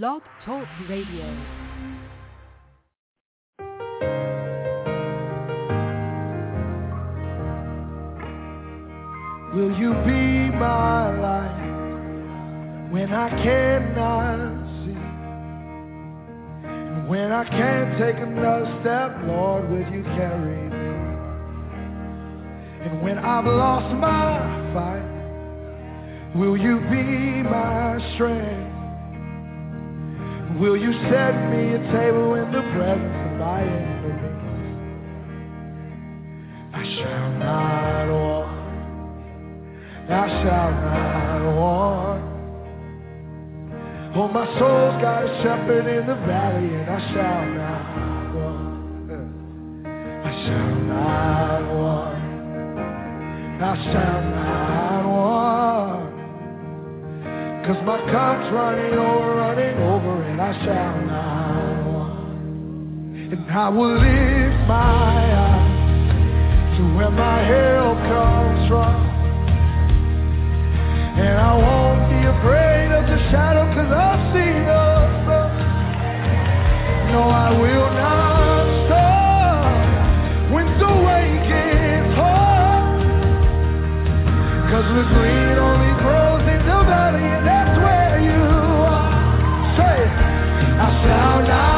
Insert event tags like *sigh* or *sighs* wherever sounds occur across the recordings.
Blog Talk Radio. Will you be my light when I cannot see? And when I can't take another step, Lord, will you carry me? And when I've lost my fight, will you be my strength? Will you set me a table in the presence of my enemies? I shall not want. I shall not want. Oh, my soul's got a shepherd in the valley, and I shall not want. I shall not want. I shall not. Cause my cup's running over, running over, and I shall now. And I will lift my eyes to where my help comes from. And I won't be afraid of the shadow, cause I've seen the sun. No, I will not stop when the way gets hard. Cause the green only grows. out loud.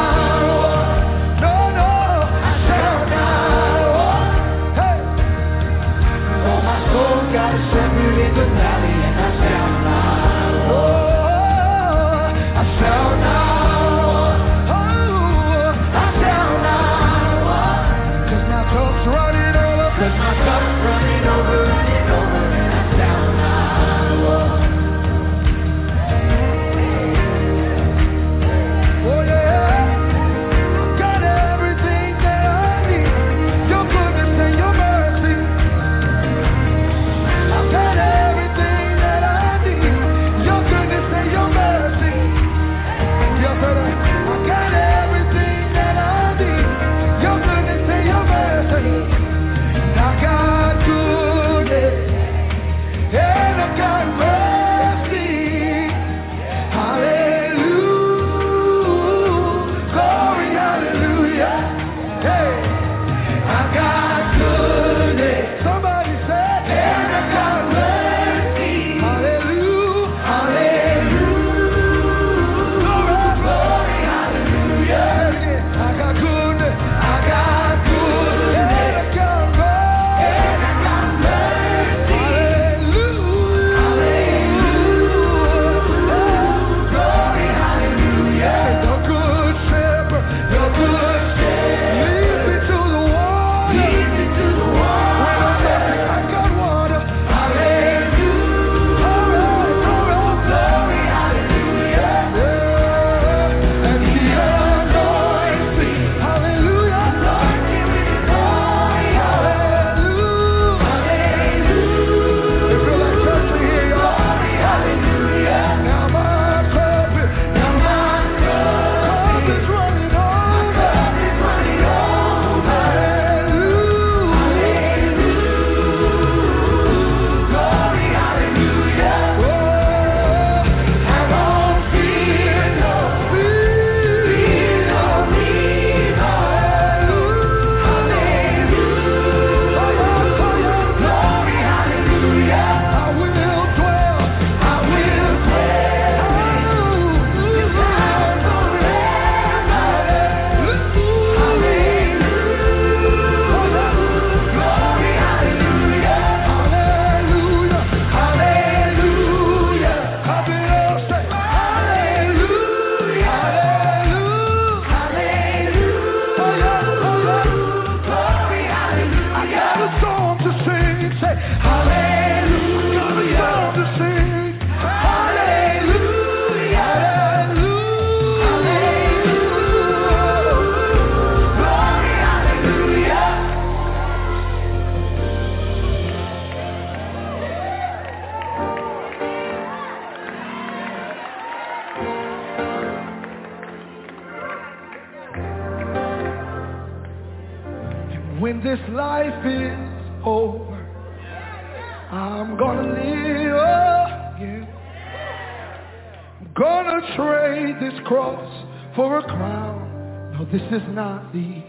Cross for a crown. No, this is not the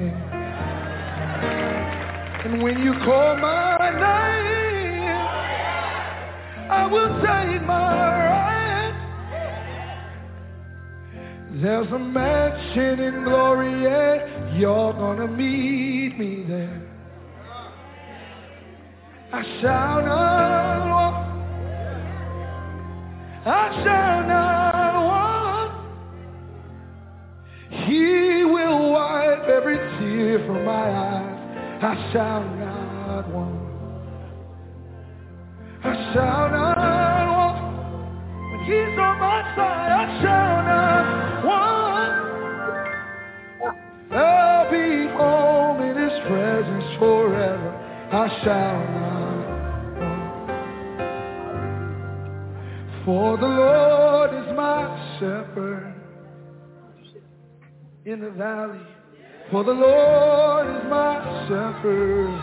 end. And when you call my name, I will take my right. There's a mansion in glory, and you're gonna meet me there. I shall not walk. I shall not every tear from my eyes. I shall not want. I shall not want. When he's on my side, I shall not want. I'll be home in his presence forever. I shall not. For the Lord is my shepherd in the valley. For the Lord is my shepherd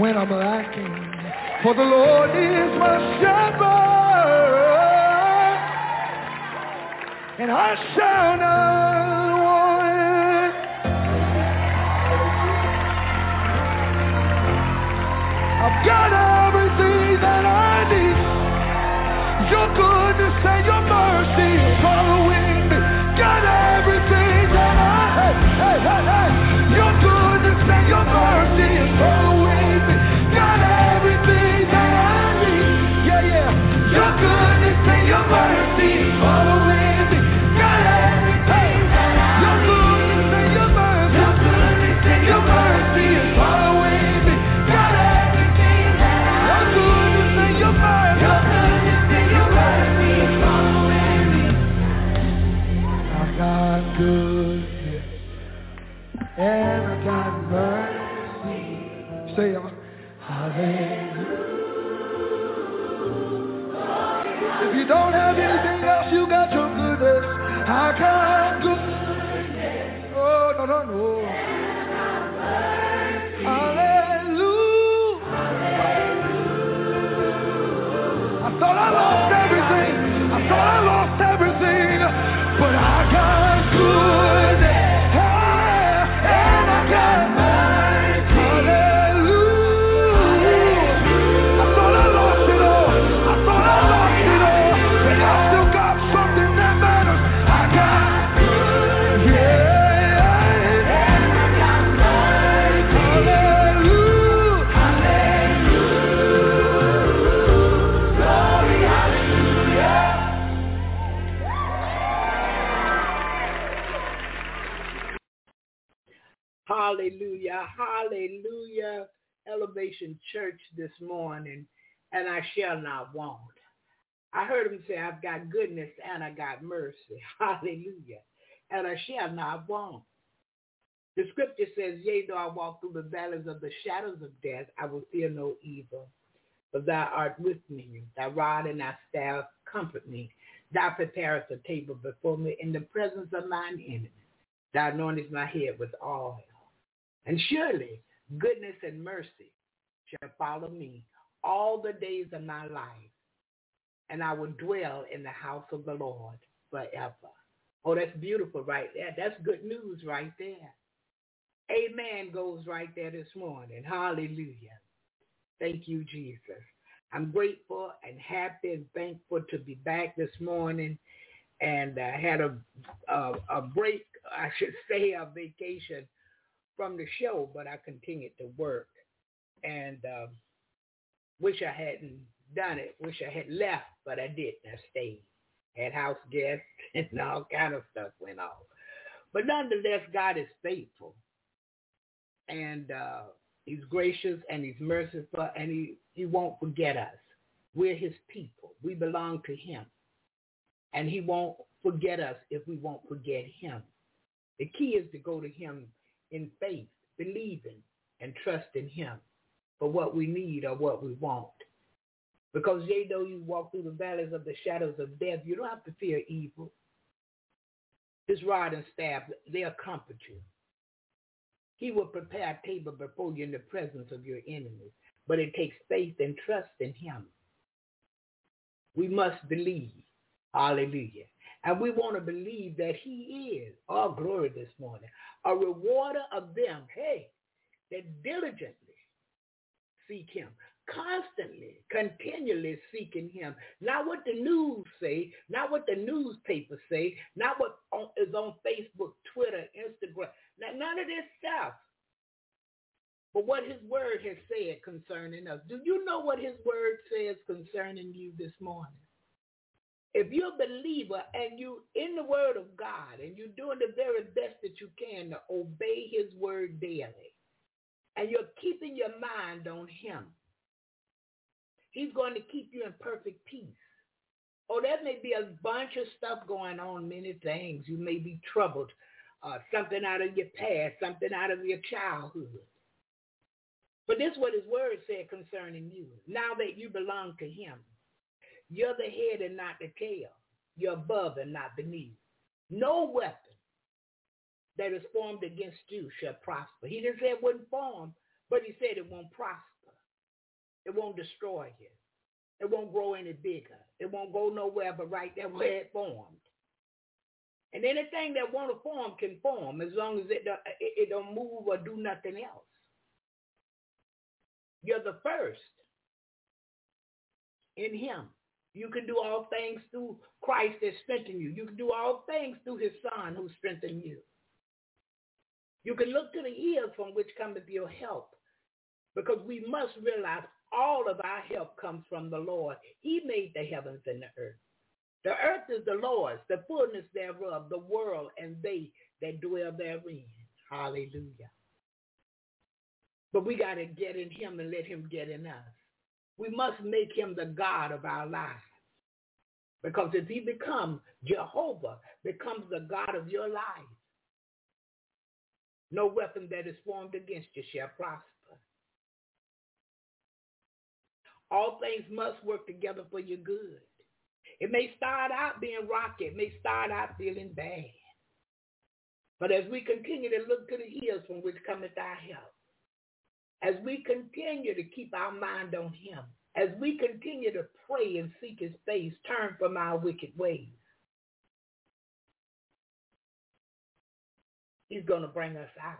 when I'm lacking. For the Lord is my shepherd and I shall not want. I've got everything Elevation Church this morning, and I shall not want. I heard him say, I've got goodness and I got mercy. *laughs* Hallelujah. And I shall not want. The scripture says, yea, though I walk through the valleys of the shadows of death, I will fear no evil. For thou art with me, thy rod and thy staff comfort me. Thou preparest a table before me in the presence of mine enemies. Thou anointest my head with oil. And surely goodness and mercy shall follow me all the days of my life. And I will dwell in the house of the Lord forever. Oh, that's beautiful right there. That's good news right there. Amen goes right there this morning. Hallelujah. Thank you, Jesus. I'm grateful and happy and thankful to be back this morning. And I had a, a, a break, *laughs* I should say a vacation from the show, but I continued to work. And uh, wish I hadn't done it. Wish I had left, but I didn't. I stayed. Had house guests *laughs* and all kind of stuff went on. But nonetheless, God is faithful. And uh, he's gracious and he's merciful and he, he won't forget us. We're his people. We belong to him. And he won't forget us if we won't forget him. The key is to go to him in faith, believing and trusting him for what we need or what we want. Because yea, though you walk through the valleys of the shadows of death, you don't have to fear evil. His rod and staff, they'll comfort you. He will prepare a table before you in the presence of your enemies. But it takes faith and trust in him. We must believe. Hallelujah. And we want to believe that he is, our glory this morning, a rewarder of them, hey, that diligently seek him, constantly, continually seeking him. Not what the news say, not what the newspapers say, not what is on Facebook, Twitter, Instagram, not none of this stuff. But what his word has said concerning us. Do you know what his word says concerning you this morning? If you're a believer and you in the word of God and you're doing the very best that you can to obey his word daily, and you're keeping your mind on him, he's going to keep you in perfect peace. Oh, there may be a bunch of stuff going on, many things. You may be troubled. Uh, something out of your past, something out of your childhood. But this is what his word said concerning you. Now that you belong to him, you're the head and not the tail. You're above and not beneath. No weapon that is formed against you shall prosper. He didn't say it wouldn't form, but he said it won't prosper. It won't destroy you. It won't grow any bigger. It won't go nowhere but right there *laughs* where it formed. And anything that want to form can form as long as it, don't, it don't move or do nothing else. You're the first in him. You can do all things through Christ that strengthens you. You can do all things through his son who strengthens you. You can look to the hills from which cometh your help because we must realize all of our help comes from the Lord. He made the heavens and the earth. The earth is the Lord's, the fullness thereof, the world, and they that dwell therein. Hallelujah. But we got to get in him and let him get in us. We must make him the God of our lives. Because if he becomes Jehovah, becomes the God of your life, no weapon that is formed against you shall prosper. All things must work together for your good. It may start out being rocky. It may start out feeling bad. But as we continue to look to the hills from which cometh our help, as we continue to keep our mind on him, as we continue to pray and seek his face, turn from our wicked ways, he's going to bring us out.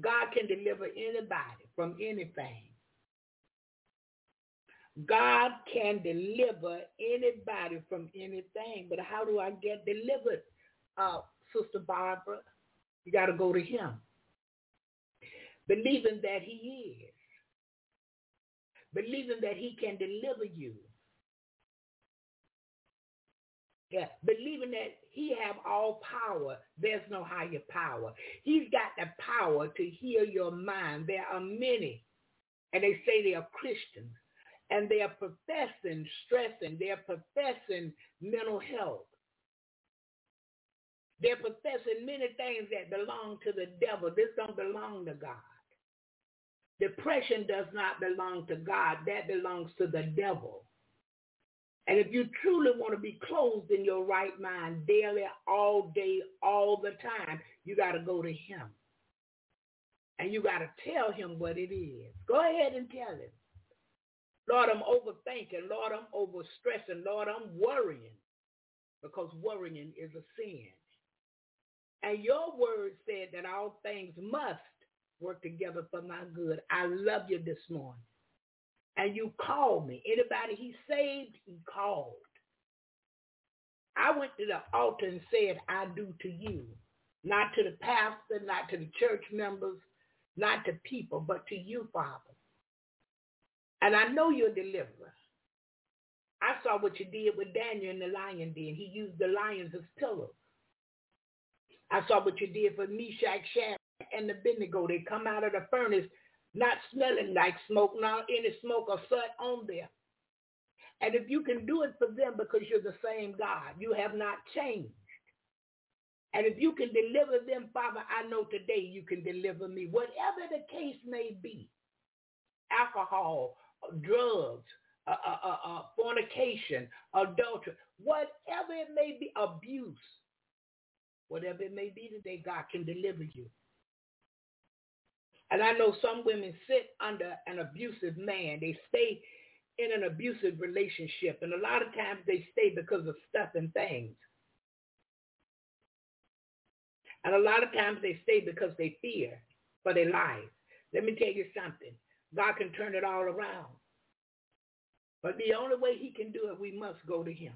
God can deliver anybody from anything. God can deliver anybody from anything. But how do I get delivered, uh, Sister Barbara? You got to go to him believing that he is, believing that he can deliver you. Yeah, believing that he have all power. There's no higher power. He's got the power to heal your mind. There are many, and they say they are Christians, and they are professing stressing. They're professing mental health. They're professing many things that belong to the devil. This don't belong to God. Depression does not belong to God. That belongs to the devil. And if you truly want to be clothed in your right mind daily, all day, all the time, you got to go to him. And you got to tell him what it is. Go ahead and tell him. Lord, I'm overthinking. Lord, I'm overstressing. Lord, I'm worrying because worrying is a sin. And your word said that all things must work together for my good. I love you this morning. And you called me. Anybody he saved, he called. I went to the altar and said, I do to you. Not to the pastor, not to the church members, not to people, but to you, Father. And I know you're a deliverer. I saw what you did with Daniel in the lion den. He used the lions as pillows. I saw what you did for Meshach, Shadrach, and Abednego. They come out of the furnace not smelling like smoke, not any smoke or soot on them. And if you can do it for them because you're the same God, you have not changed. And if you can deliver them, Father, I know today you can deliver me. Whatever the case may be, alcohol, drugs, uh, uh, uh, uh fornication, adultery, whatever it may be, abuse, whatever it may be today, God can deliver you. And I know some women sit under an abusive man. They stay in an abusive relationship. And a lot of times they stay because of stuff and things. And a lot of times they stay because they fear for their life. Let me tell you something. God can turn it all around. But the only way he can do it, we must go to him.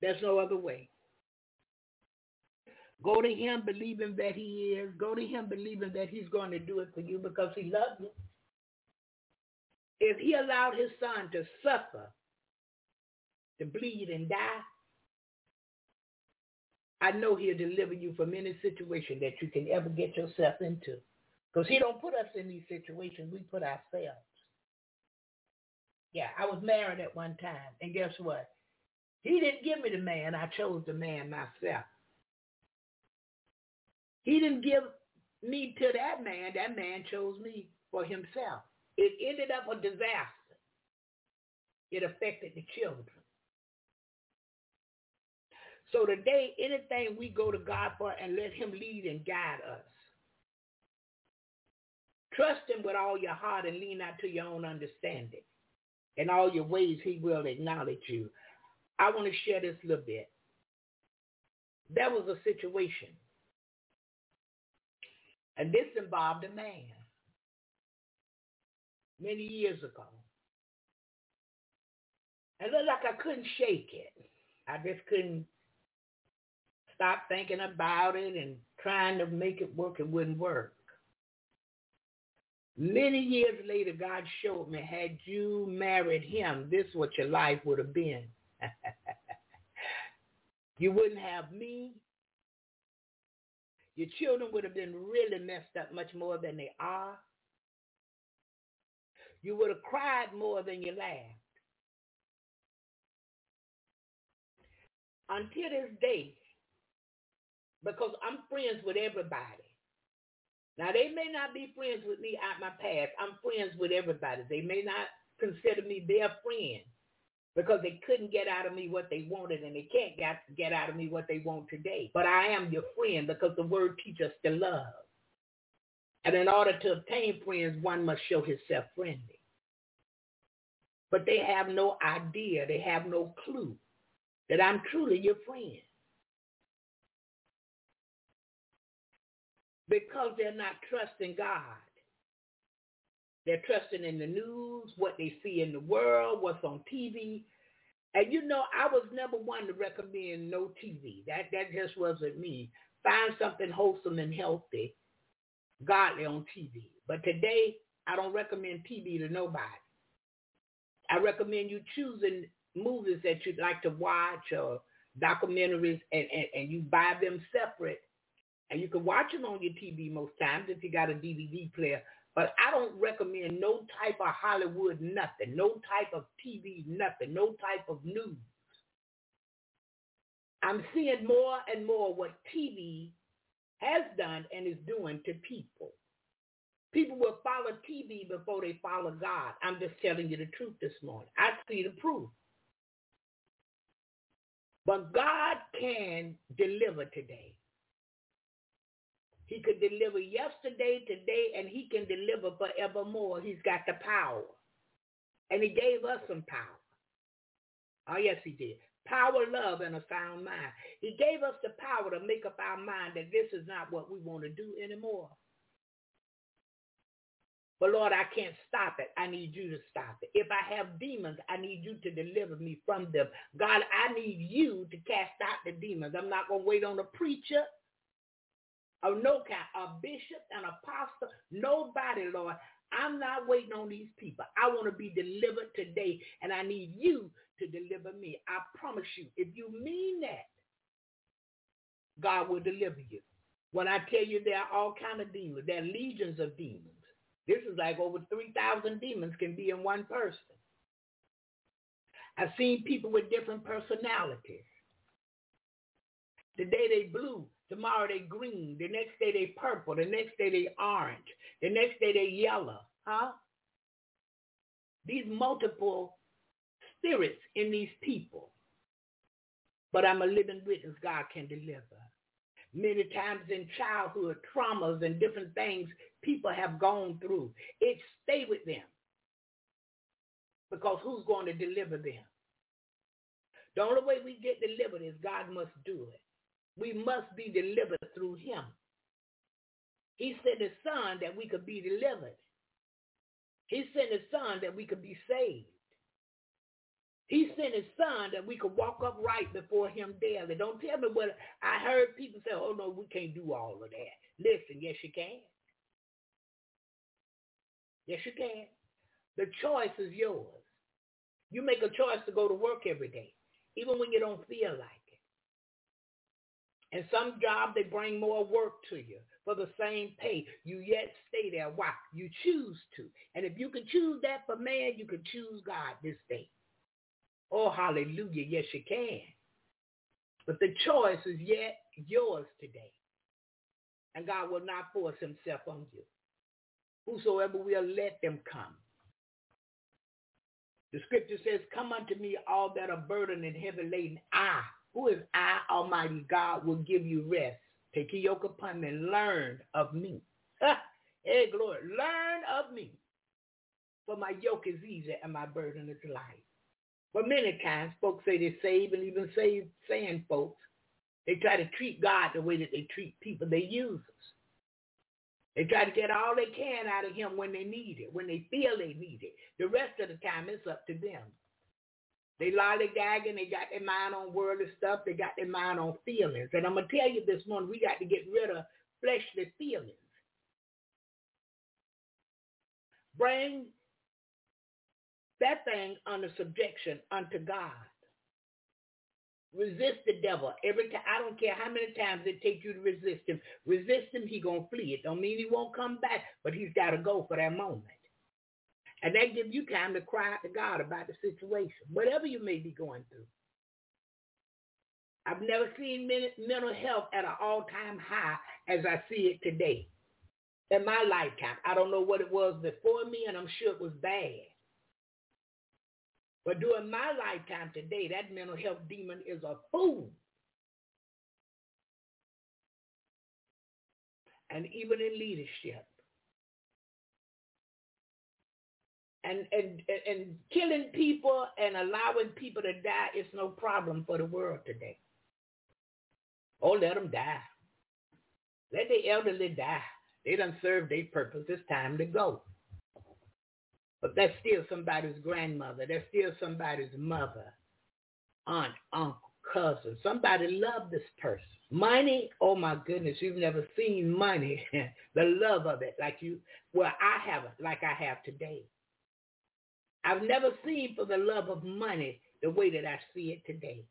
There's no other way. Go to him believing that he is. Go to him believing that he's going to do it for you because he loves you. If he allowed his son to suffer, to bleed and die, I know he'll deliver you from any situation that you can ever get yourself into. Because he don't put us in these situations. We put ourselves. Yeah, I was married at one time. And guess what? He didn't give me the man. I chose the man myself. He didn't give me to that man. That man chose me for himself. It ended up a disaster. It affected the children. So today, anything we go to God for and let him lead and guide us. Trust him with all your heart and lean not to your own understanding. In all your ways, he will acknowledge you. I want to share this a little bit. There was a situation. And this involved a man many years ago. It looked like I couldn't shake it. I just couldn't stop thinking about it and trying to make it work. It wouldn't work. Many years later, God showed me, had you married him, this is what your life would have been. *laughs* you wouldn't have me. Your children would have been really messed up much more than they are. You would have cried more than you laughed. Until this day, because I'm friends with everybody. Now, they may not be friends with me out my past. I'm friends with everybody. They may not consider me their friend because they couldn't get out of me what they wanted and they can't get, get out of me what they want today. But I am your friend because the word teaches us to love. And in order to obtain friends, one must show himself friendly. But they have no idea, they have no clue that I'm truly your friend. because they're not trusting God. They're trusting in the news, what they see in the world, what's on TV. And you know, I was never one to recommend no TV. That that just wasn't me. Find something wholesome and healthy, godly on TV. But today, I don't recommend TV to nobody. I recommend you choosing movies that you'd like to watch or documentaries and, and, and you buy them separate and you can watch them on your TV most times if you got a DVD player. But I don't recommend no type of Hollywood nothing, no type of TV nothing, no type of news. I'm seeing more and more what TV has done and is doing to people. People will follow TV before they follow God. I'm just telling you the truth this morning. I see the proof. But God can deliver today. He could deliver yesterday, today, and he can deliver forevermore. He's got the power. And he gave us some power. Oh, yes, he did. Power, love, and a sound mind. He gave us the power to make up our mind that this is not what we want to do anymore. But Lord, I can't stop it. I need you to stop it. If I have demons, I need you to deliver me from them. God, I need you to cast out the demons. I'm not going to wait on a preacher of no a bishop, an apostle, nobody, Lord. I'm not waiting on these people. I want to be delivered today, and I need you to deliver me. I promise you, if you mean that, God will deliver you. When I tell you there are all kind of demons, there are legions of demons. This is like over 3,000 demons can be in one person. I've seen people with different personalities. Today they blue, Tomorrow they green. The next day they purple. The next day they orange. The next day they yellow. Huh? These multiple spirits in these people. But I'm a living witness God can deliver. Many times in childhood, traumas and different things people have gone through. It stay with them. Because who's going to deliver them? The only way we get delivered is God must do it. We must be delivered through him. He sent his son that we could be delivered. He sent his son that we could be saved. He sent his son that we could walk upright before him daily. Don't tell me what I heard people say, oh no, we can't do all of that. Listen, yes you can. Yes you can. The choice is yours. You make a choice to go to work every day, even when you don't feel like it. And some jobs, they bring more work to you for the same pay. You yet stay there. Why? You choose to. And if you can choose that for man, you can choose God this day. Oh, hallelujah. Yes, you can. But the choice is yet yours today. And God will not force himself on you. Whosoever will let them come. The scripture says, come unto me all that are burdened and heavy laden. I, who is I, Almighty God, will give you rest. Take your yoke upon me and learn of me. hey, glory. Learn of me. For my yoke is easy and my burden is light. But many times folks say they save and even save saying folks. They try to treat God the way that they treat people they use us. They try to get all they can out of him when they need it, when they feel they need it. The rest of the time, it's up to them. They lollygagging. They got their mind on worldly stuff. They got their mind on feelings. And I'm going to tell you this morning, we got to get rid of fleshly feelings. Bring that thing under subjection unto God. Resist the devil every time. I don't care how many times it takes you to resist him. Resist him, he gonna flee. It don't mean he won't come back, but he's got to go for that moment. And that gives you time to cry out to God about the situation, whatever you may be going through. I've never seen mental health at an all-time high as I see it today. In my lifetime, I don't know what it was before me, and I'm sure it was bad. But during my lifetime today, that mental health demon is a fool. And even in leadership. And, and, and killing people and allowing people to die is no problem for the world today. Oh, let them die. Let the elderly die. They done served their purpose. It's time to go. But that's still somebody's grandmother. That's still somebody's mother, aunt, uncle, cousin. Somebody loved this person. Money, oh my goodness, you've never seen money, *laughs* the love of it like you, well, I haven't, like I have today. I've never seen for the love of money the way that I see it today.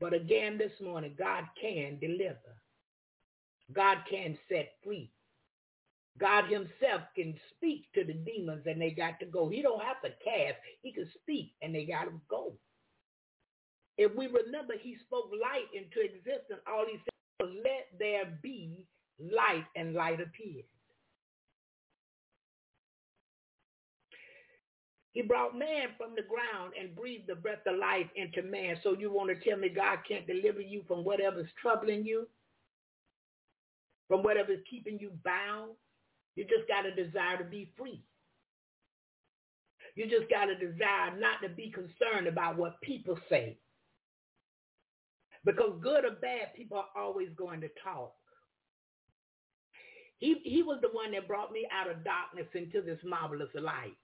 But again this morning, God can deliver. God can set free. God himself can speak to the demons and they got to go. He don't have to cast. He can speak and they got to go. If we remember, he spoke light into existence. All he said was, let there be light and light appeared. He brought man from the ground and breathed the breath of life into man. So you want to tell me God can't deliver you from whatever's troubling you? From whatever's keeping you bound? You just got a desire to be free. You just got a desire not to be concerned about what people say. Because good or bad, people are always going to talk. He, he was the one that brought me out of darkness into this marvelous light.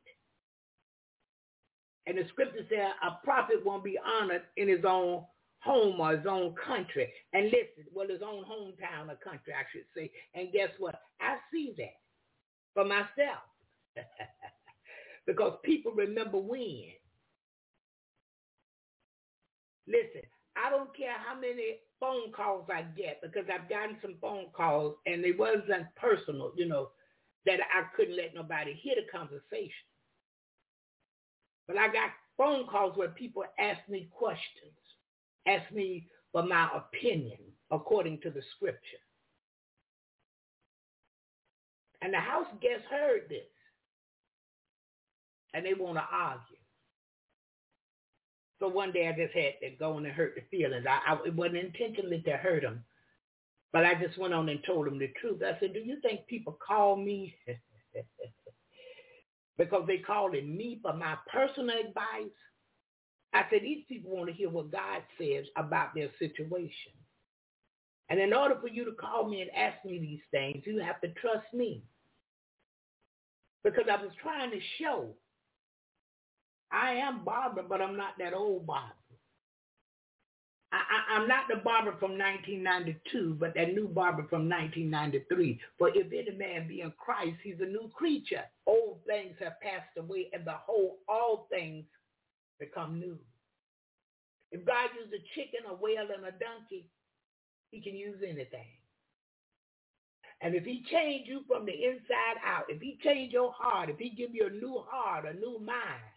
And the scripture said a prophet won't be honored in his own home or his own country. And listen, well, his own hometown or country, I should say. And guess what? I see that for myself. *laughs* because people remember when. Listen, I don't care how many phone calls I get because I've gotten some phone calls and it wasn't personal, you know, that I couldn't let nobody hear the conversation. But I got phone calls where people ask me questions, ask me for my opinion according to the scripture. And the house guests heard this. And they want to argue. So one day I just had to go in and hurt the feelings. I, I, it wasn't intentionally to hurt them. But I just went on and told them the truth. I said, do you think people call me? *laughs* because they calling me for my personal advice. I said, these people want to hear what God says about their situation. And in order for you to call me and ask me these things, you have to trust me. Because I was trying to show I am Barbara, but I'm not that old Barbara. I, am not the Barbara from 1992, but that new Barbara from 1993. For if any man be in Christ, he's a new creature. Old things have passed away, and the whole, all things become new. If God used a chicken, a whale, and a donkey, he can use anything. And if he change you from the inside out, if he change your heart, if he give you a new heart, a new mind,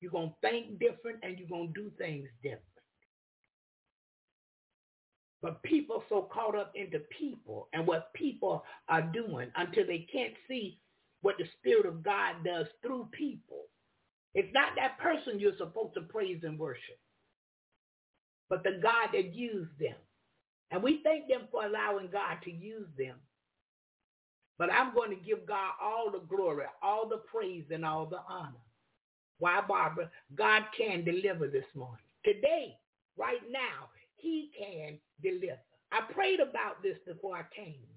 you're going to think different and you're going to do things different. But people so caught up into people and what people are doing until they can't see what the Spirit of God does through people. It's not that person you're supposed to praise and worship, but the God that used them. And we thank them for allowing God to use them. But I'm going to give God all the glory, all the praise, and all the honor. Why, Barbara? God can deliver this morning. Today, right now, he can deliver. I prayed about this before I came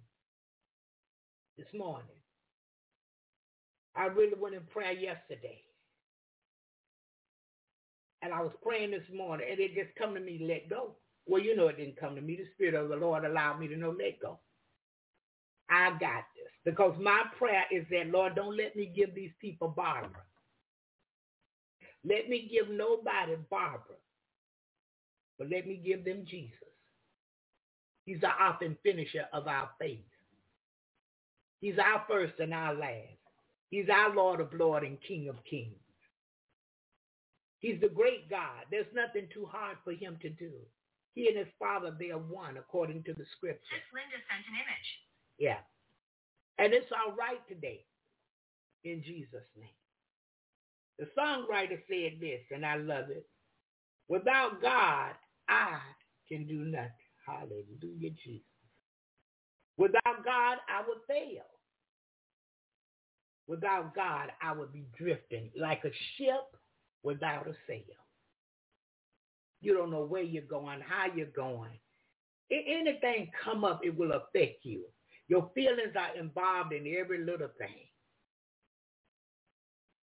this morning. I really went in prayer yesterday. And I was praying this morning, and it just come to me, let go. Well, you know it didn't come to me. The Spirit of the Lord allowed me to know, let go. I got this. Because my prayer is that, Lord, don't let me give these people Barbara. Let me give nobody Barbara, but let me give them Jesus. He's the author and finisher of our faith. He's our first and our last. He's our Lord of Lords and King of Kings. He's the great God. There's nothing too hard for him to do. He and his father, they are one according to the scripture. Linda sent an image. Yeah. And it's all right today in Jesus' name. The songwriter said this, and I love it. Without God, I can do nothing. Hallelujah, Jesus. Without God, I would fail. Without God, I would be drifting like a ship without a sail. You don't know where you're going, how you're going. If anything come up, it will affect you. Your feelings are involved in every little thing.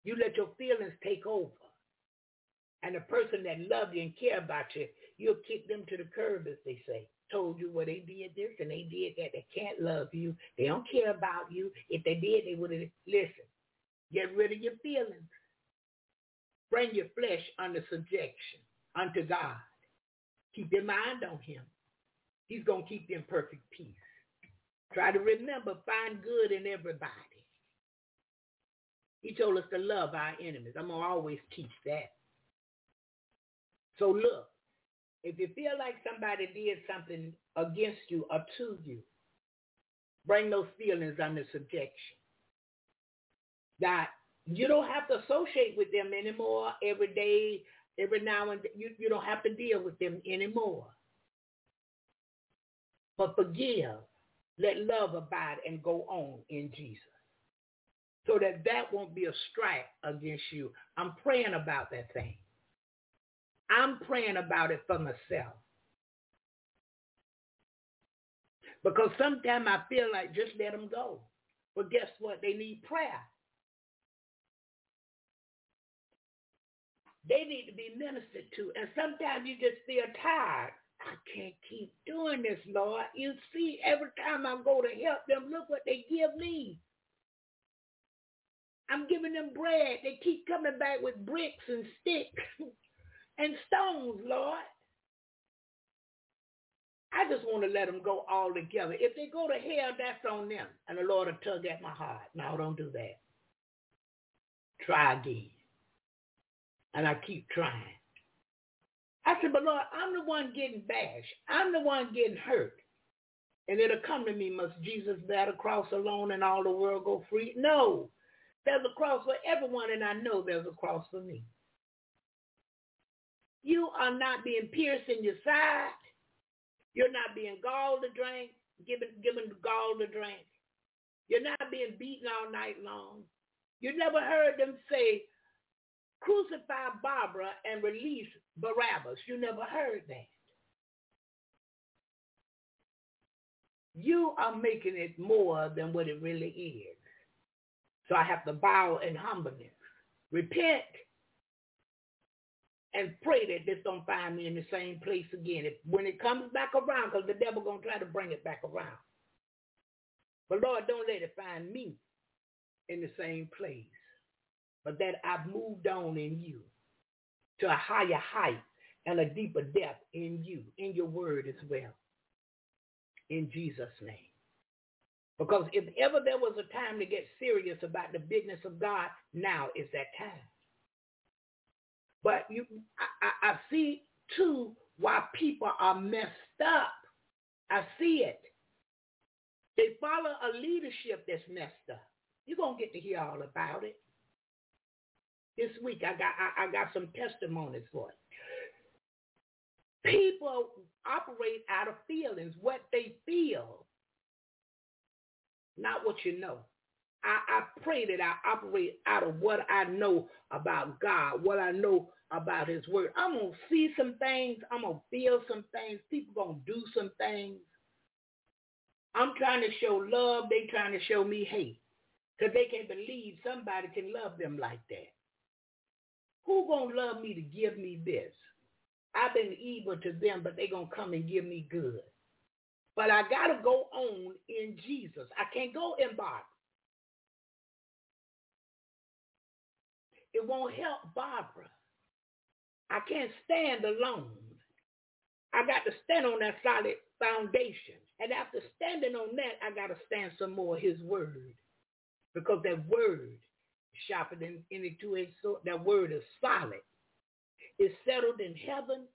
You let your feelings take over. And the person that love you and care about you, you'll kick them to the curb, as they say. Told you, well, they did this and they did that. They can't love you. They don't care about you. If they did, they would have listened. Get rid of your feelings. Bring your flesh under subjection unto God. Keep your mind on him. He's going to keep you in perfect peace. Try to remember, find good in everybody. He told us to love our enemies. I'm going to always teach that. So look, if you feel like somebody did something against you or to you, bring those feelings under subjection. That you don't have to associate with them anymore every day, every now and then. You, you don't have to deal with them anymore. But forgive. Let love abide and go on in Jesus so that that won't be a strike against you. I'm praying about that thing. I'm praying about it for myself. Because sometimes I feel like just let them go. But guess what? They need prayer. They need to be ministered to. And sometimes you just feel tired. I can't keep doing this, Lord. You see, every time I go to help them, look what they give me. I'm giving them bread. They keep coming back with bricks and sticks *laughs* and stones, Lord. I just want to let them go all together. If they go to hell, that's on them. And the Lord will tug at my heart. No, don't do that. Try again. And I keep trying. I said, but Lord, I'm the one getting bashed. I'm the one getting hurt. And it'll come to me, must Jesus bear the cross alone and all the world go free? No. There's a cross for everyone, and I know there's a cross for me. You are not being pierced in your side. You're not being galled to drink, given, given gall to drink. You're not being beaten all night long. You never heard them say, crucify Barbara and release Barabbas. You never heard that. You are making it more than what it really is. So I have to bow in humbleness. Repent and pray that this don't find me in the same place again. If, when it comes back around, because the devil going to try to bring it back around. But Lord, don't let it find me in the same place. But that I've moved on in you to a higher height and a deeper depth in you, in your word as well. In Jesus' name. Because if ever there was a time to get serious about the business of God, now is that time. But you, I, I, see too why people are messed up. I see it. They follow a leadership that's messed up. You're gonna get to hear all about it. This week I got I, I got some testimonies for it. People operate out of feelings, what they feel, not what you know. I, I pray that I operate out of what I know about God, what I know about his word. I'm going to see some things. I'm going to feel some things. People going to do some things. I'm trying to show love. They trying to show me hate because they can't believe somebody can love them like that. Who going to love me to give me this? I've been evil to them, but they going to come and give me good. But I got to go on in Jesus. I can't go in Barbara. It won't help Barbara. I can't stand alone. I got to stand on that solid foundation. And after standing on that, I got to stand some more his word. Because that word sharper than any two-edged sword. That word is solid. It's settled in heaven.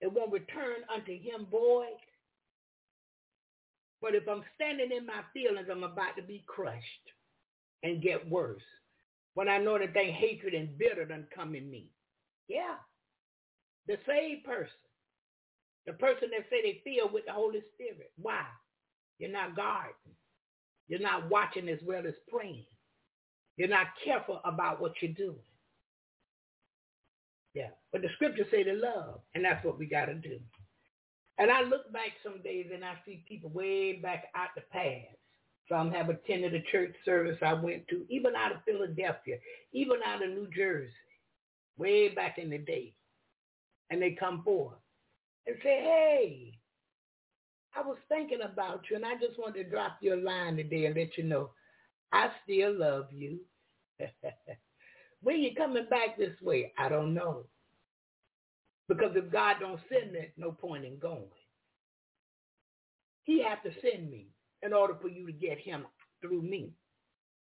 It won't return unto him void. But if I'm standing in my feelings, I'm about to be crushed and get worse when I know that they hatred and bitter done come in me. Yeah. The saved person. The person that say they feel with the Holy Spirit. Why? You're not guarding. You're not watching as well as praying. You're not careful about what you're doing. Yeah. But the scriptures say to love, and that's what we got to do. And I look back some days and I see people way back out the past some have attended a church service I went to, even out of Philadelphia, even out of New Jersey, way back in the day. And they come forward and say, hey, I was thinking about you and I just wanted to drop you a line today and let you know I still love you. *laughs* when you coming back this way, I don't know. Because if God don't send it, no point in going. He have to send me in order for you to get him through me.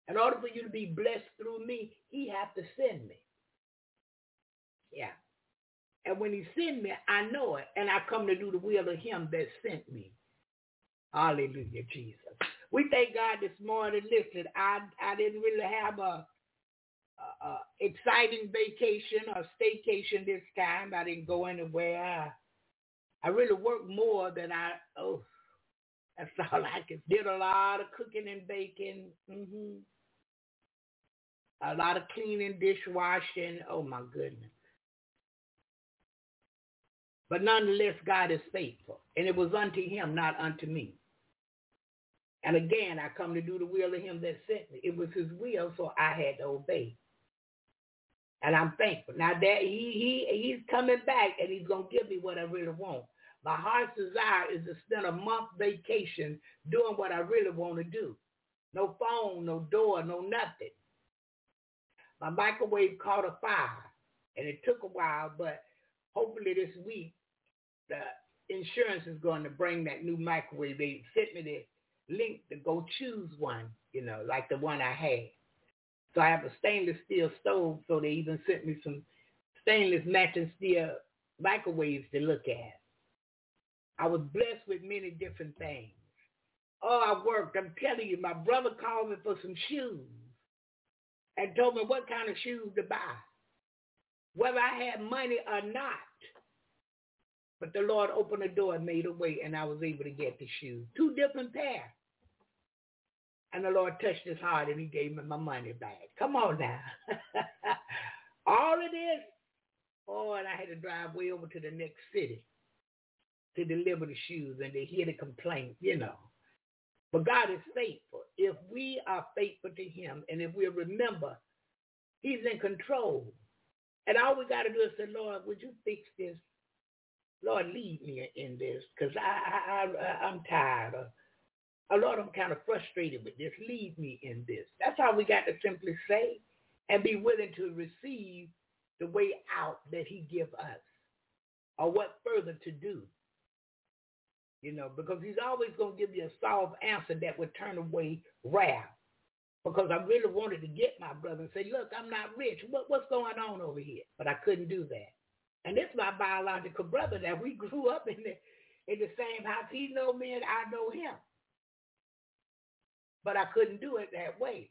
In order for you to be blessed through me, he have to send me. Yeah. And when he send me, I know it. And I come to do the will of him that sent me. Hallelujah, Jesus. We thank God this morning. Listen, I, I didn't really have a, a exciting vacation or staycation this time. I didn't go anywhere. I, really worked more than I, oh, that's *laughs* all I. Did a lot of cooking and baking. Mm-hmm. A lot of cleaning, dishwashing. Oh my goodness. But nonetheless, God is faithful. And it was unto him, not unto me. And again, I come to do the will of him that sent me. It was his will, so I had to obey. And I'm thankful. Now that he he he's coming back and he's gonna give me what I really want. My heart's desire is to spend a month vacation doing what I really want to do. No phone, no door, no nothing. My microwave caught a fire and it took a while, but hopefully this week the insurance is going to bring that new microwave. They sent me the link to go choose one, you know, like the one I had. So I have a stainless steel stove, so they even sent me some stainless matching steel microwaves to look at. I was blessed with many different things. Oh, I worked. I'm telling you, my brother called me for some shoes and told me what kind of shoes to buy, whether I had money or not. But the Lord opened the door and made a way, and I was able to get the shoes. Two different pairs. And the Lord touched his heart and he gave me my money back. Come on now. *laughs* All of this. Oh, and I had to drive way over to the next city to deliver the shoes and to hear the complaint, you know. But God is faithful. If we are faithful to him and if we remember he's in control. And all we got to do is say, Lord, would you fix this? Lord, lead me in this because I, I, I, I'm tired of oh Lord, I'm kind of frustrated with this. Lead me in this. That's how we got to simply say and be willing to receive the way out that he give us or what further to do. You know, because he's always going to give you a soft answer that would turn away wrath. Because I really wanted to get my brother and say, look, I'm not rich. What, what's going on over here? But I couldn't do that. And it's my biological brother that we *laughs* grew up in the, in the same house. He know me and I know him but I couldn't do it that way.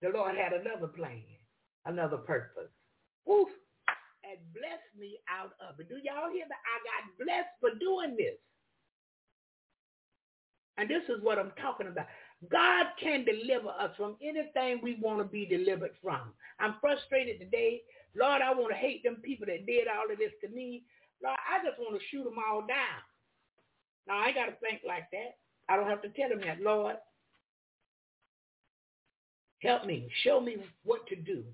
The Lord had another plan, another purpose. Oof, and blessed me out of it. Do y'all hear that? I got blessed for doing this. And this is what I'm talking about. God can deliver us from anything we want to be delivered from. I'm frustrated today. Lord, I want to hate them people that did all of this to me. Lord, I just want to shoot them all down. Now, I got to think like that. I don't have to tell them that, Lord. Help me. Show me what to do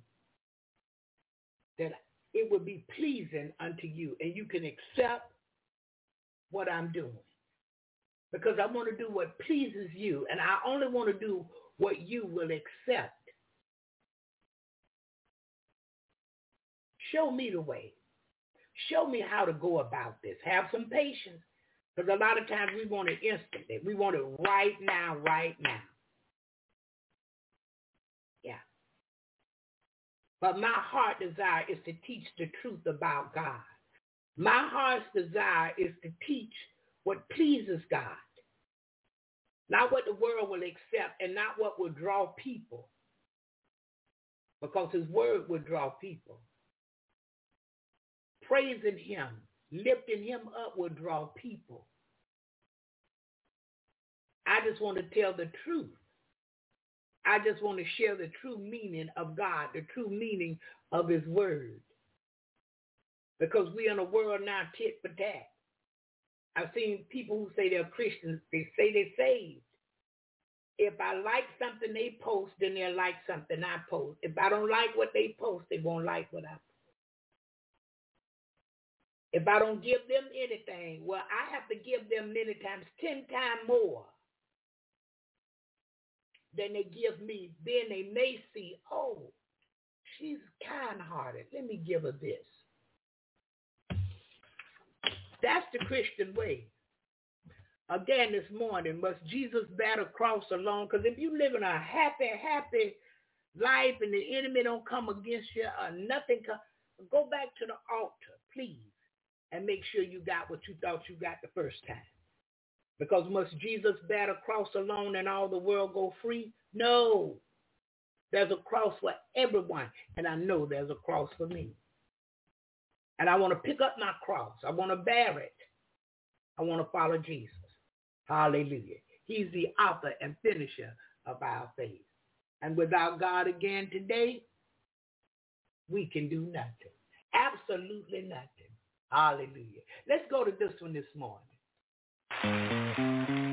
that it would be pleasing unto you and you can accept what I'm doing. Because I want to do what pleases you and I only want to do what you will accept. Show me the way. Show me how to go about this. Have some patience. Because a lot of times we want it instantly. We want it right now, right now. But my heart desire is to teach the truth about God. My heart's desire is to teach what pleases God. Not what the world will accept and not what will draw people. Because his word will draw people. Praising him, lifting him up will draw people. I just want to tell the truth. I just want to share the true meaning of God, the true meaning of his word. Because we're in a world now tit for tat. I've seen people who say they're Christians, they say they're saved. If I like something they post, then they'll like something I post. If I don't like what they post, they won't like what I post. If I don't give them anything, well, I have to give them many times, 10 times more than they give me, then they may see, oh, she's kind-hearted. Let me give her this. That's the Christian way. Again this morning, must Jesus bear the cross alone? Because if you live in a happy, happy life and the enemy don't come against you or nothing, come, go back to the altar, please, and make sure you got what you thought you got the first time. Because must Jesus bear the cross alone and all the world go free? No. There's a cross for everyone. And I know there's a cross for me. And I want to pick up my cross. I want to bear it. I want to follow Jesus. Hallelujah. He's the author and finisher of our faith. And without God again today, we can do nothing. Absolutely nothing. Hallelujah. Let's go to this one this morning. Thank you.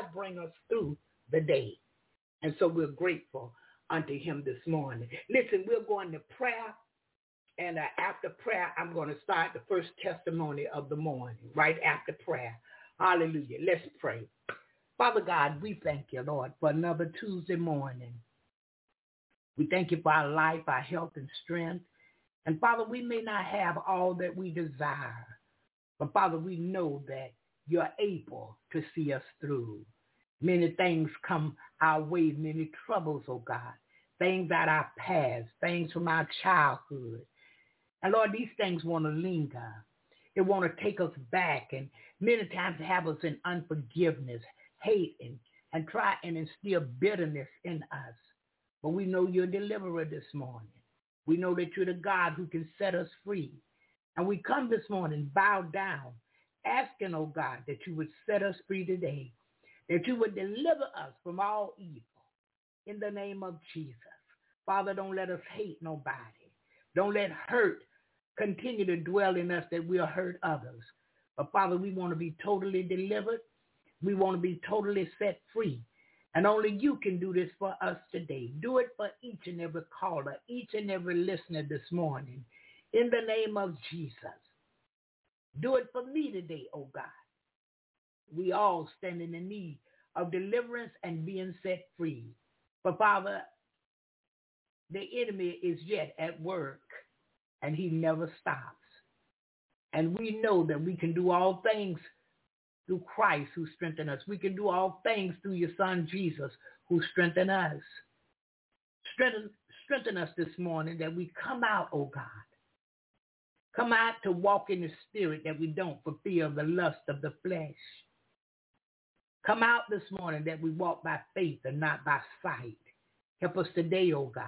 God bring us through the day. And so we're grateful unto him this morning. Listen, we're going to prayer. And uh, after prayer, I'm going to start the first testimony of the morning, right after prayer. Hallelujah. Let's pray. Father God, we thank you, Lord, for another Tuesday morning. We thank you for our life, our health, and strength. And Father, we may not have all that we desire, but Father, we know that you're able to see us through. Many things come our way, many troubles, oh God, things out our past, things from our childhood. And Lord, these things want to linger. They want to take us back and many times have us in unforgiveness, hate, and, and try and instill bitterness in us. But we know you're a deliverer this morning. We know that you're the God who can set us free. And we come this morning bow down, asking, oh God, that you would set us free today, that you would deliver us from all evil in the name of Jesus. Father, don't let us hate nobody. Don't let hurt continue to dwell in us that we'll hurt others. But Father, we want to be totally delivered. We want to be totally set free. And only you can do this for us today. Do it for each and every caller, each and every listener this morning. In the name of Jesus. Do it for me today, oh God. We all stand in the need of deliverance and being set free. But Father, the enemy is yet at work and he never stops. And we know that we can do all things through Christ who strengthen us. We can do all things through your son Jesus who strengthen us. Strengthen, strengthen us this morning that we come out, oh God. Come out to walk in the spirit that we don't fulfill the lust of the flesh. Come out this morning that we walk by faith and not by sight. Help us today, oh God.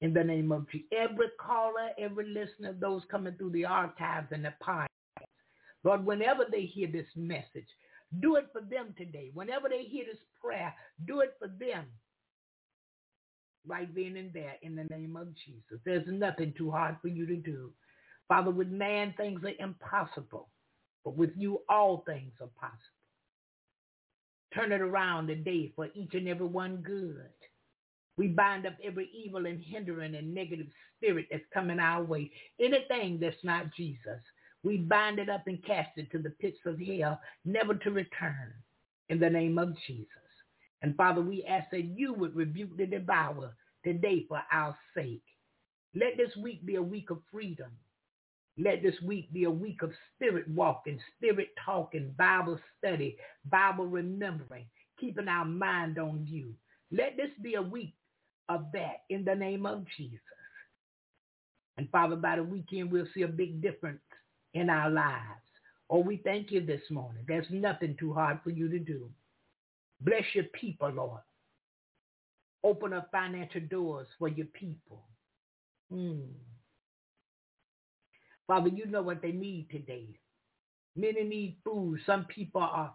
In the name of Jesus. Every caller, every listener, those coming through the archives and the podcast. Lord, whenever they hear this message, do it for them today. Whenever they hear this prayer, do it for them. Right then and there in the name of Jesus. There's nothing too hard for you to do. Father, with man things are impossible, but with you all things are possible. Turn it around today for each and every one good. We bind up every evil and hindering and negative spirit that's coming our way. Anything that's not Jesus, we bind it up and cast it to the pits of hell, never to return in the name of Jesus. And Father, we ask that you would rebuke the devourer today for our sake. Let this week be a week of freedom. Let this week be a week of spirit walking, spirit talking, Bible study, Bible remembering, keeping our mind on you. Let this be a week of that in the name of Jesus. And Father, by the weekend, we'll see a big difference in our lives. Oh, we thank you this morning. There's nothing too hard for you to do. Bless your people, Lord. Open up financial doors for your people. Mm. Father, you know what they need today. Many need food. Some people are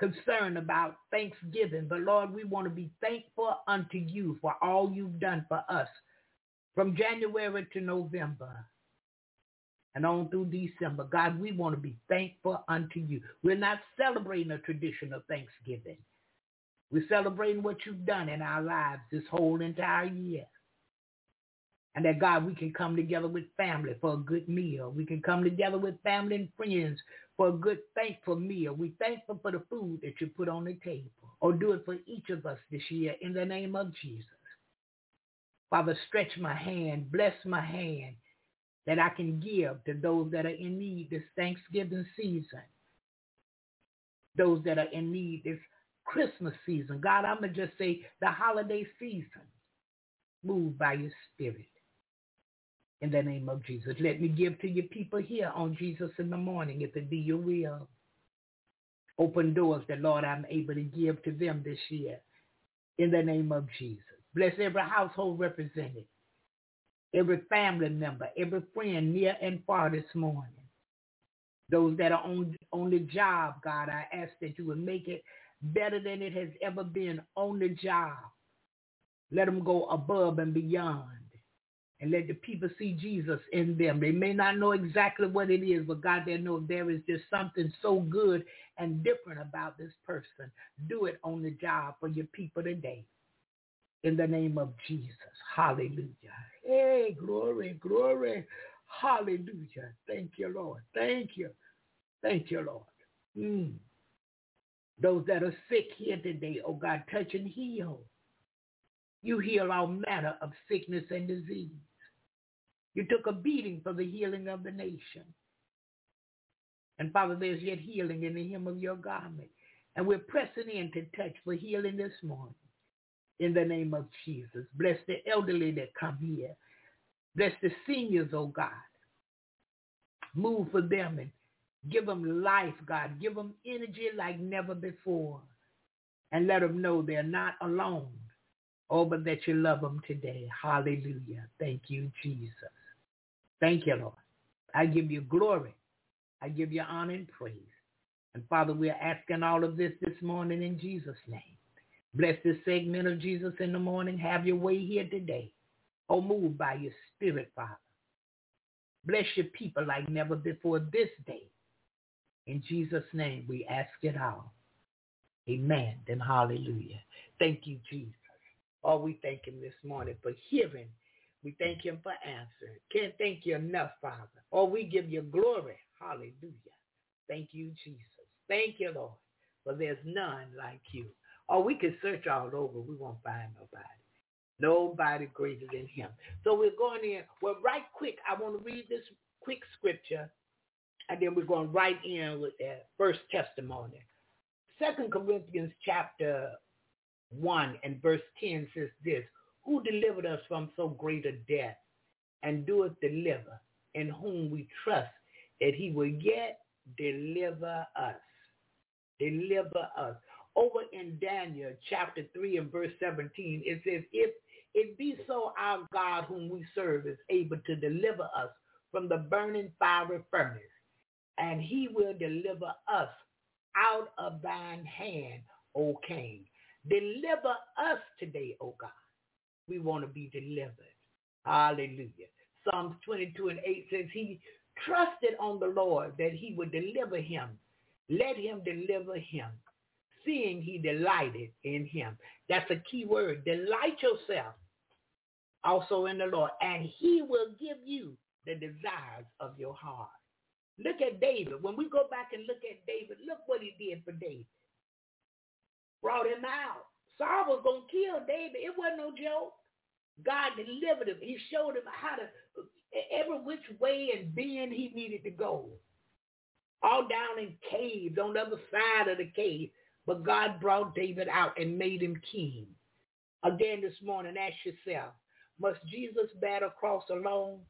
concerned about Thanksgiving. But Lord, we want to be thankful unto you for all you've done for us from January to November and on through December. God, we want to be thankful unto you. We're not celebrating a tradition of Thanksgiving. We're celebrating what you've done in our lives this whole entire year. And that God, we can come together with family for a good meal. We can come together with family and friends for a good thankful meal. We thankful for the food that you put on the table. Or do it for each of us this year in the name of Jesus. Father, stretch my hand, bless my hand that I can give to those that are in need this Thanksgiving season. Those that are in need this Christmas season. God, I'm going to just say the holiday season. Move by your spirit in the name of Jesus. Let me give to your people here on Jesus in the morning, if it be your will. Open doors that, Lord, I'm able to give to them this year in the name of Jesus. Bless every household represented, every family member, every friend near and far this morning. Those that are on, on the job, God, I ask that you would make it better than it has ever been on the job. Let them go above and beyond and let the people see Jesus in them. They may not know exactly what it is, but God, they know there is just something so good and different about this person. Do it on the job for your people today. In the name of Jesus. Hallelujah. Hey, glory, glory. Hallelujah. Thank you, Lord. Thank you. Thank you, Lord. Mm. Those that are sick here today, oh God, touch and heal. You heal all manner of sickness and disease. You took a beating for the healing of the nation. And Father, there's yet healing in the hem of your garment. And we're pressing in to touch for healing this morning. In the name of Jesus. Bless the elderly that come here. Bless the seniors, oh God. Move for them and give them life, God. Give them energy like never before. And let them know they're not alone. Oh, but that you love them today. Hallelujah. Thank you, Jesus. Thank you, Lord. I give you glory. I give you honor and praise. And Father, we are asking all of this this morning in Jesus' name. Bless this segment of Jesus in the morning. Have your way here today. Oh, move by your spirit, Father. Bless your people like never before this day. In Jesus' name, we ask it all. Amen and hallelujah. Thank you, Jesus. Oh, we thank him this morning for hearing. We thank him for answering. Can't thank you enough, Father. Oh, we give you glory. Hallelujah. Thank you, Jesus. Thank you, Lord, for there's none like you. Or we can search all over. We won't find nobody. Nobody greater than him. So we're going in. Well, right quick, I want to read this quick scripture, and then we're going right in with that first testimony. Second Corinthians chapter 1 and verse 10 says this, who delivered us from so great a death and doeth deliver, in whom we trust that he will yet deliver us. Deliver us. Over in Daniel chapter 3 and verse 17, it says, if it be so our God whom we serve is able to deliver us from the burning fiery furnace, and he will deliver us out of thine hand, O King. Deliver us today, O God. We want to be delivered. Hallelujah. Psalms 22 and 8 says he trusted on the Lord that he would deliver him. Let him deliver him, seeing he delighted in him. That's a key word. Delight yourself also in the Lord, and he will give you the desires of your heart. Look at David. When we go back and look at David, look what he did for David. Brought him out. Saul was going to kill David. It wasn't no joke. God delivered him. He showed him how to, every which way and bend he needed to go. All down in caves on the other side of the cave. But God brought David out and made him king. Again this morning, ask yourself, must Jesus bear the cross alone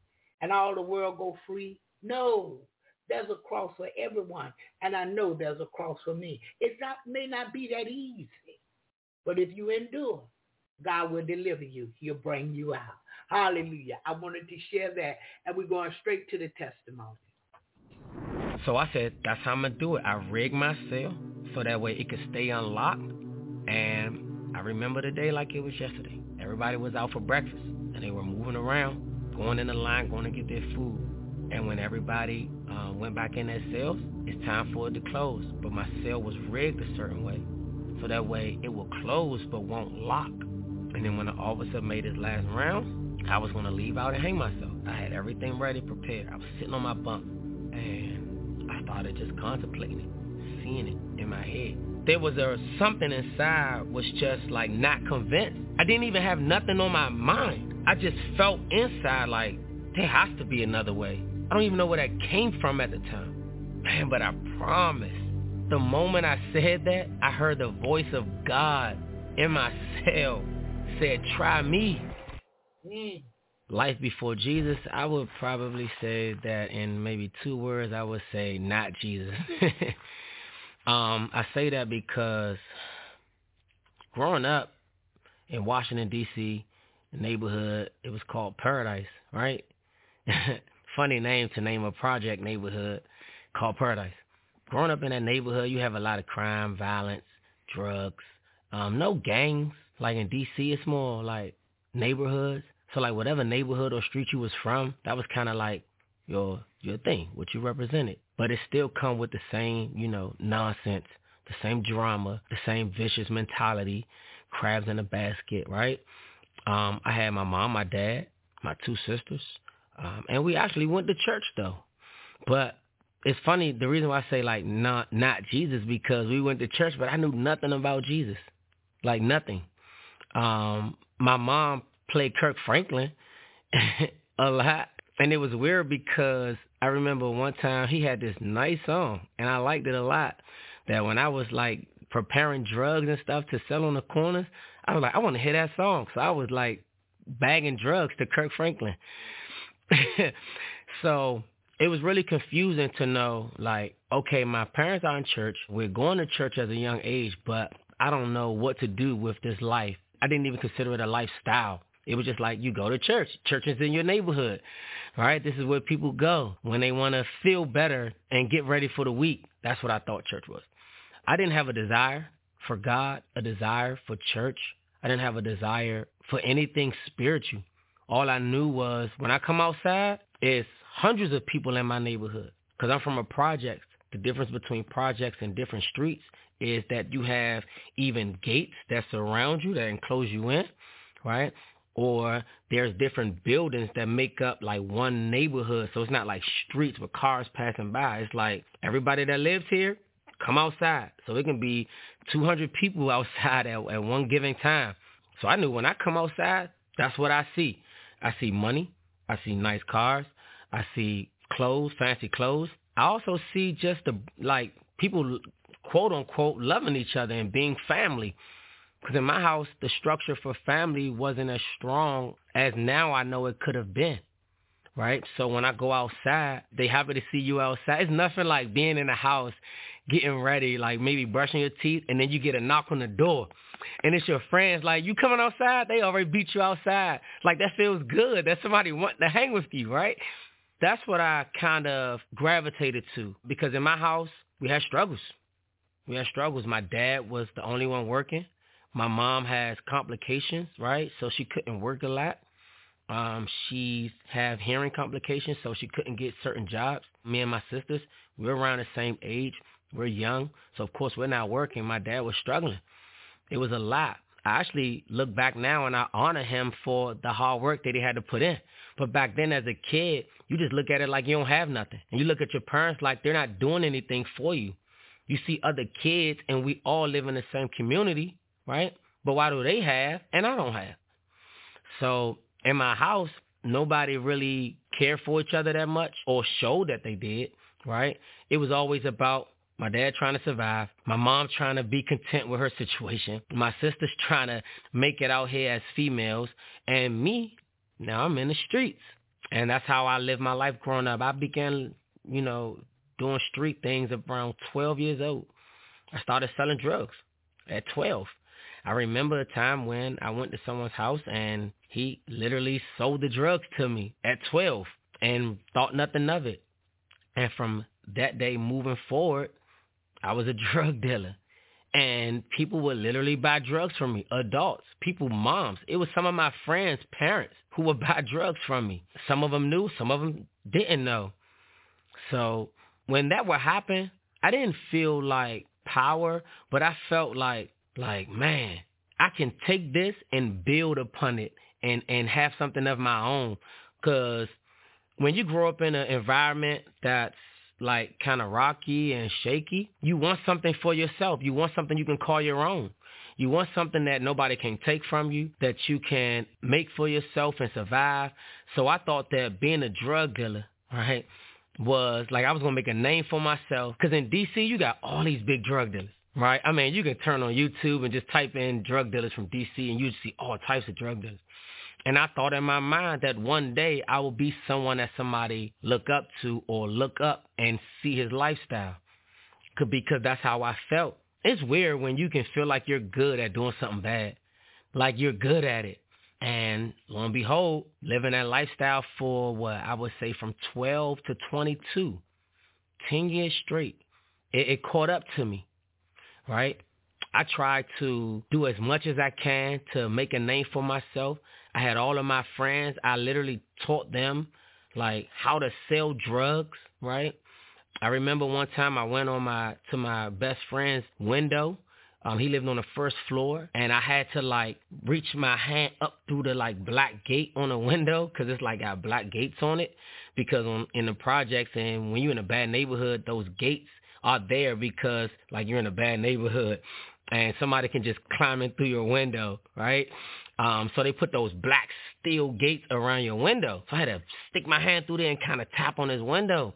and all the world go free? No. There's a cross for everyone. And I know there's a cross for me. It may not be that easy. But if you endure, God will deliver you. He'll bring you out. Hallelujah. I wanted to share that. And we're going straight to the testimony. So I said, that's how I'm going to do it. I rigged my cell so that way it could stay unlocked. And I remember the day like it was yesterday. Everybody was out for breakfast and they were moving around, going in the line, going to get their food. And when everybody uh, went back in their cells, it's time for it to close. But my cell was rigged a certain way. So that way it will close but won't lock. And then when the officer made his last round, I was going to leave out and hang myself. I had everything ready, prepared. I was sitting on my bunk. And I started just contemplating it, seeing it in my head. There was a something inside was just like not convinced. I didn't even have nothing on my mind. I just felt inside like there has to be another way. I don't even know where that came from at the time. Man, but I promise, the moment I said that, I heard the voice of God in my cell said, try me. Mm. Life before Jesus, I would probably say that in maybe two words, I would say not Jesus. *laughs* um, I say that because growing up in Washington, D.C., neighborhood. It was called Paradise, right? *laughs* Funny name to name a project neighborhood called Paradise. Growing up in that neighborhood, you have a lot of crime, violence, drugs. Um, no gangs. Like in D.C., it's more like neighborhoods. So like whatever neighborhood or street you was from, that was kind of like your your thing, what you represented. But it still come with the same, you know, nonsense, the same drama, the same vicious mentality, crabs in a basket, right? Um, I had my mom, my dad, my two sisters, um, and we actually went to church though. But it's funny. The reason why I say like not not Jesus because we went to church, but I knew nothing about Jesus, like nothing. Um, my mom played Kirk Franklin *laughs* a lot, and it was weird because I remember one time he had this nice song, and I liked it a lot. That when I was like preparing drugs and stuff to sell on the corners, I was like, I want to hear that song. So I was like bagging drugs to Kirk Franklin. *laughs* so it was really confusing to know like, okay, my parents are in church. We're going to church at a young age, but I don't know what to do with this life. I didn't even consider it a lifestyle. It was just like you go to church. Church is in your neighborhood. right? This is where people go when they want to feel better and get ready for the week. That's what I thought church was. I didn't have a desire for God, a desire for church. I didn't have a desire for anything spiritual. All I knew was when I come outside, it's hundreds of people in my neighborhood. Because I'm from a project. The difference between projects and different streets is that you have even gates that surround you, that enclose you in, right? Or there's different buildings that make up like one neighborhood. So it's not like streets with cars passing by. It's like everybody that lives here come outside. So it can be 200 people *laughs* outside at, at one given time. So I knew when I come outside, that's what I see. I see money. I see nice cars. I see clothes, fancy clothes. I also see just the like people quote unquote loving each other and being family. Because in my house, the structure for family wasn't as strong as now I know it could have been. Right? So when I go outside, they happy to see you outside. It's nothing like being in the house, getting ready, like maybe brushing your teeth, and then you get a knock on the door. And it's your friends like, you coming outside? They already beat you outside. Like that feels good. That somebody wanting to hang with you, right? That's what I kind of gravitated to. Because in my house, we had struggles. We had struggles. My dad was the only one working. My mom has complications, right? So she couldn't work a lot. Um, she had hearing complications, so she couldn't get certain jobs. Me and my sisters, we're around the same age. We're young, so of course we're not working. My dad was struggling. It was a lot. I actually look back now and I honor him for the hard work that he had to put in. But back then as a kid, you just look at it like you don't have nothing. And you look at your parents like they're not doing anything for you. You see other kids and we all live in the same community, right? But why do they have and I don't have? So in my house, nobody really cared for each other that much or showed that they did, right? It was always about my dad trying to survive, my mom trying to be content with her situation, my sisters trying to make it out here as females, and me, now I'm in the streets. And that's how I lived my life growing up. I began, you know, doing street things around 12 years old. I started selling drugs at 12. I remember a time when I went to someone's house and he literally sold the drugs to me at 12 and thought nothing of it. And from that day moving forward, I was a *laughs* drug dealer. And people would literally buy drugs from me. Adults, people, moms. It was some of my friends' parents who would *laughs* buy drugs from me. Some of them knew, some of them didn't know. So when that would happen, I didn't feel like power, but I felt like like man, I can take this and build upon it and and have something of my own. Cause when you grow up in an environment that's like kind of rocky and shaky, you want something for yourself. You want something you can call your own. You want something that nobody can take from you, that you can make for yourself and survive. So I thought that being a drug dealer, right, was like I was gonna make a name for myself. Cause in DC you got all these big drug dealers, right? I mean you can turn on YouTube and just type in drug dealers from DC and you'd see all types of drug dealers. And I thought in my mind that one day I will be someone that somebody look up to or look up and see his lifestyle. Could be because that's how I felt. It's weird when you can feel like you're good at doing something bad. Like you're good at it. And lo and behold, living that lifestyle for what I would say from 12 to 22, 10 years straight, it, it caught up to me, right? I tried to do as much as I can to make a name for myself. I had all of my friends. I literally taught them like how to sell drugs, right? I remember one time I went on my to my best friend's window um, he lived on the first floor, and I had to like reach my hand up through the like black gate on the window because it's like got black gates on it. Because on in the projects and when you're in a bad neighborhood, those gates are there because like you're in a bad neighborhood and somebody can just climb in through your window, right? Um, so they put those black steel gates around your window. So I had to stick my hand through there and kind of tap on his window.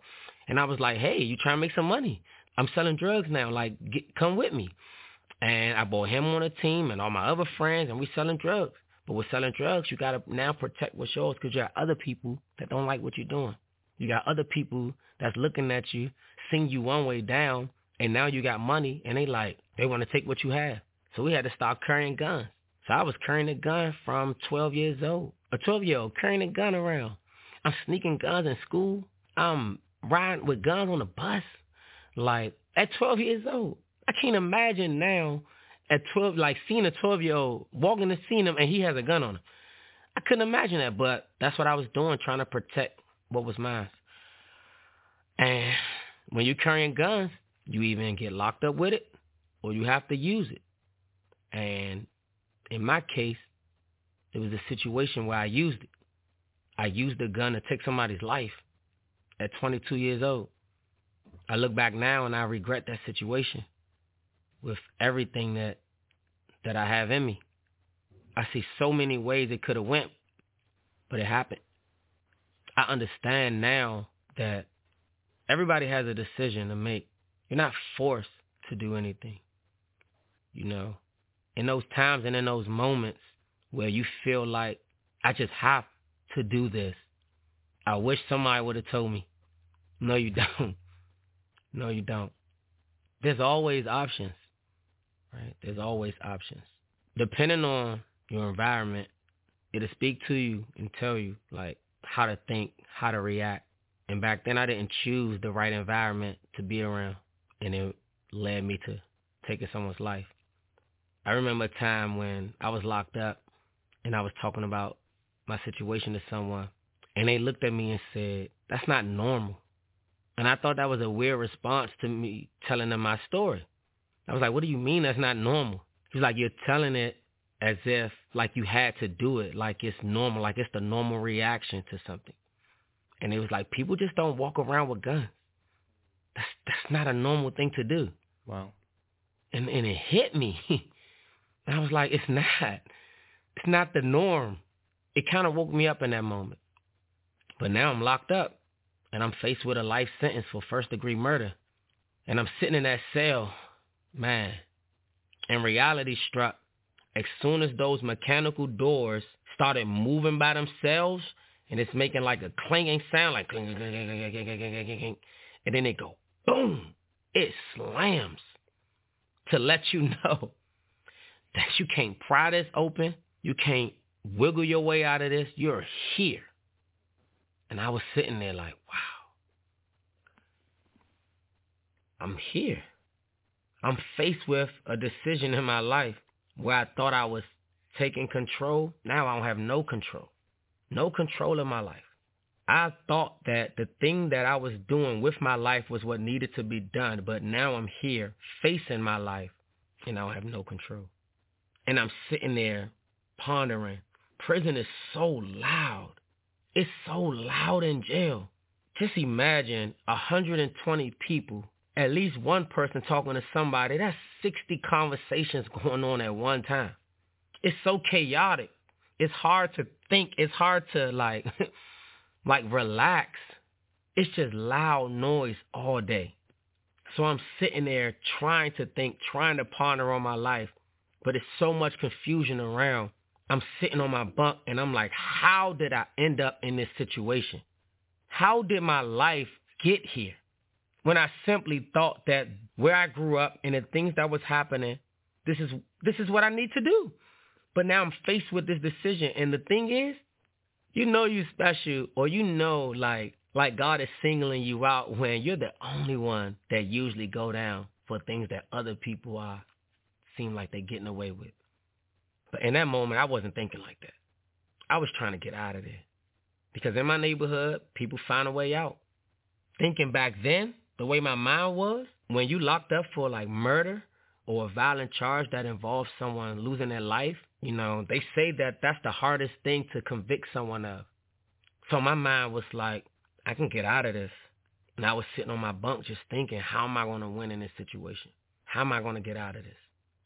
And I was like, hey, you trying to make some money? I'm selling drugs now. Like, get, come with me. And I bought him on a team and all my other friends, and we selling drugs. But with selling drugs, you got to now protect what's yours because you got other people that don't like what you're doing. You got other people that's looking at you, seeing you one way down, and now you got money, and they like, they want to take what you have. So we had to start carrying guns. So I was carrying a gun from 12 years old. A 12-year-old carrying a gun around. I'm sneaking guns in school. I'm riding with guns on the bus. Like, at 12 years old. I can't imagine now at 12, like seeing a 12 year old walking to see him and he has a gun on him. I couldn't imagine that, but that's what I was doing, trying to protect what was mine. And when you're carrying guns, you even get locked up with it or you have to use it. And in my case, it was a situation where I used it. I used the gun to take somebody's life at 22 years old. I look back now and I regret that situation with everything that that I have in me. I see so many ways it could have went, but it happened. I understand now that everybody has a decision to make. You're not forced to do anything. You know, in those times and in those moments where you feel like I just have to do this. I wish somebody would have told me. No, you *laughs* don't. No, you don't. There's always options, right? There's always options. Depending on your environment, it'll speak to you and tell you like how to think, how to react. And back then I didn't choose the right environment to be around and it led me to taking someone's life. I remember a time when I was locked up and I was talking about my situation to someone and they looked at me and said, That's not normal. And I thought that was a weird response to me telling them my story. I was like, What do you mean that's not normal? He's like, You're telling it as if like you had to do it, like it's normal, like it's the normal reaction to something. And it was like people just don't walk around with guns. That's that's not a normal thing to do. Wow. And and it hit me. *laughs* and I was like, it's not. It's not the norm. It kind of woke me up in that moment. But now I'm locked up and I'm faced with a life sentence for first degree murder. And I'm sitting in that cell, man. And reality struck as soon as those mechanical doors started moving by themselves and it's making like a clanging sound, like cling, cling, cling, cling, cling, cling, cling, and then it go boom, it slams to let you know that you can't pry this open, you can't wiggle your way out of this, you're here. And I was sitting there like, wow, I'm here. I'm faced with a decision in my life where I thought I was taking control. Now I don't have no control. No control in my life. I thought that the thing that I was doing with my life was what needed to be done, but now I'm here facing my life and I don't have no control. And I'm sitting there pondering. Prison is so loud. It's so loud in jail. Just imagine 120 people, at least one person talking to somebody. That's 60 conversations *laughs* going on at one time. It's so chaotic. It's hard to think. It's hard to like *laughs* like relax. It's just loud noise all day. So I'm sitting there trying to think, trying to ponder on my life, but it's so much confusion around. I'm sitting on my bunk and I'm like, how did I end up in this situation? How did my life get here? When I simply thought that where I grew up and the things that was happening, this is this is what I need to do. But now I'm faced with this decision and the thing is, you know you special or you know like like God is singling you out when you're the only one that usually go down for things that other people are seem like they're getting away with. But in that moment, I wasn't thinking like that. I was trying to get out of there. Because in my neighborhood, people find a way out. Thinking back then, the way my mind was, when you locked up for like murder or a violent charge that involves someone losing their life, you know, they say that that's the hardest thing to convict someone of. So my mind was like, I can get out of this. And I was sitting on my bunk just thinking, how am I going to win in this situation? How am I going to get out of this?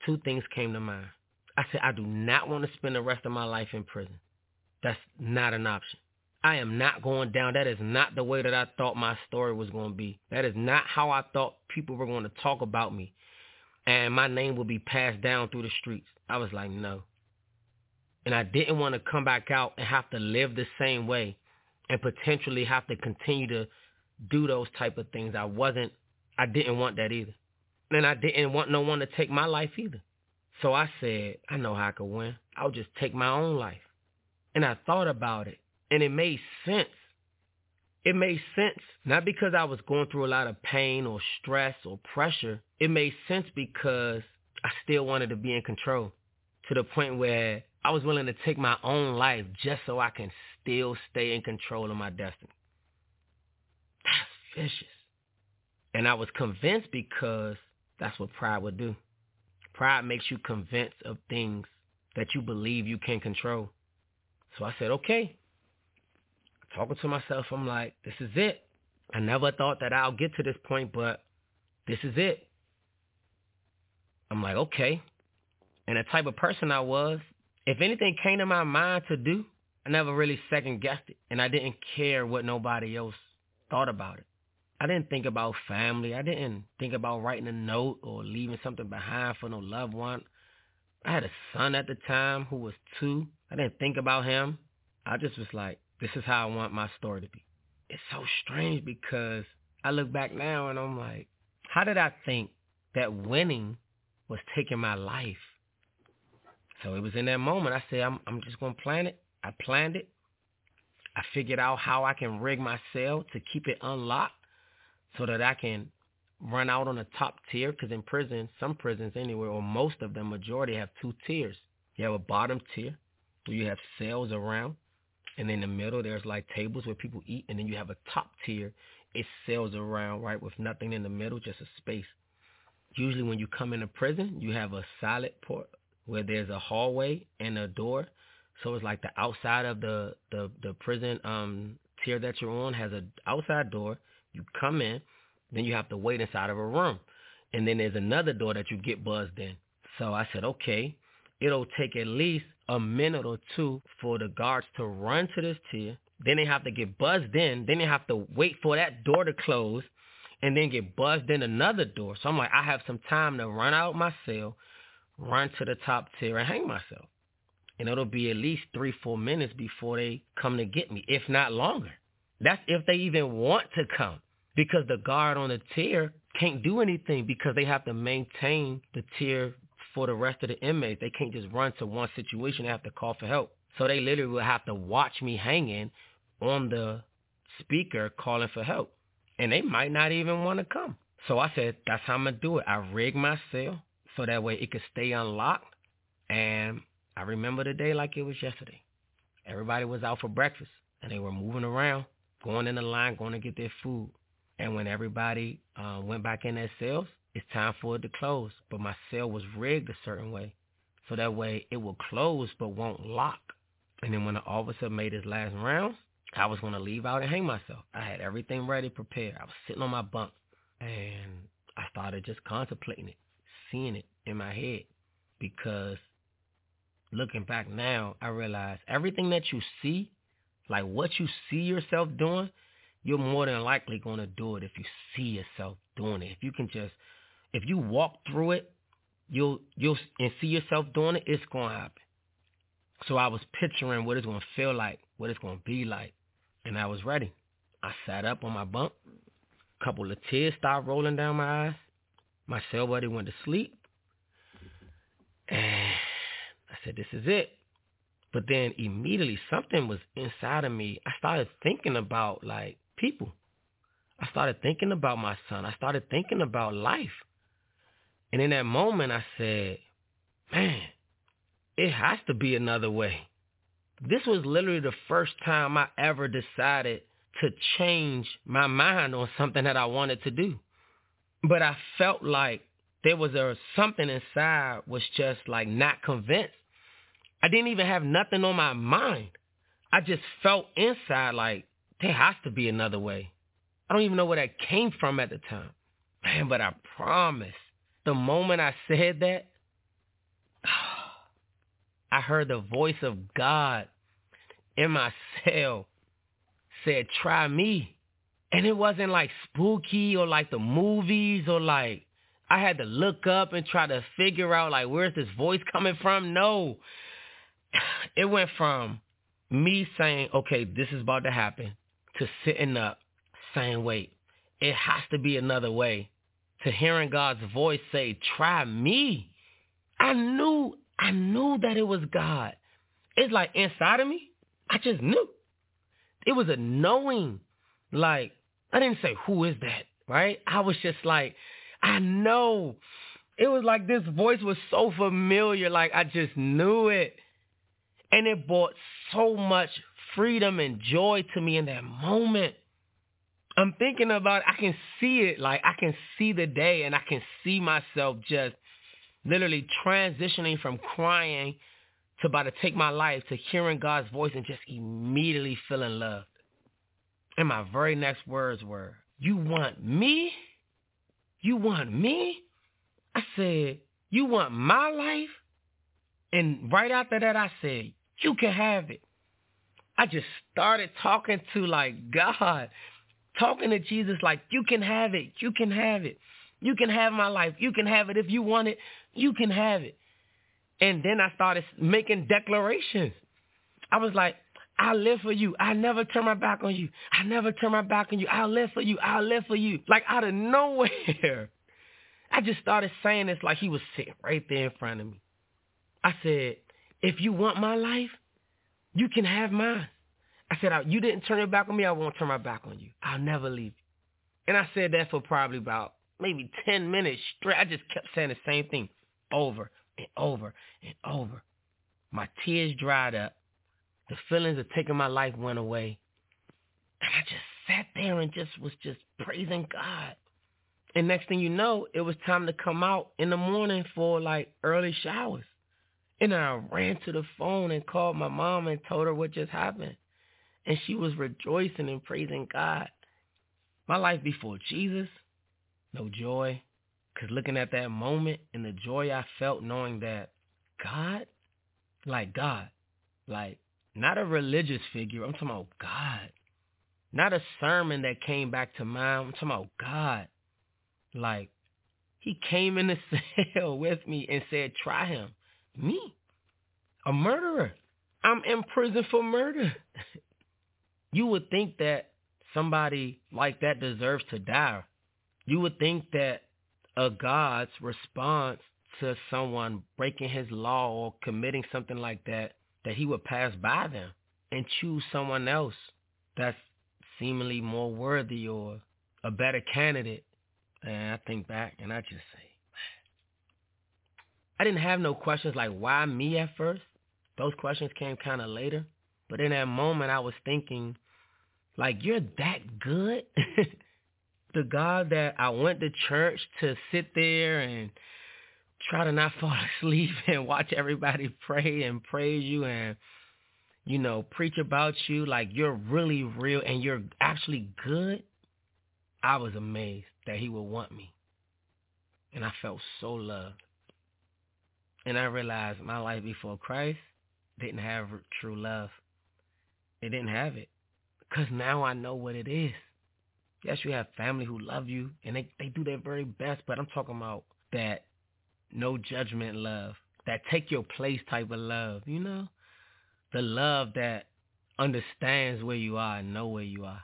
Two things came to mind. I said, I do not want to spend the rest of my life in prison. That's not an option. I am not going down. That is not the way that I thought my story was going to be. That is not how I thought people were going to talk about me. And my name would be passed down through the streets. I was like, no. And I didn't want to come back out and have to live the same way and potentially have to continue to do those type of things. I wasn't, I didn't want that either. And I didn't want no one to take my life either. So I said, I know how I could win. I'll just take my own life. And I thought about it, and it made sense. It made sense, not because I was going through a lot of pain or stress or pressure. It made sense because I still wanted to be in control to the point where I was willing to take my own life just so I can still stay in control of my destiny. That's vicious. And I was convinced because that's what pride would do. Pride makes you convinced of things that you believe you can control. So I said, okay. Talking to myself, I'm like, this is it. I never thought that I'll get to this point, but this is it. I'm like, okay. And the type of person I was, if anything came to my mind to do, I never really second guessed it. And I didn't care what nobody else thought about it. I didn't think about family. I didn't think about writing a note or leaving something behind for no loved one. I had a son at the time who was two. I didn't think about him. I just was like, this is how I want my story to be. It's so strange because I look back now and I'm like, how did I think that winning was taking my life? So it was in that moment I said, I'm, I'm just going to plan it. I planned it. I figured out how I can rig my cell to keep it unlocked so that I can run out on the top tier because in prison, some prisons anywhere, or most of them, majority have two tiers. You have a bottom tier where you have cells around, and in the middle there's like tables where people eat, and then you have a top tier. It cells around, right, with nothing in the middle, just a space. Usually when you come into prison, you have a sally port where there's a hallway and a door. So it's like the outside of the, the, the prison um, tier that you're on has an outside door. You come in, then you have to wait inside of a room. And then there's another door that you get buzzed in. So I said, okay, it'll take at least a minute or two for the guards to run to this tier. Then they have to get buzzed in. Then they have to wait for that door to close and then get buzzed in another door. So I'm like, I have some time to run out my cell, run to the top tier and hang myself. And it'll be at least three, four minutes before they come to get me, if not longer. That's if they even want to come because the guard on the tier can't do anything because they have to maintain the tier for the rest of the inmates. They can't just run to one situation. They have to call for help. So they literally will have to watch me hanging on the speaker calling for help. And they might not even want to come. So I said, that's how I'm going to do it. I rigged my cell so that way it could stay unlocked. And I remember the day like it was yesterday. Everybody was out for breakfast and they were moving around, going in the line, going to get their food. And when everybody uh, went back in their cells, it's time for it to close. But my cell was rigged a certain way. So that way it will close but won't lock. And then when the officer made his last rounds, I was going to leave out and hang myself. I had everything ready, prepared. I was sitting on my bunk. And I started just contemplating it, seeing it in my head. Because looking back now, I realize everything that you see, like what you see yourself doing, you're more than likely going to do it if you see yourself doing it. If you can just, if you walk through it, you'll, you'll, and see yourself doing it, it's going to happen. So I was picturing what it's going to feel like, what it's going to be like, and I was ready. I sat up on my bunk. A couple of tears started rolling down my eyes. My cell buddy went to sleep. And I said, this is it. But then immediately something was inside of me. I started thinking about like people. I started thinking about my son. I started thinking about life. And in that moment, I said, man, it has to be another way. This was literally the first time I ever decided to change my mind on something that I wanted to do. But I felt like there was a something inside was just like not convinced. I didn't even have nothing on my mind. I just felt inside like there has to be another way. I don't even know where that came from at the time. Man, but I promise, the moment I said that, *sighs* I heard the voice of God in my cell said, try me. And it wasn't like spooky or like the movies or like I had to look up and try to figure out like where's this voice coming from? No. *coughs* It went from me saying, okay, this is about to happen to sitting up saying, wait, it has to be another way, to hearing God's voice say, try me. I knew, I knew that it was God. It's like inside of me, I just knew. It was a knowing. Like, I didn't say, who is that? Right? I was just like, I know. It was like this voice was so familiar. Like, I just knew it. And it brought so much freedom and joy to me in that moment. I'm thinking about it. I can see it like I can see the day and I can see myself just literally transitioning from crying to about to take my life to hearing God's voice and just immediately feeling loved. And my very next words were, you want me? You want me? I said, you want my life? And right after that, I said, you can have it. I just started talking to like God, talking to Jesus like, you can have it. You can have it. You can have my life. You can have it. If you want it, you can have it. And then I started making declarations. I was like, I'll live for you. I never turn my back on you. I never turn my back on you. I'll live for you. I'll live for you. Like out of nowhere. *laughs* I just started saying this like he was sitting right there in front of me. I said, if you want my life, you can have mine. I said, you didn't turn your back on me. I won't turn my back on you. I'll never leave you. And I said that for probably about maybe 10 minutes straight. I just kept saying the same thing over and over and over. My tears dried up. The feelings of taking my life went away. And I just sat there and just was just praising God. And next thing you know, it was time to come out in the morning for like early showers. And I ran to the phone and called my mom and told her what just happened. And she was rejoicing and praising God. My life before Jesus, no joy. Because looking at that moment and the joy I felt knowing that God, like God, like not a religious figure. I'm talking about God. Not a sermon that came back to mind. I'm talking about God. Like, he came in the *laughs* cell with me and said, try him. Me, a murderer. I'm in prison for murder. *laughs* you would think that somebody like that deserves to die. You would think that a God's response to someone breaking his law or committing something like that, that he would pass by them and choose someone else that's seemingly more worthy or a better candidate. And I think back and I just say, I didn't have no questions like why me at first. Those questions came kind of later. But in that moment, I was thinking, like, you're that good? *laughs* the God that I went to church to sit there and try to not *laughs* fall asleep and watch everybody pray and praise you and, you know, preach about you like you're really real and you're actually good, I was amazed that he would want me. And I felt so loved. And I realized my life before Christ didn't have true love. It didn't have it. Because now I know what it is. Yes, you have family who love you and they, they do their very best, but I'm talking about that no judgment love, that take your place type of love, you know? The love that understands where you are and know where you are.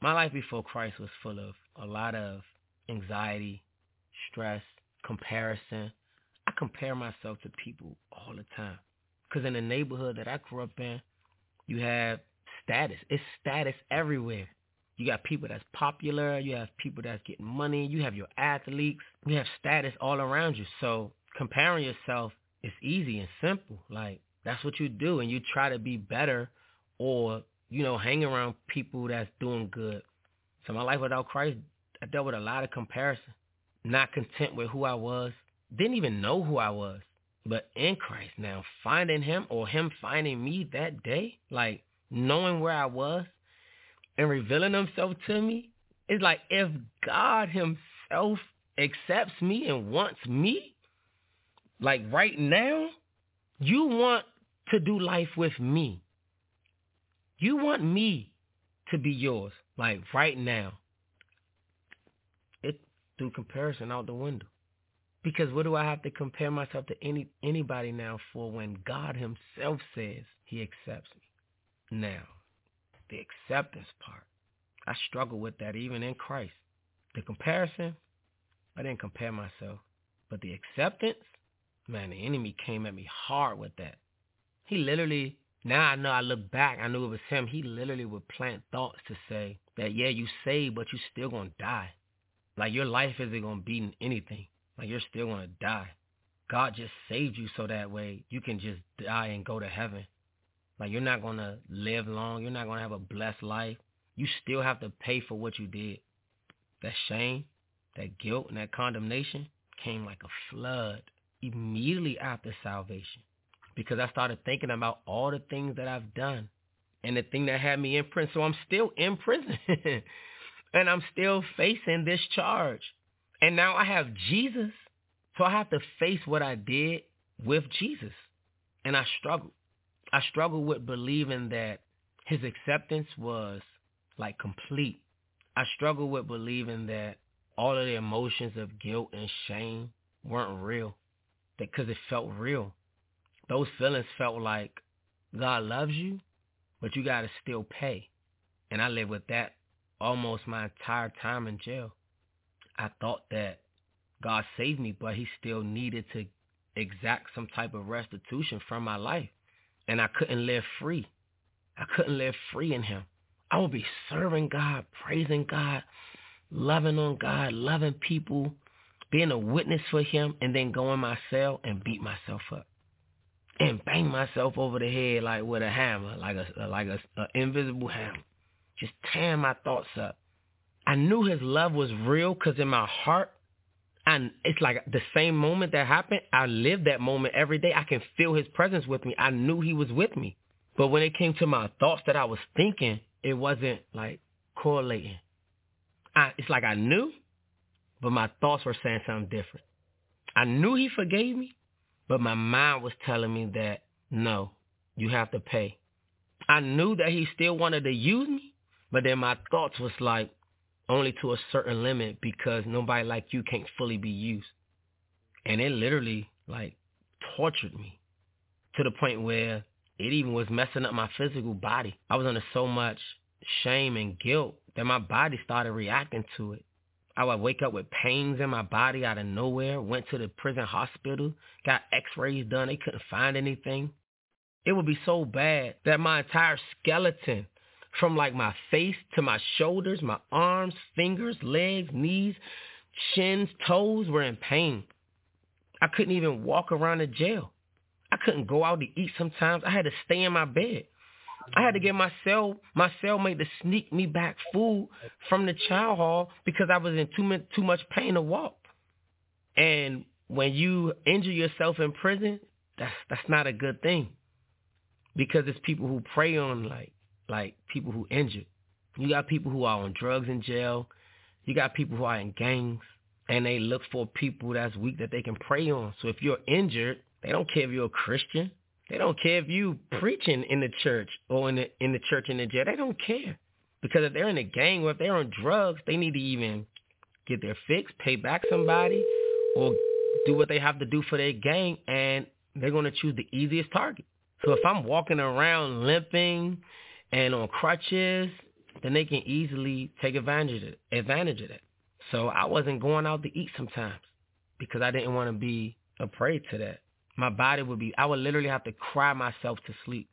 My life before Christ was full of a lot of anxiety, stress, comparison, I compare myself to people all the time. Because in the neighborhood that I grew up in, you have status. It's status everywhere. You got people that's popular. You have people that's getting money. You have your athletes. You have status all around you. So comparing yourself is easy and simple. Like that's what you do, and you try to be better, or you know, hang around people that's doing good. So my life without Christ, I dealt with a lot of comparison. Not content with who I was, didn't even know who I was. But in Christ now, finding him or him finding me that day, like knowing where I was and revealing himself to me, it's like if God himself accepts me and wants me, like right now, you want to do life with me. You want me to be yours, like right now. It threw comparison out the window. Because what do I have to compare myself to any anybody now for when God himself says he accepts me? Now, the acceptance part. I struggle with that even in Christ. The comparison, I didn't compare myself. But the acceptance, man, the enemy came at me hard with that. He literally, now I know I look back, I knew it was him. He literally would plant thoughts to say that, yeah, you saved, but you still going to die. Like your life isn't going to be anything. Like you're still to die. God just saved you so that way you can just die and go to heaven. Like you're not to live long. You're not to have a blessed life. You still have to pay for what you did. That shame, that guilt, and that condemnation came like a flood immediately after salvation. Because I started thinking about all the things that I've done and the thing that had me in prison. So I'm still in prison. *laughs* and I'm still facing this charge. And now I have Jesus. So I have to face what I did with Jesus. And I struggle. I struggle with believing that his acceptance was like complete. I struggle with believing that all of the emotions of guilt and shame weren't real. Because it felt real. Those feelings felt like God loves you, but you got to still pay. And I lived with that almost my entire time in jail. I thought that God saved me, but he still needed to exact some type of restitution from my life. And I couldn't live free. I couldn't live free in him. I would be serving God, praising God, loving on God, loving people, being a witness for him, and then go in my cell and beat myself up and bang myself over the head like with a hammer, like a like a, a invisible hammer, just tearing my thoughts up. I knew his love was real because in my heart, and it's like the same moment that happened, I lived that moment every day. I can feel his presence with me. I knew he was with me. But when it came to my thoughts that I was thinking, it wasn't like correlating. I, it's like I knew, but my thoughts were saying something different. I knew he forgave me, but my mind was telling me that no, you have to pay. I knew that he still wanted to use me, but then my thoughts was like only to a certain limit because nobody like you can't fully be used. And it literally like tortured me to the point where it even was messing up my physical body. I was under so much shame and guilt that my body started reacting to it. I would wake up with pains in my body out of nowhere, went to the prison hospital, got x-rays done. They couldn't find anything. It would be so bad that my entire skeleton, from like my face to my shoulders, my arms, fingers, legs, knees, shins, toes were in pain. I couldn't even walk around the jail. I couldn't go out to eat sometimes. I had to stay in my bed. I had to get my cell my cellmate to sneak me back food from the chow hall because I was in too too much pain to walk. And when you injure yourself in prison, that's that's not a good thing. Because it's people who prey on like like people who injured. You got people who are on drugs in jail. You got people who are in gangs and they look for people that's weak that they can prey on. So if you're injured, they don't care if you're a Christian. They don't care if you preaching in the church or in the in the church in the jail. They don't care. Because if they're in a gang or if they're on drugs, they need to even get their fix, pay back somebody, or do what they have to do for their gang, and they're to choose the easiest target. So if I'm walking around limping and on crutches, then they can easily take advantage of advantage of that. So I wasn't going out to eat sometimes because I didn't want to be a prey to that my body would be, I would literally have to cry myself to sleep.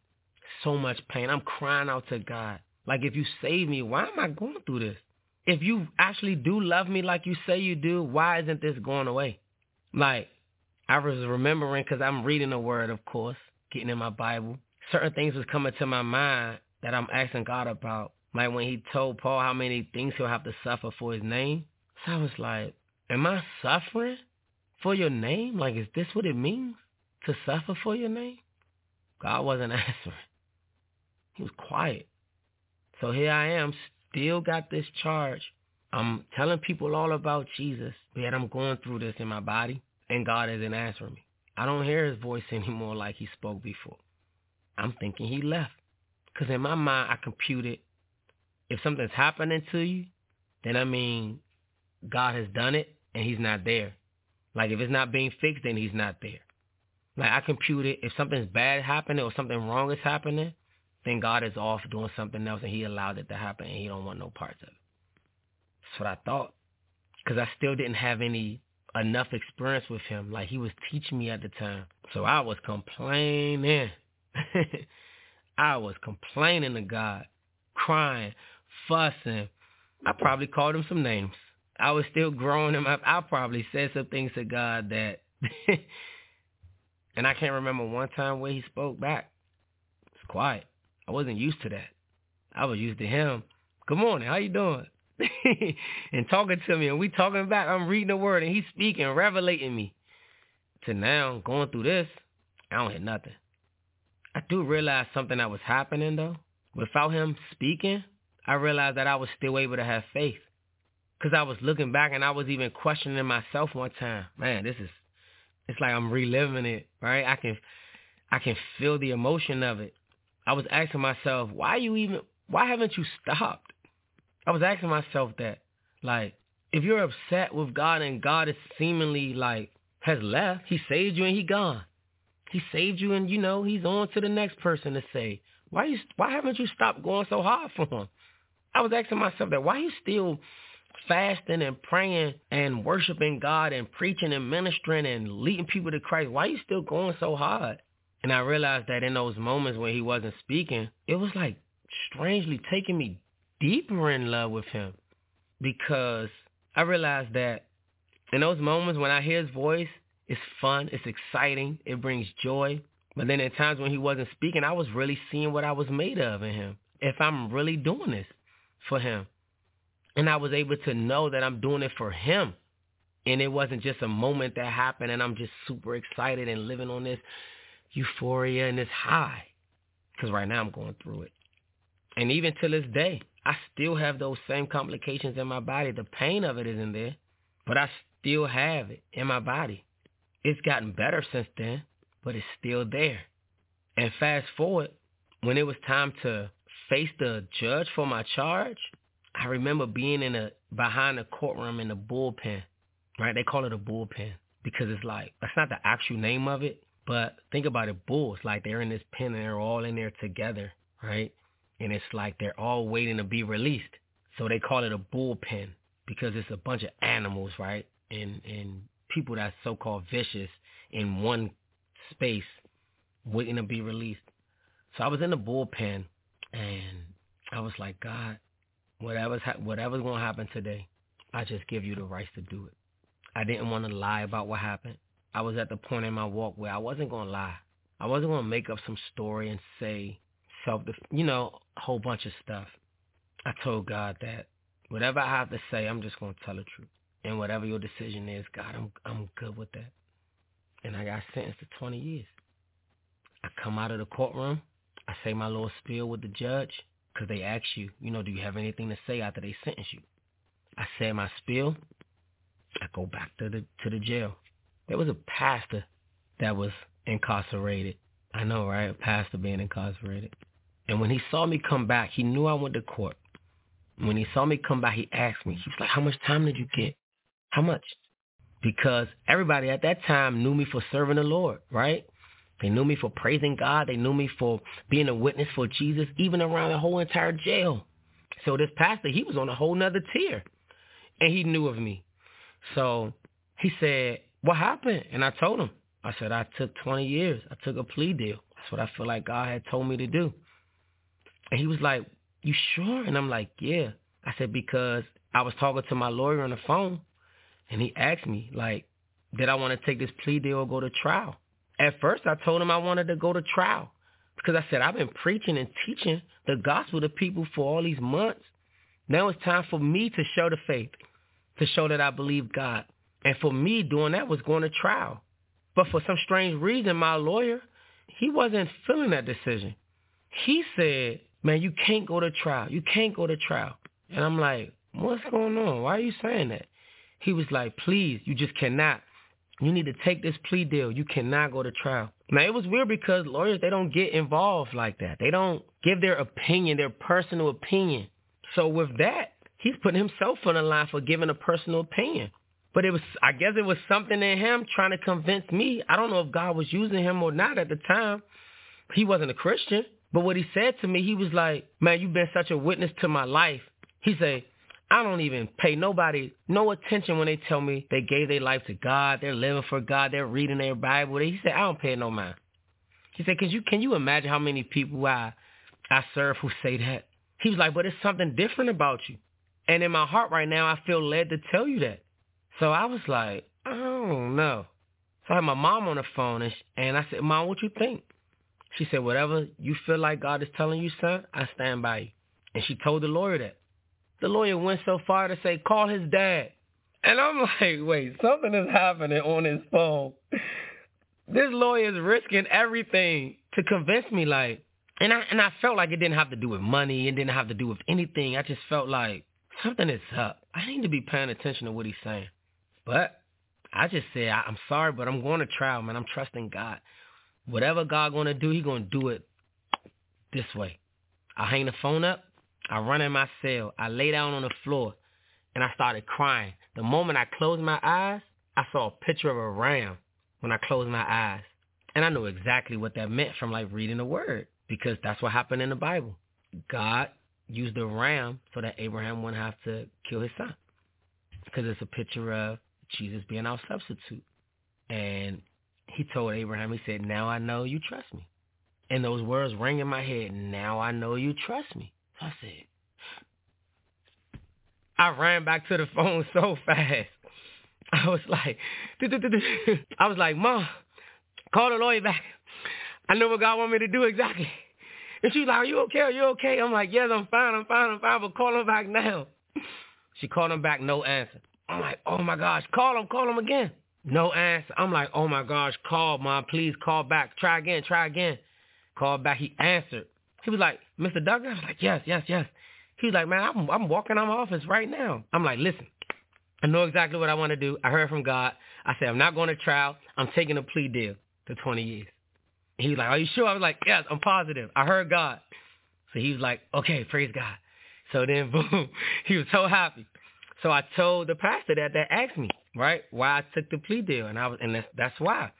So much pain. I'm crying out to God. Like, if you save me, why am I going through this? If you actually do love me like you say you do, why isn't this going away? Like, I was remembering, because I'm reading the word, of course, getting in my Bible. Certain things was coming to my mind that I'm asking God about. Like when he told Paul how many things he'll have to suffer for his name. So I was like, am I suffering for your name? Like, is this what it means? to suffer for your name? God wasn't *laughs* answering. He was quiet. So here I am, still got this charge. I'm telling people all about Jesus, yet I'm going through this in my body, and God isn't answering me. I don't hear his voice *laughs* anymore like he spoke before. I'm thinking he left. Because in my mind, I computed, if something's happening to you, then I mean, God has done it, and he's not there. Like if it's not being fixed, then he's not there. Like I computed, if something's bad happening or something wrong is happening, then God is off doing something else and he allowed it to happen and he don't want no parts of it. That's what I thought. Because I still didn't have any enough experience with him. Like he was teaching me at the time. So I was complaining. *laughs* I was complaining to God, crying, fussing. I probably called him some names. I was still growing him up. I probably said some things to God that *laughs* And I can't remember one time where he spoke back. It's quiet. I wasn't used to that. I was used to him. Good morning. How you doing? *laughs* and talking to me and we talking back. I'm reading the word and he's speaking, revelating me. To now, going through this, I don't hear nothing. Do realize something that was happening though. without him speaking, I realized that I was still able to have faith. Cause I was looking back and I was even questioning myself one time. Man, this is, it's like I'm reliving it, right? I can, I can feel the emotion of it. I was asking myself, why you even, why haven't you stopped? I was asking myself that, like, if you're upset with God and God is seemingly like has left, He saved you and He gone. He saved you and you know He's on to the next person to say, why you, why haven't you stopped going so hard for Him? I was asking myself that, why you still fasting and praying and worshiping God and preaching and ministering and leading people to Christ? Why you still going so hard? And I realized that in those moments when He wasn't speaking, it was like strangely taking me deeper in love with Him because I realized that in those moments when I hear his voice, it's fun, it's exciting, it brings joy. But then at times when he wasn't speaking, I was really seeing what I was made of in him. If I'm really doing this for him. And I was able to know that I'm doing it for him. And it wasn't just a moment that happened and I'm just super excited and living on this euphoria and this high. Because right now I'm going through it. And even to this day, I still have those same complications in my body. The pain of it isn't there, but I still have it in my body. It's gotten better since then, but it's still there. And fast forward, when it was time to face the judge for my charge, I remember being in a behind the courtroom in the bullpen. Right? They call it a bullpen because it's like that's not the actual name of it, but think about it, bulls. Like they're in this pen and they're all in there together, right? and it's like they're all waiting to be released. So they call it a bullpen because it's a bunch of animals, right? And and people that's so called vicious in one space waiting to be released. So I was in the bullpen and I was like, God, whatever's ha- whatever's gonna happen today, I just give you the rights to do it. I didn't want to lie about what happened. I was at the point in my walk where I wasn't gonna lie. I wasn't gonna make up some story and say self, you know, a whole bunch of stuff. I told God that whatever I have to say, I'm just to tell the truth. And whatever your decision is, God, I'm I'm good with that. And I got sentenced to 20 years. I come out of the courtroom. I say my little spiel with the judge because they ask you, you know, do you have anything to say after they sentence you? I say my spiel. I go back to the to the jail. There was a pastor that was incarcerated. I know, right? A pastor being incarcerated. And when he saw me come back, he knew I went to court. When he saw me come back, he asked me, he was like, how much time did you get? How much? Because everybody at that time knew me for serving the Lord, right? They knew me for praising God. They knew me for being a witness for Jesus, even around the whole entire jail. So this pastor, he was on a whole nother tier. And he knew of me. So he said, what happened? And I told him. I said, I took 20 years. I took a plea deal. That's what I feel like God had told me to do. And he was like, you sure? And I'm like, yeah. I said, because I was talking to my lawyer on the phone and he asked me, like, did I want to take this plea deal or go to trial? At first, I told him I wanted to go to trial because I said, I've been preaching and teaching the gospel to people for all these months. Now it's time for me to show the faith, to show that I believe God. And for me, doing that was going to trial. But for some strange reason, my lawyer, he wasn't feeling that decision. He said, man, you can't go to trial. You can't go to trial. And I'm like, what's going on? Why are you saying that? He was like, please, you just cannot. You need to take this plea deal. You cannot go to trial. Now, it was weird because lawyers, they don't get involved like that. They don't give their opinion, their personal opinion. So with that, he's putting himself on the line for giving a personal opinion. But it was, I guess it was something in him trying to convince me. I don't know if God was using him or not at the time. He wasn't a Christian. But what he said to me, he was like, man, you've been such a witness to my life. He said, I don't even pay nobody no attention when they tell me they gave their life to God, they're living for God, they're reading their Bible. He said, I don't pay no mind. He said, Cause you can you imagine how many people I I serve who say that? He was like, but it's something different about you. And in my heart right now, I feel led to tell you that. So I was like, I don't know. So I had my mom on the phone, and, she, and I said, Mom, what you think? She said, whatever you feel like God is telling you, son, I stand by you. And she told the lawyer that. The lawyer went so far to say, call his dad. And I'm *laughs* like, wait, something is happening on his phone. This lawyer is risking everything to convince me, like, And I and I felt like it didn't have to do with money. It didn't have to do with anything. I just felt like something is up. I need to be paying attention to what he's saying. But I just said, I'm sorry, but I'm going to trial, man. I'm trusting God. Whatever God going to do, He going to do it this way. I hang the phone up. I run in my cell. I lay down on the floor, and I started crying. The moment I closed my eyes, I saw a picture of a ram when I closed my eyes. And I knew exactly what that meant from like reading the word because that's what happened in the Bible. God used a ram so that Abraham wouldn't have to kill his son because it's a picture of Jesus being our substitute. And he told Abraham, he said, now I know you trust me. And those words rang in my head, now I know you trust me. I said, I ran back to the phone so fast. I was like, *laughs* I was like, Mom, call the lawyer back. I know what God want me to do exactly. And she's like, are you okay? Are you okay? I'm like, yes, I'm fine. I'm fine. I'm fine. But call him back now. She called him back, no answer. I'm like, oh my gosh, call him, call him again. No answer. I'm like, oh my gosh, call, mom, please call back. Try again, try again. Call back. He answered. He was like, Mr. Duggar? I was like, yes, yes, yes. He was like, man, I'm, I'm walking out of my office right now. I'm like, listen, I know exactly what I want to do. I heard from God. I said, I'm not going to trial. I'm taking a plea deal to 20 years. he was like, are you sure? I was like, yes, I'm positive. I heard God. So he was like, okay, praise God. So then, *laughs* boom, he was so happy. So I told the pastor that that asked me, right, why I took the plea deal, and I was, and that's that's why.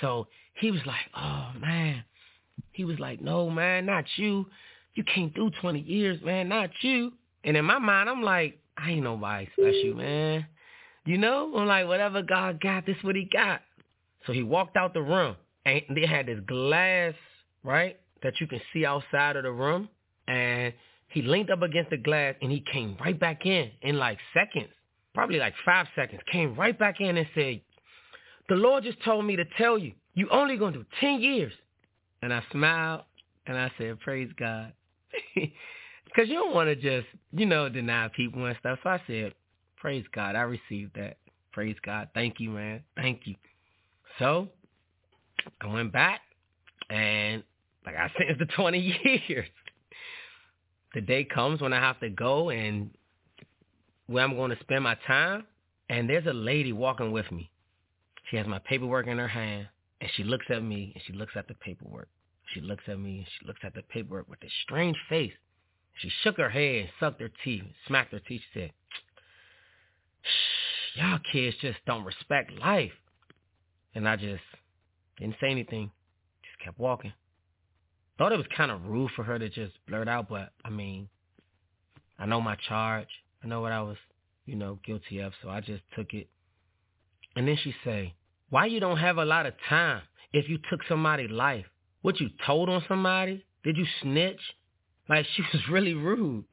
So he was like, oh man, he was like, no man, not you. You can't do 20 years, man, not you. And in my mind, I'm like, I ain't nobody special, man. You know, I'm like, whatever God got, this what he got. So he walked out the room, and they had this glass, right, that you can see outside of the room, and he leaned up against the glass and he came right back in in like seconds, probably like five seconds, came right back in and said, the Lord just told me to tell you, you only going to do 10 years. And I smiled and I said, praise God. *laughs* Because you don't want to just, you know, deny people and stuff. So I said, praise God. I received that. Praise God. Thank you, man. Thank you. So I went back and like I *laughs* sentenced to 20 *laughs* years the day comes when I have to go and where I'm going to spend my time. And there's a lady walking with me. She has my paperwork in her hand, and she looks at me, and she looks at the paperwork. She looks at me, she looks at the paperwork with a strange face. She shook her head and sucked her teeth, smacked her teeth. She said, y'all kids just don't respect life. And I just didn't say anything, just kept walking. Thought it was kind of rude for her to just blurt out, but I mean, I know my charge. I know what I was, you know, guilty of, so I just took it. And then she say, why you don't have a lot of time if you took somebody's life? What you told on somebody? Did you snitch? Like *laughs* she was really rude.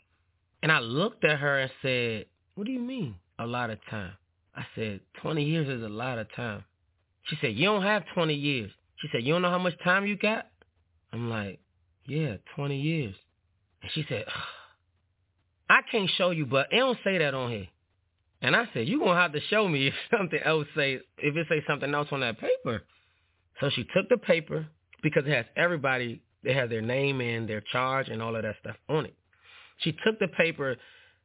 And I looked at her and said, what do you mean a lot of time? I said, 20 years is a lot of time. She said, you don't have 20 years. She said, you don't know how much time you got? I'm like, yeah, 20 years. And she said, I can't show you, but it don't say that on here. And I said, you going to have to show me if *laughs* something else say, if it say something else on that paper. So she took the paper because it has everybody, they have their name and their charge and all of that stuff on it. She took the paper.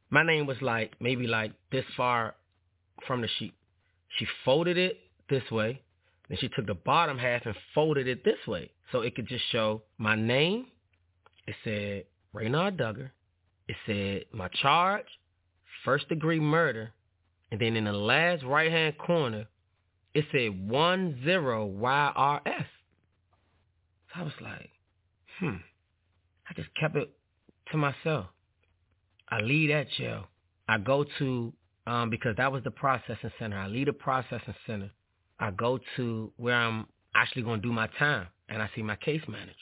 My name was like, maybe like this far from the sheet. She folded it this way. Then she took the bottom half and folded it this way. So it could just show my name. It said Raynard Duggar. It said my charge, first degree murder. And then in the last right hand corner, it said one zero YRS. So I was like, hmm. I just kept it to myself. I leave that jail. I go to um, because that was the processing center. I leave the processing center. I go to where I'm actually going to do my time, and I see my case manager.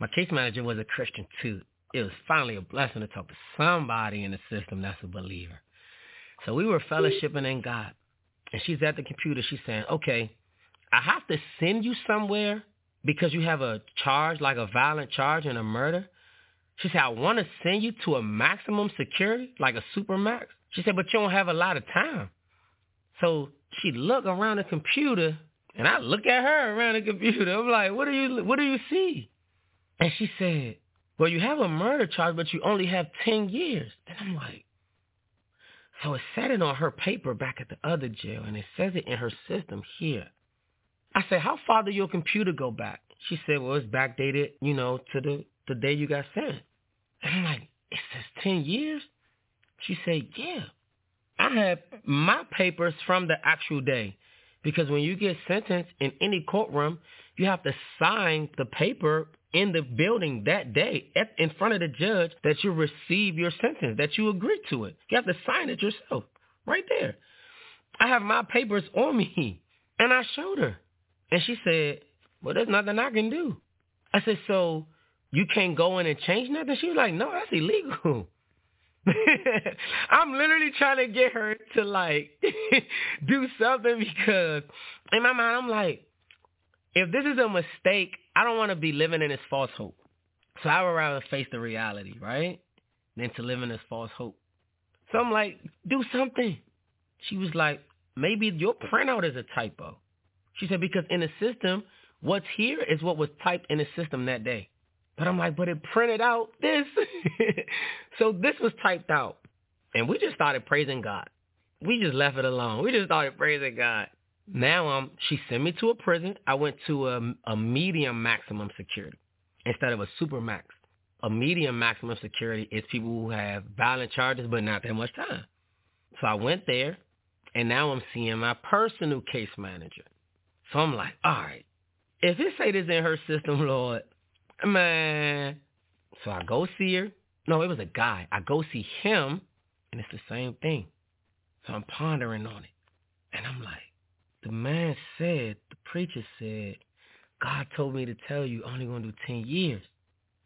My case manager was a Christian too. It was finally a blessing to talk to somebody in the system that's a believer. So we were fellowshipping in God, and she's at the computer. She's saying, "Okay, I have to send you somewhere because you have a charge, like a violent charge and a murder." She said, "I want to send you to a maximum security, like a super max." She said, "But you don't have a lot of time." So she looked around the computer, and I look at her around the computer. I'm like, what do you what do you see? And she said, well, you have a murder charge, but you only have 10 years. And I'm like, so it said it on her paper back at the other jail, and it says it in her system here. I said, how far did your computer go back? She said, well, it's backdated, you know, to the, the day you got sent. And I'm like, it says 10 years? She said, yeah. I have my papers from the actual day. Because when you get sentenced in any courtroom, you have to sign the paper in the building that day at, in front of the judge that you receive your sentence, that you agree to it. You have to sign it yourself right there. I have my papers on me. And I showed her. And she said, well, there's nothing I can do. I said, so you can't go in and change nothing? She was like, no, that's illegal. *laughs* I'm literally trying to get her to like *laughs* do something because in my mind I'm like, if this is a mistake, I don't want to be living in this false hope. So I would rather face the reality, right? Than to live in this false hope. So I'm like, do something. She was like, maybe your printout is a typo. She said, because in the system, what's here is what was typed in the system that day. But I'm like, but it printed out this. *laughs* so this was typed out. And we just started praising God. We just left it alone. We just started praising God. Now um, she sent me to a prison. I went to a, a medium maximum security instead of a super max. A medium maximum security is people who have violent charges but not that much time. So I went there, and now I'm seeing my personal case manager. So I'm like, all right, if it say this in her system, *laughs* Lord, Man. So I go see her. No, it was a guy. I go see him, and it's the same thing. So I'm pondering on it. And I'm like, the man said, the preacher said, God told me to tell you only going to do 10 years.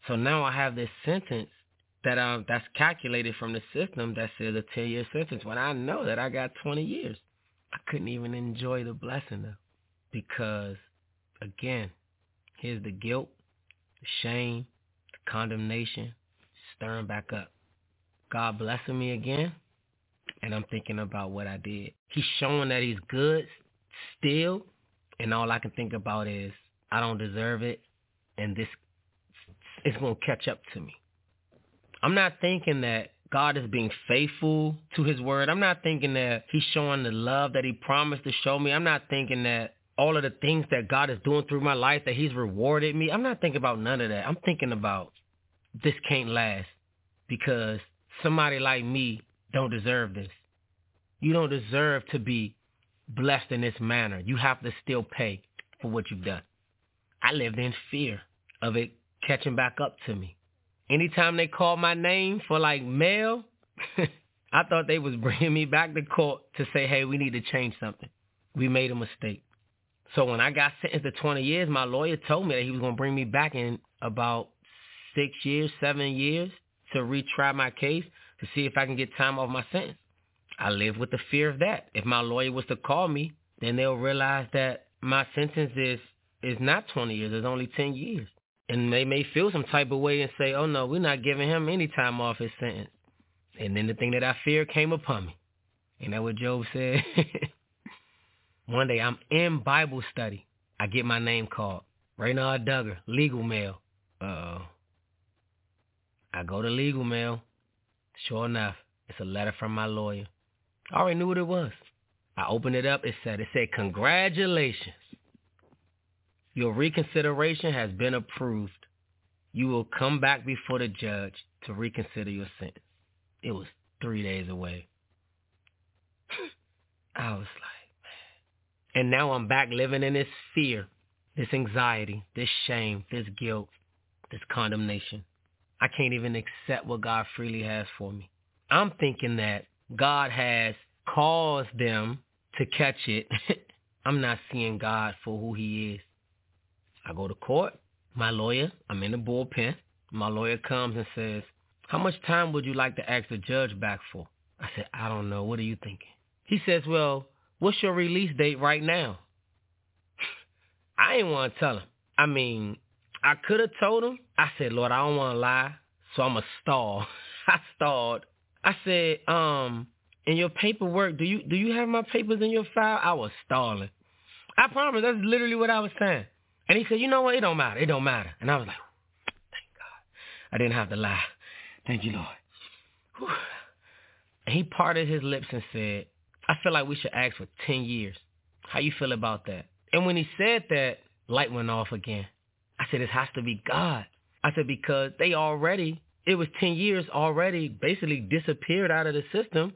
So now I have this sentence that um that's calculated from the system that says a 10 year sentence when I know that I got 20 years. I couldn't even enjoy the blessing though because again, here's the guilt, the shame, the condemnation, stirring back up. God blessing me again, and I'm thinking about what I did. He's showing that he's good still, and all I can think about is I don't deserve it, and this is going to catch up to me. I'm not thinking that God is being faithful to his word. I'm not thinking that he's showing the love that he promised to show me. I'm not thinking that all of the things that God is doing through my life, that he's rewarded me. I'm not thinking about none of that. I'm thinking about this can't last because somebody like me don't deserve this. You don't deserve to be blessed in this manner. You have to still pay for what you've done. I lived in fear of it catching back up to me. Anytime they called my name for like mail, *laughs* I thought they was bringing me back to court to say, hey, we need to change something. We made a mistake. So when I got sentenced to 20 years, my lawyer told me that he was going to bring me back in about six years, seven years to retry my case to see if I can get time off my sentence. I live with the fear of that. If my lawyer was to call me, then they'll realize that my sentence is is not 20 years, it's only 10 years. And they may feel some type of way and say, oh no, we're not giving him any time off his sentence. And then the thing that I fear came upon me. And that what Job said? *laughs* One day I'm in Bible study. I get my name called. Raynard Duggar, legal mail. Uh-oh. I go to legal mail. Sure enough, it's a letter from my lawyer. I already knew what it was. I opened it up. It said, it said, congratulations. Your reconsideration has been approved. You will come back before the judge to reconsider your sentence. It was three days away. *sighs* I was like, and now I'm back living in this fear, this anxiety, this shame, this guilt, this condemnation. I can't even accept what God freely has for me. I'm thinking that God has caused them to catch it. *laughs* I'm not seeing God for who he is. I go to court. My lawyer, I'm in the bullpen. My lawyer comes and says, how much time would you like to ask the judge back for? I said, I don't know. What are you thinking? He says, well, what's your release date right now? I ain't want to tell him. I mean, I could have told him. I said, Lord, I don't want to lie, so I'm a stall. *laughs* I stalled. I said, um, in your paperwork, do you do you have my papers in your file? I was stalling. I promise, that's literally what I was saying. And he said, you know what? It don't matter. It don't matter. And I was like, thank God, I didn't have to lie. Thank you, Lord. Whew. And he parted his lips and said, I feel like we should ask for 10 years. How you feel about that? And when he said that, light went off again. I said, it has to be God. I said, because they already, it was 10 years already basically disappeared out of the system.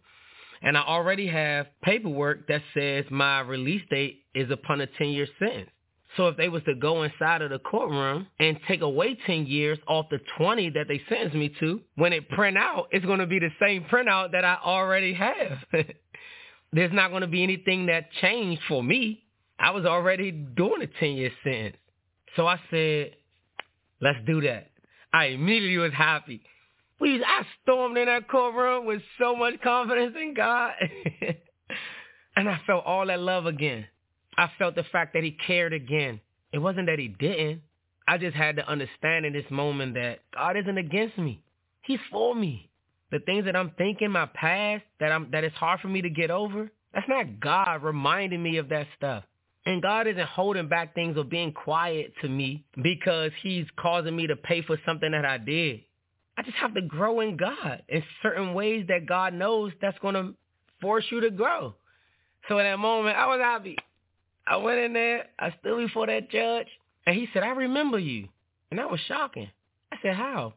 And I already have paperwork that says my release date is upon a 10-year sentence. So if they was to go inside of the courtroom and take away 10 years off the 20 that they sentenced me to, when it print out, it's going to be the same printout that I already have. *laughs* There's not going to be anything that changed for me. I was already doing a 10-year sentence. So I said, let's do that. I immediately was happy. Please, I stormed in that courtroom with so much confidence in God. *laughs* and I felt all that love again. I felt the fact that he cared again. It wasn't that he didn't. I just had to understand in this moment that God isn't against me. He's for me. The things that I'm thinking, my past, that I'm that it's hard for me to get over, that's not God reminding me of that stuff. And God isn't holding back things or being quiet to me because he's causing me to pay for something that I did. I just have to grow in God in certain ways that God knows that's going to force you to grow. So in that moment, I was happy. I went in there, I stood before that judge, and he said, I remember you. And that was shocking. I said, how?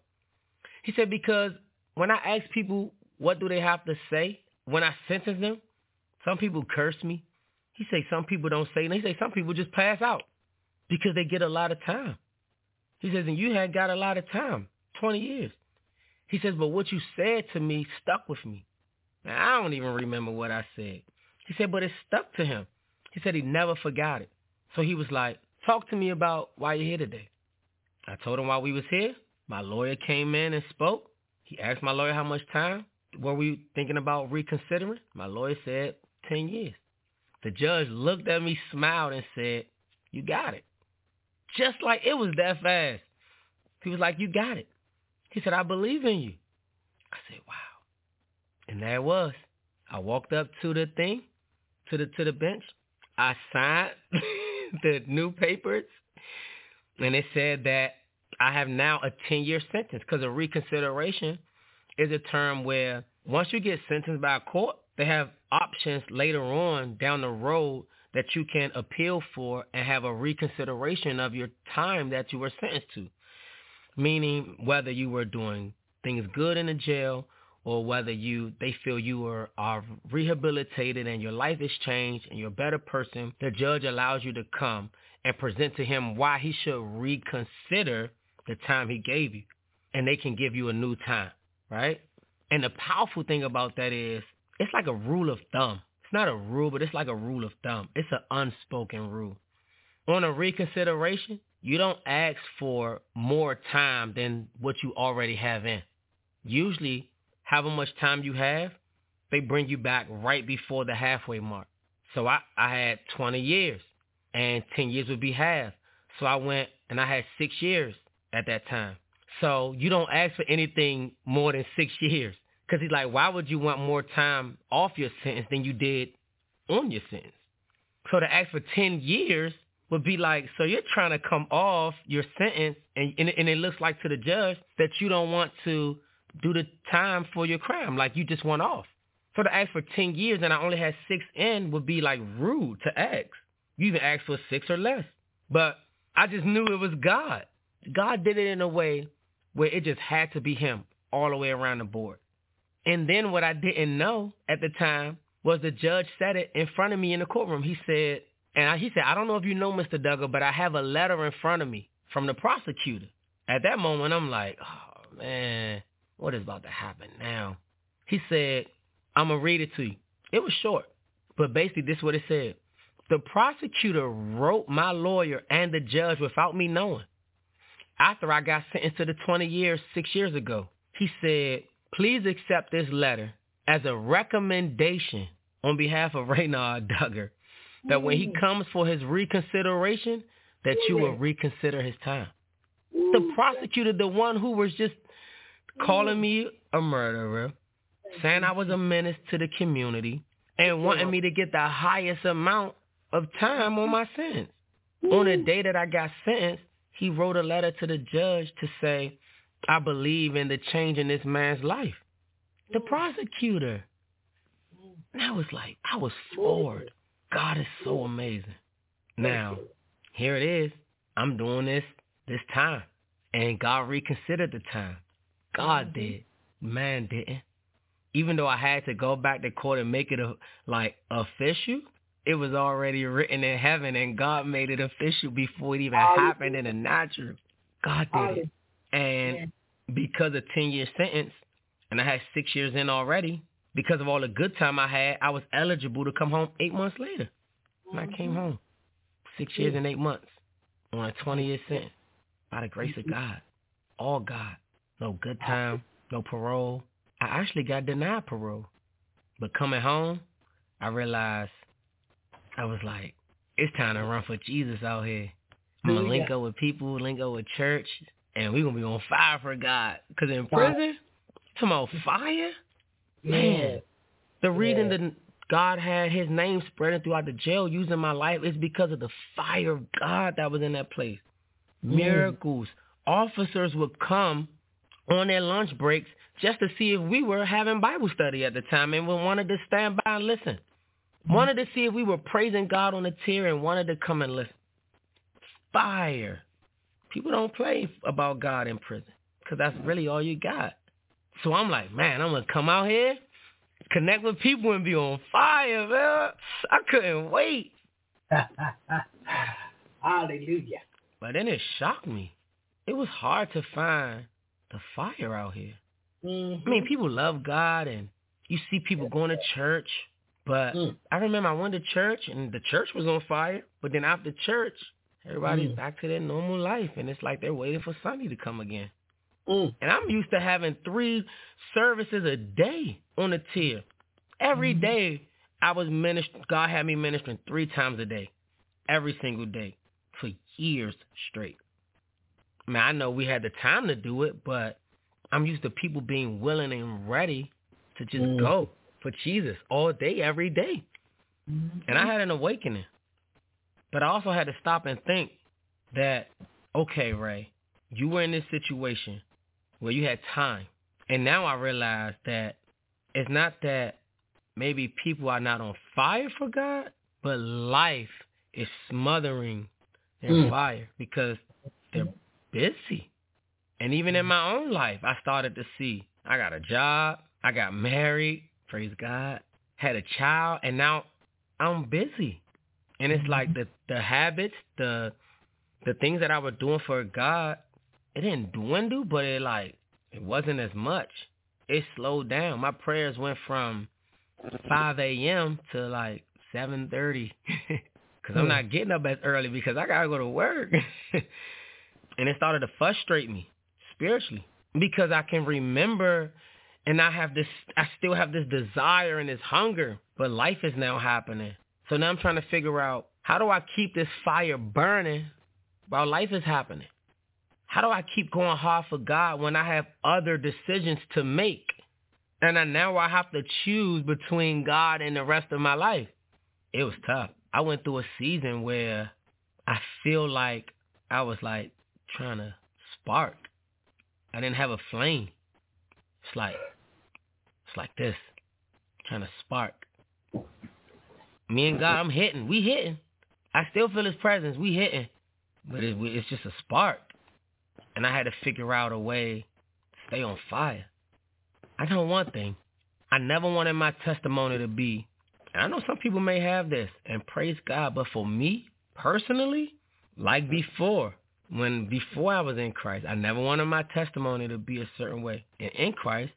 He said, because when I ask people what do they have to say when I sentence them, some people curse me. He say some people don't say, and he say some people just pass out because they get a lot of time. He says, and you had got a lot of time, 20 years. He says, but what you said to me stuck with me. Now, I don't even remember what I said. He said, but it stuck to him. He said he never forgot it. So he was like, talk to me about why you're here today. I told him why we was here. My lawyer came in and spoke. He asked my lawyer how much time were we thinking about reconsidering. My lawyer said 10 years. The judge looked at me, smiled, and said, you got it. Just like it was that fast. He was like, you got it. He said, I believe in you. I said, wow. And there it was. I walked up to the thing, to the to the bench. I signed *laughs* the new papers, and it said that I have now a 10-year sentence because a reconsideration is a term where once you get sentenced by a court, they have options later on down the road that you can appeal for and have a reconsideration of your time that you were sentenced to. Meaning whether you were doing things good in the jail or whether you they feel you are, are rehabilitated and your life is changed and you're a better person, the judge allows you to come and present to him why he should reconsider the time he gave you. And they can give you a new time, right? And the powerful thing about that is it's like a rule of thumb. It's not a rule, but it's like a rule of thumb. It's an unspoken rule. On a reconsideration, you don't ask for more time than what you already have in. Usually however much time you have, they bring you back right before the halfway mark. So I, I had 20 years and 10 years would be half. So I went and I had six years at that time. So you don't ask for anything more than six years. Because he's like, why would you want more time off your sentence than you did on your sentence? So to ask for 10 years would be like, so you're trying to come off your sentence and, and, and it looks like to the judge that you don't want to do the time for your crime. Like you just went off. So to ask for 10 years and I only had six in would be like rude to ask. You even asked for six or less. But I just knew it was God. God did it in a way where it just had to be him all the way around the board. And then what I didn't know at the time was the judge said it in front of me in the courtroom. He said, and I, he said, I don't know if you know Mr. Duggar, but I have a letter in front of me from the prosecutor. At that moment, I'm like, oh, man, what is about to happen now? He said, I'm going to read it to you. It was short, but basically this is what it said. The prosecutor wrote my lawyer and the judge without me knowing. After I got sentenced to the 20 years six years ago, he said, please accept this letter as a recommendation on behalf of *laughs* Raynard Duggar that when he mm-hmm. comes for his reconsideration, that you will mm-hmm. reconsider his time. The mm-hmm. prosecutor, the one who was just calling me a murderer, saying I was a menace to the community, and wanting me to get the highest amount of time on my sentence. On the day that I got sentenced, he wrote a letter to the judge to say, I believe in the change in this man's life. The mm. prosecutor. And I was like, I was floored. God is so amazing. Now, here it is. I'm doing this this time. And God reconsidered the time. God mm-hmm. did. Man didn't. Even though I had to go back to court and make it a, like official, it was already written in heaven and God made it official before it even happened in the natural. God did it. And because of 10 year sentence, and I had six years in already, because of all the good time I had, I was eligible to come home eight months later. And I came home. Six years and eight months on a 20 year sentence by the grace of God. All God. No good time, no parole. I actually got denied parole. But coming home, I realized I was like, it's time to run for Jesus out here. I'm going to link up with people, link up with church, and we're going to be on fire for God. Because in prison, talking about fire, man, the reason that God had his name spreading throughout the jail using my life is because of the fire of God that was in that place. Mm. Miracles. Officers would come on their lunch breaks just to see if we were having Bible study at the time and we wanted to stand by and listen. Wanted to see if we were praising God on the tier and wanted to come and listen. Fire. People don't play about God in prison because that's really all you got. So I'm like, man, I'm going to come out here, connect with people and be on fire, man. I couldn't wait. *laughs* Hallelujah. But then it shocked me. It was hard to find the fire out here. Mm-hmm. I mean, people love God and you see people going to church, but Mm. I remember I went to church and the church was on fire, but then after church, everybody's Mm. back to their normal life and it's like they're waiting for Sunday to come again. Mm. And I'm used to having three services a day on the tier. Every Mm-hmm. day I was ministering, God had me ministering three times a day, every single day for years straight. I mean, I know we had the time to do it, but I'm used to people being willing and ready to just Mm. go for Jesus all day, every day. Mm-hmm. And I had an awakening. But I also had to stop and think that, okay, Ray, you were in this situation where you had time. And now I realize that it's not that maybe people are not on fire for God, but life is smothering their Mm. fire because they're busy. And even in my own life, I started to see I got a job, I got married, praise God, had a child, and now I'm busy. And it's like mm-hmm. the the habits, the the things that I was doing for God, it didn't dwindle, but it like it wasn't as much. It slowed down. My prayers went from 5 a.m. to like 7:30, because *laughs* I'm hmm. not getting up as early because I gotta go to work. *laughs* and it started to frustrate me spiritually because I can remember and I have this I still have this desire and this hunger, but life is now happening. So now I'm trying to figure out how do I keep this fire burning while life is happening? How do I keep going hard for God when I have other decisions to make? And I, now I have to choose between God and the rest of my life. It was tough. I went through a season where I feel like I was like trying to spark. I didn't have a flame. It's like it's like this, trying to spark. Me and God, I'm hitting. We hitting. I still feel His presence. We hitting, but it, it's just a spark. And I had to figure out a way to stay on fire. I know one thing. I never wanted my testimony to be. I know some people may have this, and praise God. But for me personally, like before, when before I was in Christ, I never wanted my testimony to be a certain way. And in Christ,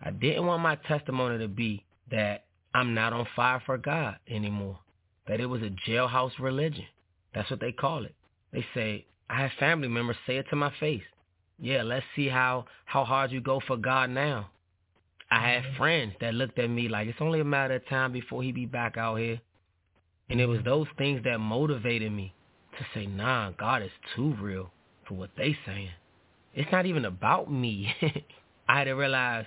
I didn't want my testimony to be that I'm not on fire for God anymore. That it was a jailhouse religion. That's what they call it. They say, I have family members say it to my face. Yeah, let's see how, how hard you go for God now. I had mm-hmm. friends that looked at me like it's only a matter of time before he be back out here. And it was mm-hmm. those things that motivated me to say, nah, God is too real for what they saying. It's not even about me. *laughs* I had to realize,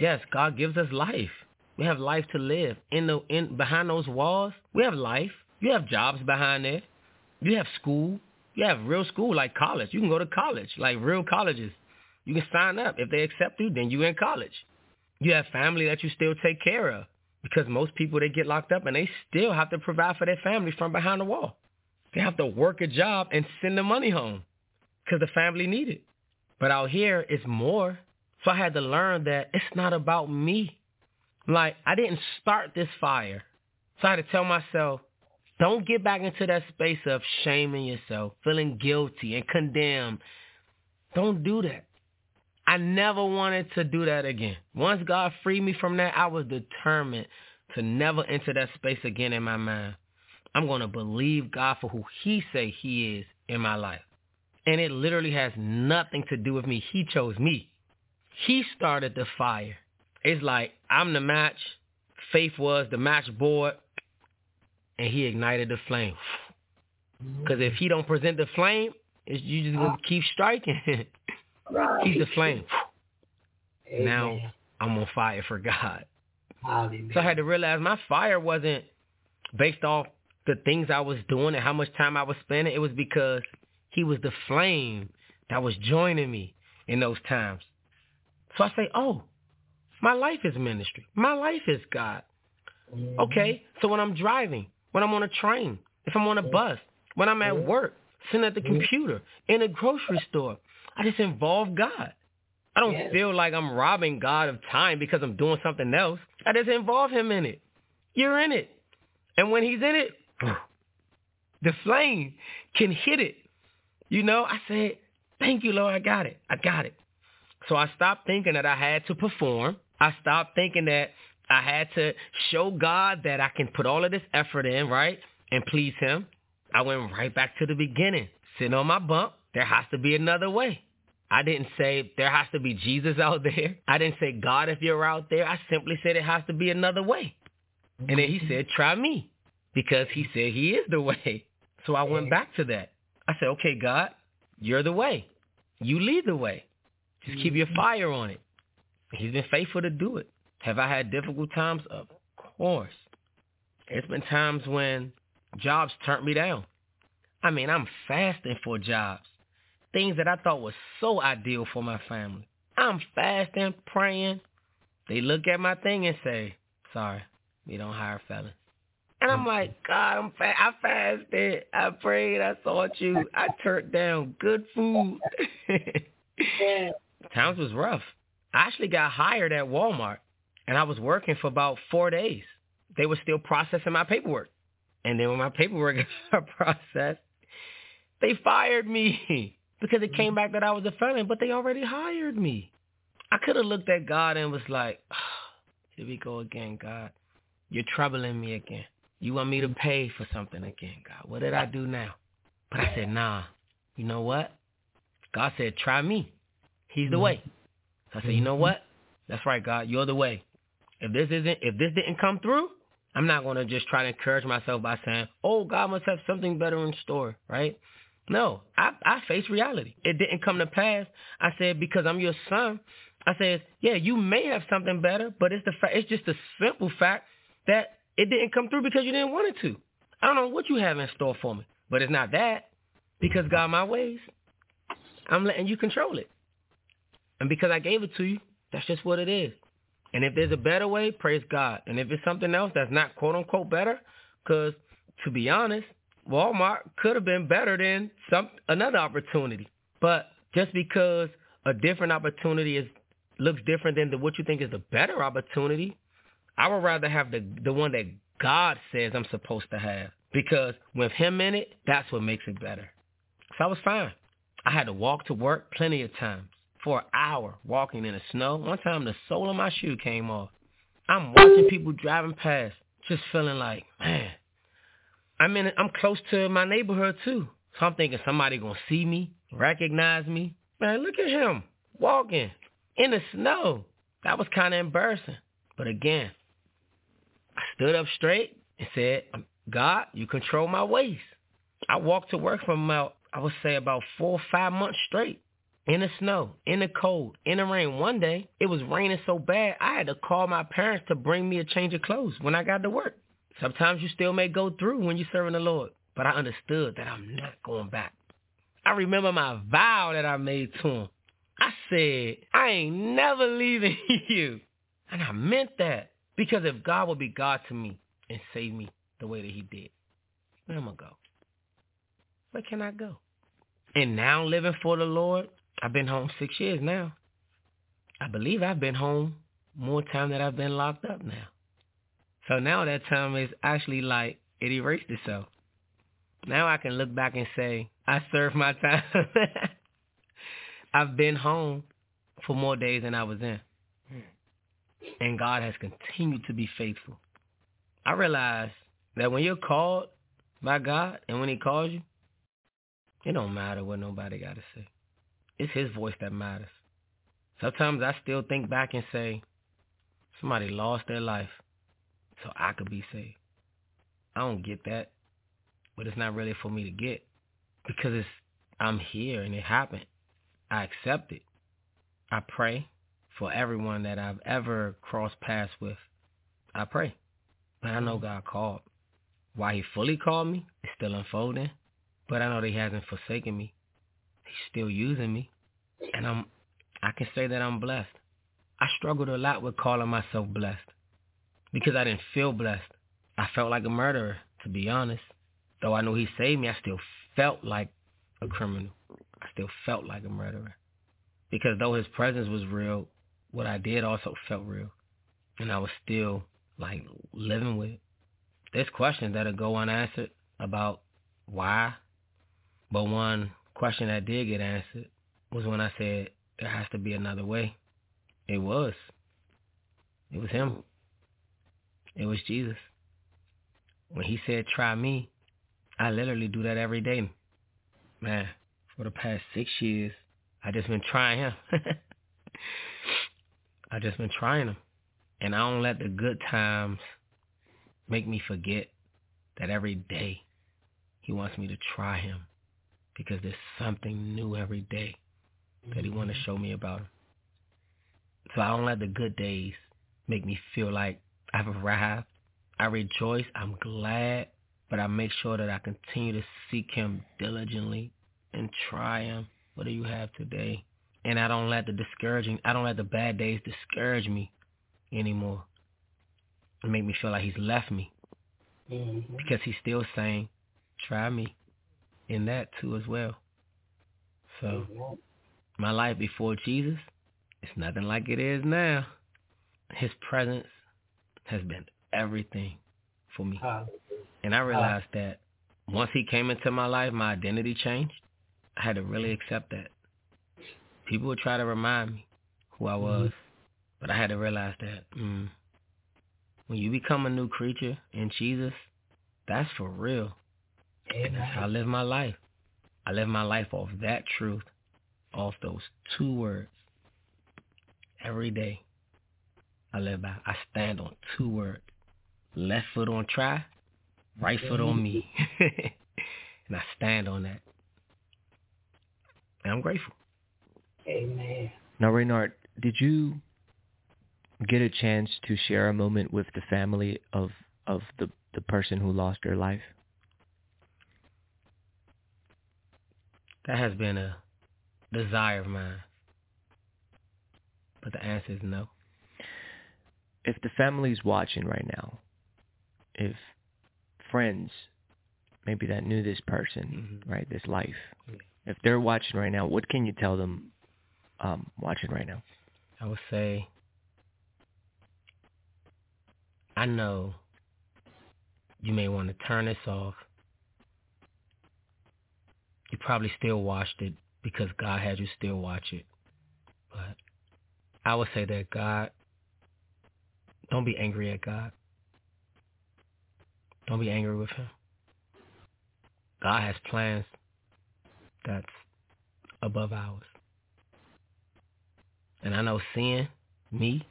yes, God gives us life. We have life to live. In the in behind those walls, we have life. You have jobs behind there. You have school. You have real school like college. You can go to college, like real colleges. You can sign up. If they accept you, then you in college. You have family that you still take care of because most people they get locked up and they still have to provide for their family from behind the wall. They have to work a job and send the money home because the family need it. But out here, it's more. So I had to learn that it's not about me. Like, I didn't start this fire. So I had to tell myself, don't get back into that space of shaming yourself, feeling guilty and condemned. Don't do that. I never wanted to do that again. Once God freed me from that, I was determined to never enter that space again in my mind. I'm going to believe God for who he say he is in my life. And it literally has nothing to do with me. He chose me. He started the fire. It's like I'm the match. Faith was the match board. And he ignited the flame. Mm-hmm. Because if he don't present the flame, it's, you just going to keep striking. *laughs* Right. He's the flame. Amen. Now I'm on fire for God. Hallelujah. So I had to realize my fire wasn't based off the things I was doing and how much time I was spending. It was because he was the flame that was joining me in those times. So I say, oh, my life is ministry. My life is God. Mhm. Okay, so when I'm driving, when I'm on a train, if I'm on a bus, when I'm at work, sitting at the computer, in a grocery store, I just involve God. I don't Yes. feel like I'm robbing God of time because I'm doing something else. I just involve him in it. You're in it. And when he's in it, *gasps* the flame can hit it. You know, I said, thank you, Lord, I got it. I got it. So I stopped thinking that I had to perform. I stopped thinking that I had to show God that I can put all of this effort in, right? And please him. I went right back to the beginning. Sitting on my bump, there has to be another way. I didn't say there has to be Jesus *laughs* out there. I didn't say God if you're out there. I simply said it has to be another way. And then he said, try me because he said he is the way. *laughs* So I went back to that. I said, okay, God, you're the way. You lead the way. Just keep your mm-hmm. fire on it. He's been faithful to do it. Have I had difficult times? Of course. There's been times when jobs turned me down. I mean, I'm fasting for jobs. Things that I thought was so ideal for my family. I'm fasting, praying. They look at my thing and say, sorry, we don't hire felons. And I'm mm. like, God, I'm fa- I fasted, I prayed, I sought you, I turned down good food. *laughs* Yeah. Times was rough. I actually got hired at Walmart, and I was working for about four days. They were still processing my paperwork. And then when my paperwork *laughs* got processed, they fired me *laughs* because it came mm. back that I was a felon, but they already hired me. I could have looked at God and was like, *sighs* here we go again, God. You're troubling me again. You want me to pay for something again, God. What did I do now? But I said, nah. You know what? God said, try me. He's the mm-hmm. way. So I said, you know mm-hmm. what? That's right, God. You're the way. If this isn't, if this didn't come through, I'm not going to just try to encourage myself by saying, oh, God must have something better in store, right? No, I, I face reality. It didn't come to pass. I said, because I'm your son, I said, yeah, you may have something better, but it's the fact, it's just the simple fact that it didn't come through because you didn't want it to. I don't know what you have in store for me, but it's not that because God my ways. I'm letting you control it. And because I gave it to you, that's just what it is. And if there's a better way, praise God. And if it's something else that's not quote unquote better, because to be honest, Walmart could have been better than some another opportunity. But just because a different opportunity is looks different than the, what you think is the better opportunity, I would rather have the the one that God says I'm supposed to have. Because with him in it, that's what makes it better. So I was fine. I had to walk to work plenty of times for an hour walking in the snow. One time the sole of my shoe came off. I'm watching people driving past, just feeling like, man, I'm in. I'm close to my neighborhood too. So I'm thinking somebody gonna see me, recognize me. Man, look at him walking in the snow. That was kind of embarrassing. But again, I stood up straight and said, God, you control my ways. I walked to work for about, I would say about four or five months straight. In the snow, in the cold, in the rain. One day, it was raining so bad, I had to call my parents to bring me a change of clothes when I got to work. Sometimes you still may go through when you're serving the Lord, but I understood that I'm not going back. I remember my vow that I made to him. I said, I ain't never leaving *laughs* you. And I meant that. Because if God would be God to me and save me the way that he did, where am I go? Where can I go? And now living for the Lord, I've been home six years now. I believe I've been home more time than I've been locked up now. So now that time is actually like it erased itself. Now I can look back and say, I served my *laughs* time. I've been home for more days than I was in. And God has continued to be faithful. I realize that when you're called by God and when he calls you, it don't matter what nobody got to say. It's his voice that matters. Sometimes I still think back and say, somebody lost their life so I could be saved. I don't get that, but it's not really for me to get because it's I'm here and it happened. I accept it. I pray for everyone that I've ever crossed paths with. I pray. But I know mm-hmm. God called. Why he fully called me is still unfolding. But I know that he hasn't forsaken me. He's still using me. And I'm I can say that I'm blessed. I struggled a lot with calling myself blessed. Because I didn't feel blessed. I felt like a murderer, to be honest. Though I knew he saved me, I still felt like a criminal. I still felt like a murderer. Because though his presence was real, what I did also felt real. And I was still like living with it. There's questions that'll go unanswered about why. But one question that did get answered was when I said there has to be another way. It was. It was him. It was Jesus. When he said, try me, I literally do that every day. Man, for the past six years, I just been trying him. *laughs* I just been trying him. And I don't let the good times make me forget that every day he wants me to try him because there's something new every day that he want to mm-hmm. show me about him. So I don't let the good days make me feel like I've arrived. I rejoice. I'm glad. But I make sure that I continue to seek him diligently and try him. What do you have today? And I don't let the discouraging, I don't let the bad days discourage me anymore. And make me feel like he's left me. Mm-hmm. Because he's still saying, try me in that too as well. So mm-hmm. my life before Jesus, it's nothing like it is now. His presence has been everything for me. And I realized that once he came into my life, my identity changed. I had to really accept that. People would try to remind me who I was, mm-hmm. but I had to realize that mm, when you become a new creature in Jesus, that's for real. And that's how I live my life. I live my life off that truth, off those two words. Every day, I live by. I stand on two words. Left foot on try, right foot on me. *laughs* and I stand on that. And I'm grateful. Amen. Now, Reynard, did you get a chance to share a moment with the family of of the the person who lost their life? That has been a desire of mine. But the answer is no. If the family's watching right now, if friends maybe that knew this person, mm-hmm. right, this life, yeah. if they're watching right now, what can you tell them um, watching right now? I would say I know you may want to turn this off. You probably still watched it because God had you still watch it. But I would say that God, don't be angry at God. Don't be angry with him. God has plans that's above ours. And I know seeing me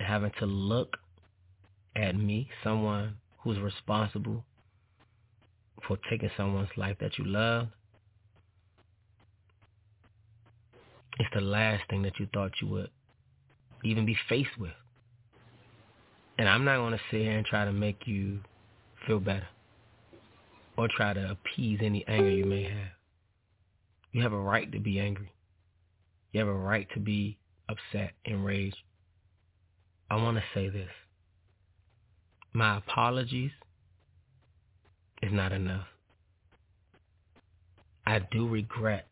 having to look at me, someone who's responsible for taking someone's life that you love, it's the last thing that you thought you would even be faced with. And I'm not going to sit here and try to make you feel better or try to appease any anger you may have. You have a right to be angry. You have a right to be upset, enraged. I want to say this. My apologies is not enough. I do regret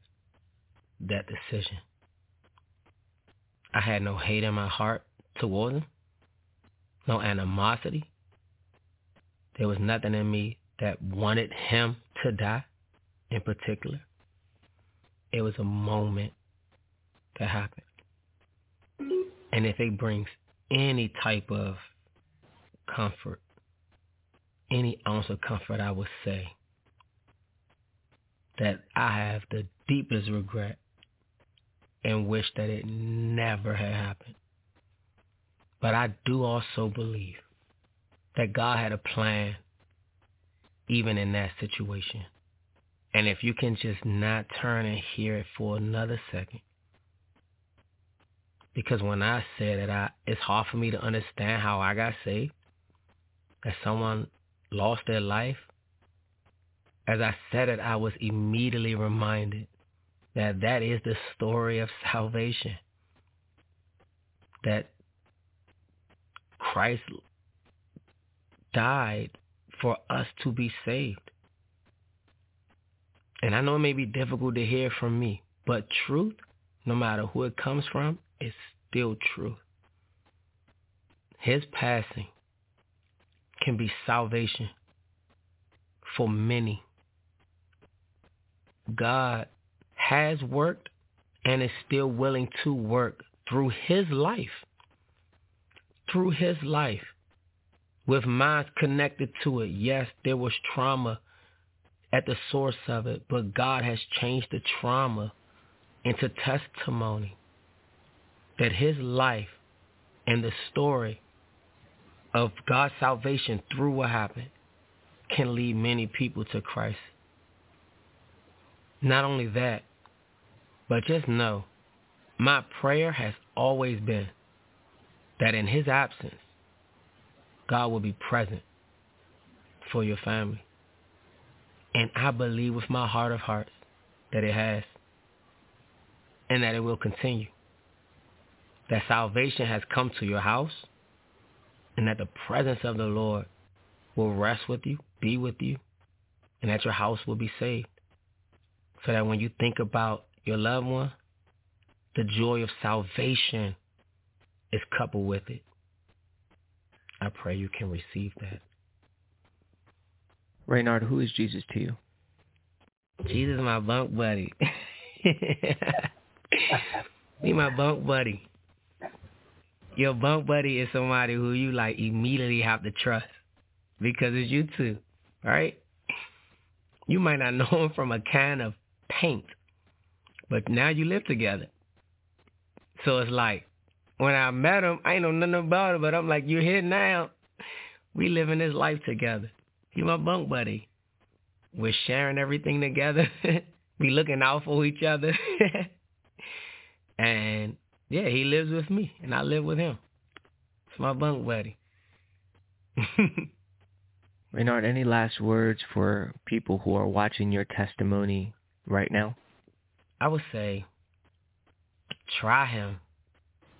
that decision. I had no hate in my heart towards him, no animosity. There was nothing in me that wanted him to die in particular. It was a moment that happen. And if it brings any type of comfort, any ounce of comfort, I would say that I have the deepest regret and wish that it never had happened. But I do also believe that God had a plan even in that situation. And if you can just not turn and hear it for another second. Because when I said it, I, it's hard for me to understand how I got saved. That someone lost their life. As I said it, I was immediately reminded that that is the story of salvation. That Christ died for us to be saved. And I know it may be difficult to hear from me, but truth, no matter who it comes from, is still true. His passing can be salvation for many. God has worked and is still willing to work through his life. Through his life. With minds connected to it. Yes, there was trauma at the source of it, but God has changed the trauma into testimony that his life and the story of God's salvation through what happened can lead many people to Christ. Not only that, but just know, my prayer has always been that in his absence, God will be present for your family. And I believe with my heart of hearts that it has and that it will continue. That salvation has come to your house and that the presence of the Lord will rest with you, be with you, and that your house will be saved. So that when you think about your loved one, the joy of salvation is coupled with it. I pray you can receive that. Reynard, who is Jesus to you? Jesus is my bunk buddy. *laughs* Be my bunk buddy. Your bunk buddy is somebody who you like immediately have to trust because it's you two, right? You might not *laughs* know him from a can of paint, but now you live together. So it's like, when I met him, I ain't know nothing about it, but I'm like, you're here now. We living this life together. He my bunk buddy. We're sharing everything together. *laughs* we looking out for each other. *laughs* and yeah, he lives with me and I live with him. It's my bunk buddy. *laughs* Raynard, any last words for people who are watching your testimony right now? I would say try him.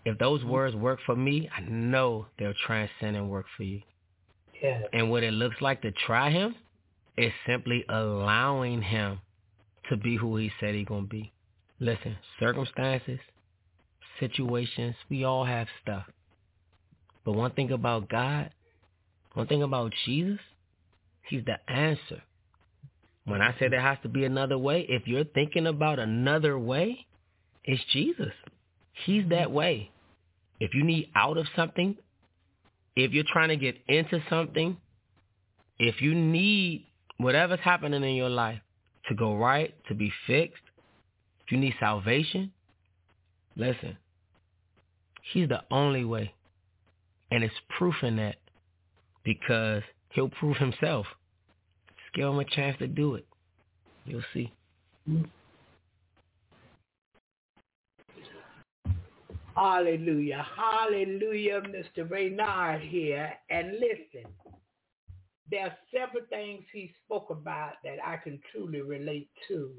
If those words work for me, I know they'll transcend and work for you. Yeah. And what it looks like to try him is simply allowing him to be who he said he's going to be. Listen, circumstances, situations, we all have stuff. But one thing about God, one thing about Jesus, he's the answer. When I say there has to be another way, if you're thinking about another way, it's Jesus. He's that mm-hmm. way. If you need out of something, if you're trying to get into something, if you need whatever's happening in your life to go right, to be fixed, if you need salvation, listen, he's the only way. And it's proof in that because he'll prove himself. Just give him a chance to do it. You'll see. Hallelujah. Hallelujah, Mr. Raynard here. And listen, there are several things he spoke about that I can truly relate to.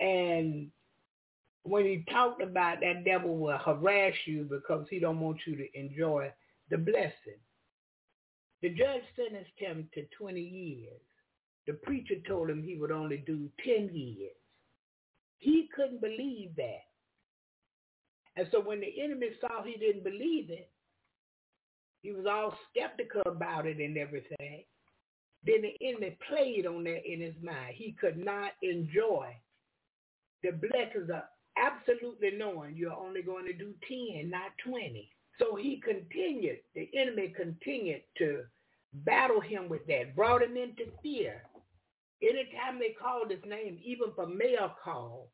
And when he talked about that devil will harass you because he don't want you to enjoy the blessing. The judge sentenced him to 20 years. The preacher told him he would only do 10 years. He couldn't believe that. And so when the enemy saw he didn't believe it, he was all skeptical about it and everything. Then the enemy played on that in his mind. He could not enjoy the blessings of absolutely knowing you're only going to do 10, not 20. So he continued, the enemy continued to battle him with that, brought him into fear. Anytime they called his name, even for mail call,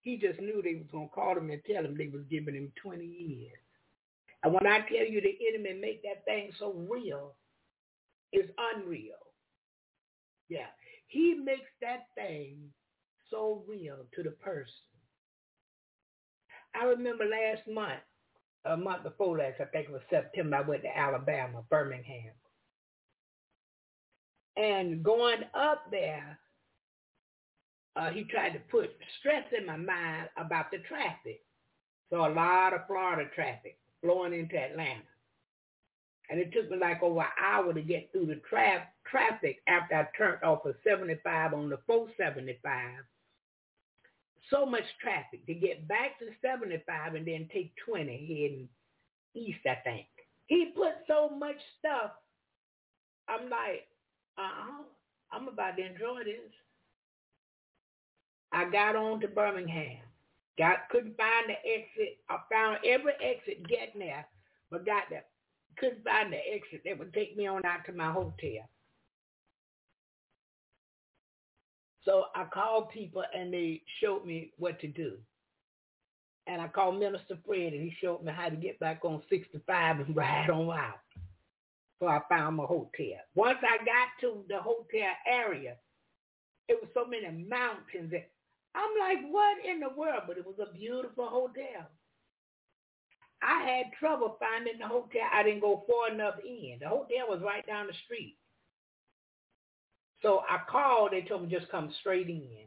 he just knew they was going to call him and tell him they was giving him 20 years. And when I tell you the enemy make that thing so real, it's unreal. Yeah. He makes that thing so real to the person. I remember last month, a month before last, I think it was September, I went to Alabama, Birmingham. And going up there, uh, he tried to put stress in my mind about the traffic. So a lot of Florida traffic flowing into Atlanta. And it took me like over an hour to get through the tra- traffic after I turned off of 75 on the 475. So much traffic to get back to 75 and then take 20 heading east, I think. He put so much stuff. I'm like, uh-uh, I'm about to enjoy this. I got on to Birmingham. Got couldn't find the exit. I found every exit getting there, but got there. Couldn't find the exit that would take me on out to my hotel. So I called people and they showed me what to do. And I called Minister Fred and he showed me how to get back on 65 and *laughs* ride on out. So I found my hotel. Once I got to the hotel area, it was so many mountains that I'm like, what in the world? But it was a beautiful hotel. I had trouble finding the hotel. I didn't go far enough in. The hotel was right down the street. So I called. They told me just come straight in.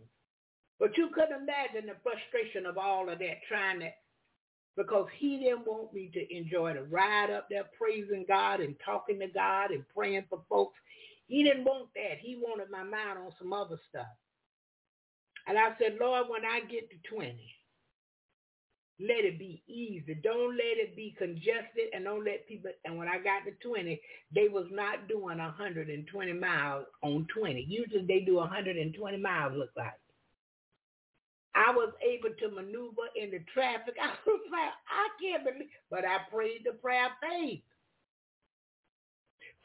But you couldn't imagine the frustration of all of that trying to, because he didn't want me to enjoy the ride up there praising God and talking to God and praying for folks. He didn't want that. He wanted my mind on some other stuff. And I said, Lord, when I get to 20, let it be easy. Don't let it be congested and don't let people, and when I got to 20, they was not doing 120 miles on 20. Usually they do 120 miles, look like. I was able to maneuver in the traffic. *laughs* I was like, I can't believe, but I prayed the prayer of faith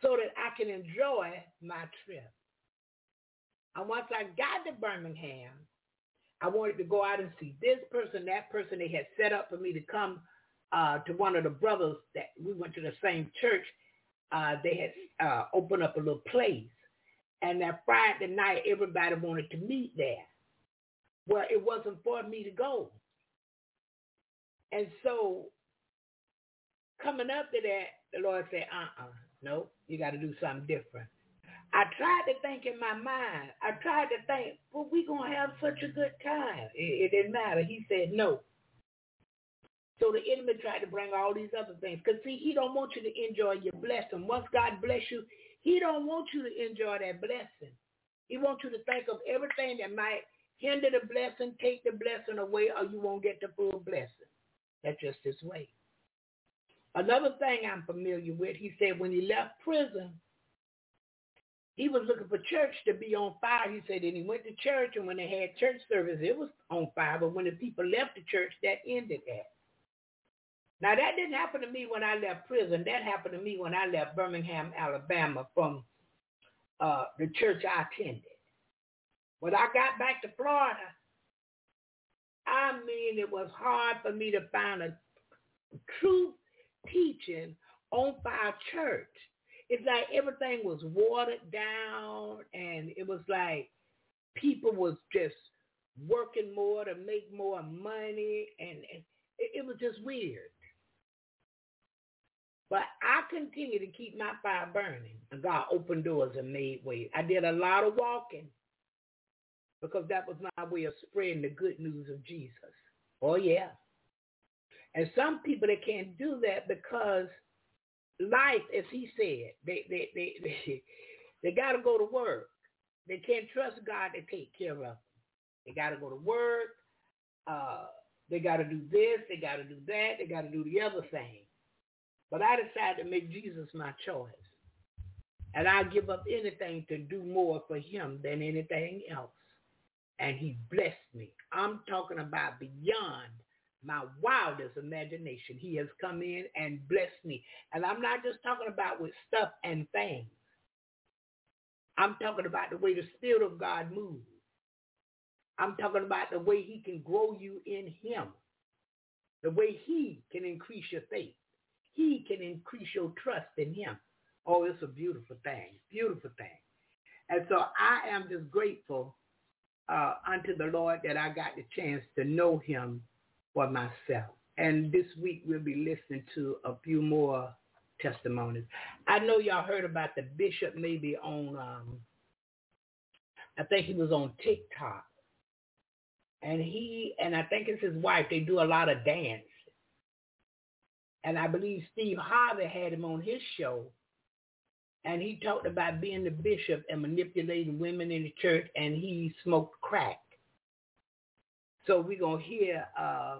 so that I can enjoy my trip. And once I got to Birmingham, I wanted to go out and see this person, that person. They had set up for me to come uh, to one of the brothers that we went to the same church. Uh, they had uh, opened up a little place. And that Friday night, everybody wanted to meet there. Well, it wasn't for me to go. And so coming up to that, the Lord said, uh-uh, no, you got to do something different. I tried to think in my mind. I tried to think, well, we going to have such a good time. It, it didn't matter. He said no. So the enemy tried to bring all these other things. Because, see, he don't want you to enjoy your blessing. Once God bless you, he don't want you to enjoy that blessing. He wants you to think of everything that might hinder the blessing, take the blessing away, or you won't get the full blessing. That's just his way. Another thing I'm familiar with, he said when he left prison, he was looking for church to be on fire. He said, and he went to church, and when they had church service, it was on fire. But when the people left the church, that ended that. Now, that didn't happen to me when I left prison. That happened to me when I left Birmingham, Alabama from uh, the church I attended. When I got back to Florida, I mean, it was hard for me to find a true teaching on fire church it's like everything was watered down and it was like people was just working more to make more money and, and it, it was just weird. But I continued to keep my fire burning. And God opened doors and made ways. I did a lot of walking because that was my way of spreading the good news of Jesus. Oh yeah. And some people they can't do that because life, as he said, they they they *laughs* they, got to go to work. They can't trust God to take care of them. They got to go to work. Uh, they got to do this. They got to do that. They got to do the other thing. But I decided to make Jesus my choice. And I give up anything to do more for him than anything else. And he blessed me. I'm talking about beyond my wildest imagination. He has come in and blessed me. And I'm not just talking about with stuff and things. I'm talking about the way the Spirit of God moves. I'm talking about the way he can grow you in him. The way he can increase your faith. He can increase your trust in him. Oh, it's a beautiful thing. Beautiful thing. And so I am just grateful uh, unto the Lord that I got the chance to know him for myself. And this week we'll be listening to a few more testimonies. I know y'all heard about the bishop maybe on, um, I think he was on TikTok. And he, and I think it's his wife, they do a lot of dance. And I believe Steve Harvey had him on his show. And he talked about being the bishop and manipulating women in the church, and he smoked crack. So we're going to hear, uh,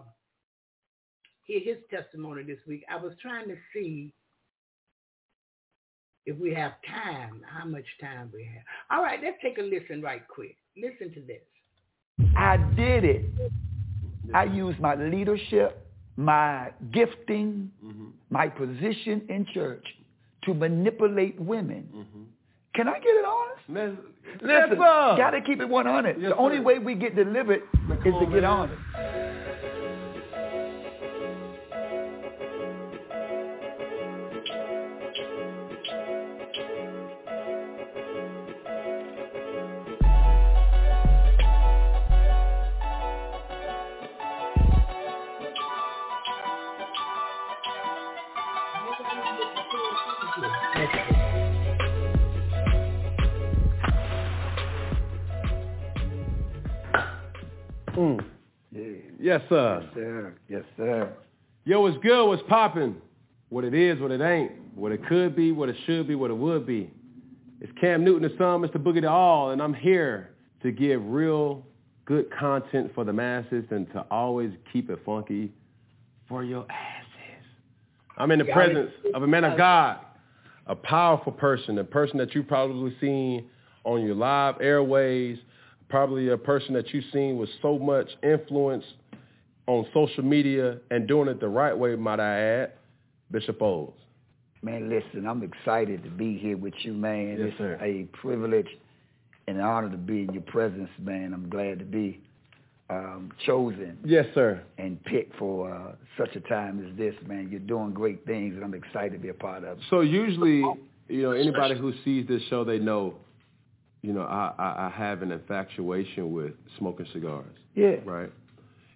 hear his testimony this week. I was trying to see if we have time, how much time we have. All right, let's take a listen right quick. Listen to this. I did it. I used my leadership, my gifting, mm-hmm. my position in church to manipulate women. Mm-hmm. Can I get it honest? Listen, got to keep it 100. Yes, the only way we get delivered is to get honest. Yes, sir. Yes, sir. Yes, sir. Yo, what's good? What's popping? What it is, what it ain't, what it could be, what it should be, what it would be. It's Cam Newton, the son, Mr. Boogie the All, and I'm here to give real good content for the masses and to always keep it funky for your asses. I'm in the presence of a man of God, a powerful person, a person that you've probably seen on your live airways, probably a person that you've seen with so much influence on social media and doing it the right way, might I add, Bishop Oles. Man, listen, I'm excited to be here with you, man. Yes, it's sir. a privilege and an honor to be in your presence, man. I'm glad to be um, chosen. Yes, sir. And picked for uh, such a time as this, man. You're doing great things, and I'm excited to be a part of it. So usually, you know, anybody who sees this show, they know, you know, I, I, I have an infatuation with smoking cigars. Yeah. Right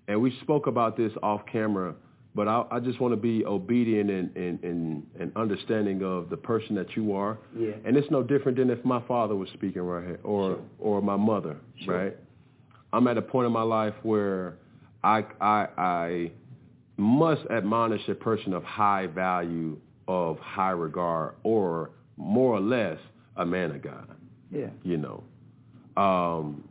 and we spoke about this off camera, but I, I just want to be obedient and, and, and, and understanding of the person that you are. Yeah. And it's no different than if my father was speaking right here or sure. or my mother, sure. right? I'm at a point in my life where I, I, I must admonish a person of high value, of high regard, or more or less a man of God. Yeah. You know. Um,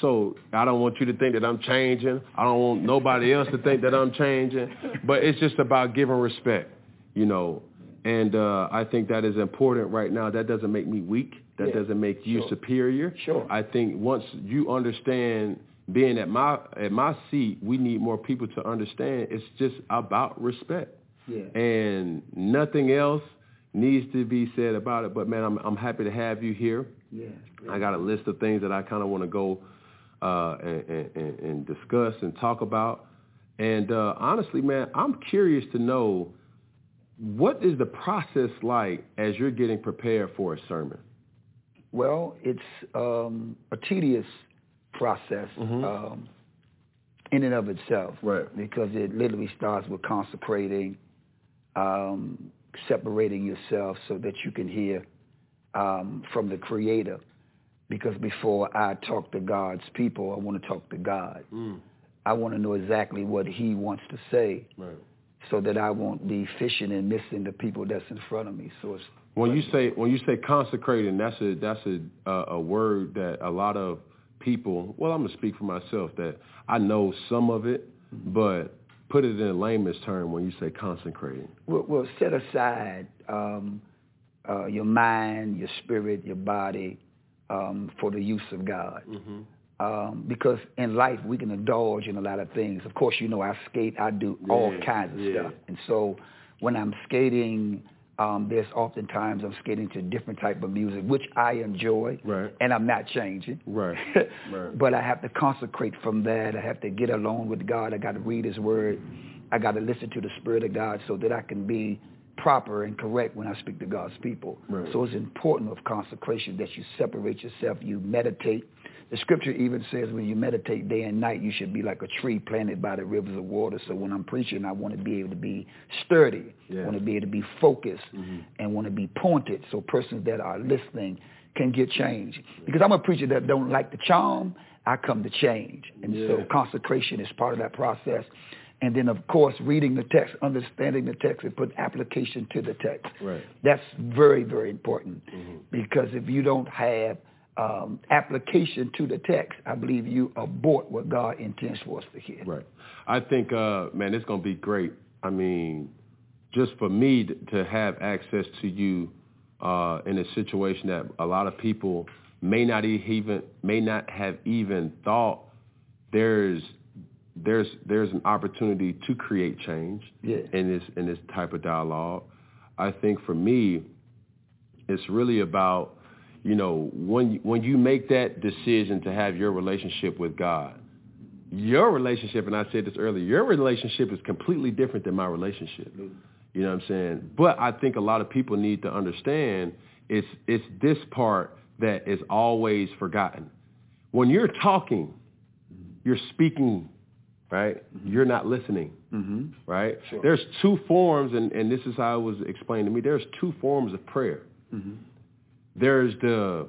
so I don't want you to think that I'm changing. I don't want nobody else to think that I'm changing. But it's just about giving respect, you know. And uh, I think that is important right now. That doesn't make me weak. That yeah. doesn't make you sure. superior. Sure. I think once you understand being at my at my seat, we need more people to understand it's just about respect. Yeah. And nothing else needs to be said about it. But man, I'm I'm happy to have you here. Yeah. I got a list of things that I kind of want to go uh, and, and, and, discuss and talk about. And uh, honestly, man, I'm curious to know what is the process like as you're getting prepared for a sermon? Well, it's um, a tedious process mm-hmm. um, in and of itself, right? Because it literally starts with consecrating, um, separating yourself so that you can hear um, from the Creator because before I talk to God's people, I want to talk to God. Mm. I want to know exactly what he wants to say Right. so that I won't be fishing and missing the people that's in front of me. So it's When you say when you say consecrating, that's a that's a uh, a word that a lot of people. Well, I'm gonna speak for myself that I know some of it, but put it in a layman's term when you say consecrating. Well, well set aside um, uh, your mind, your spirit, your body um, for the use of God. Mm-hmm. Um, because in life we can indulge in a lot of things. Of course, you know I skate, I do all kinds of yeah. stuff, and so when I'm skating, um, there's oftentimes I'm skating to different type of music, which I enjoy, Right. and I'm not changing. Right. *laughs* Right. but I have to consecrate from that. I have to get alone with God. I got to read His Word. I got to listen to the Spirit of God so that I can be proper and correct when I speak to God's people. Right. So it's important of consecration that you separate yourself, you meditate. The scripture even says when you meditate day and night, you should be like a tree planted by the rivers of water. So when I'm preaching, I want to be able to be sturdy. Yeah. I want to be able to be focused Mhm. and want to be pointed so persons that are listening can get changed. Because I'm a preacher that don't like the charm, I come to change. And so consecration is part of that process. And then, of course, reading the text, understanding the text, and put application to the text. Right. That's very, very important. Mhm. Because if you don't have um, application to the text, I believe you abort what God intends for us to hear. Right. I think, uh, man, it's going to be great. I mean, just for me to- to have access to you uh, in a situation that a lot of people may not even may not have even thought there's there's there's an opportunity to create change Yeah. in this in this type of dialogue. I think for me, it's really about you know when you, when you make that decision to have your relationship with God, your relationship, and I said this earlier, your relationship is completely different than my relationship. You know what I'm saying? But I think a lot of people need to understand it's it's this part that is always forgotten. When you're talking, you're speaking, right? You're not listening Mm-hmm. right? Sure. There's two forms, and, and this is how it was explained to me. There's two forms of prayer. Mm-hmm. There's the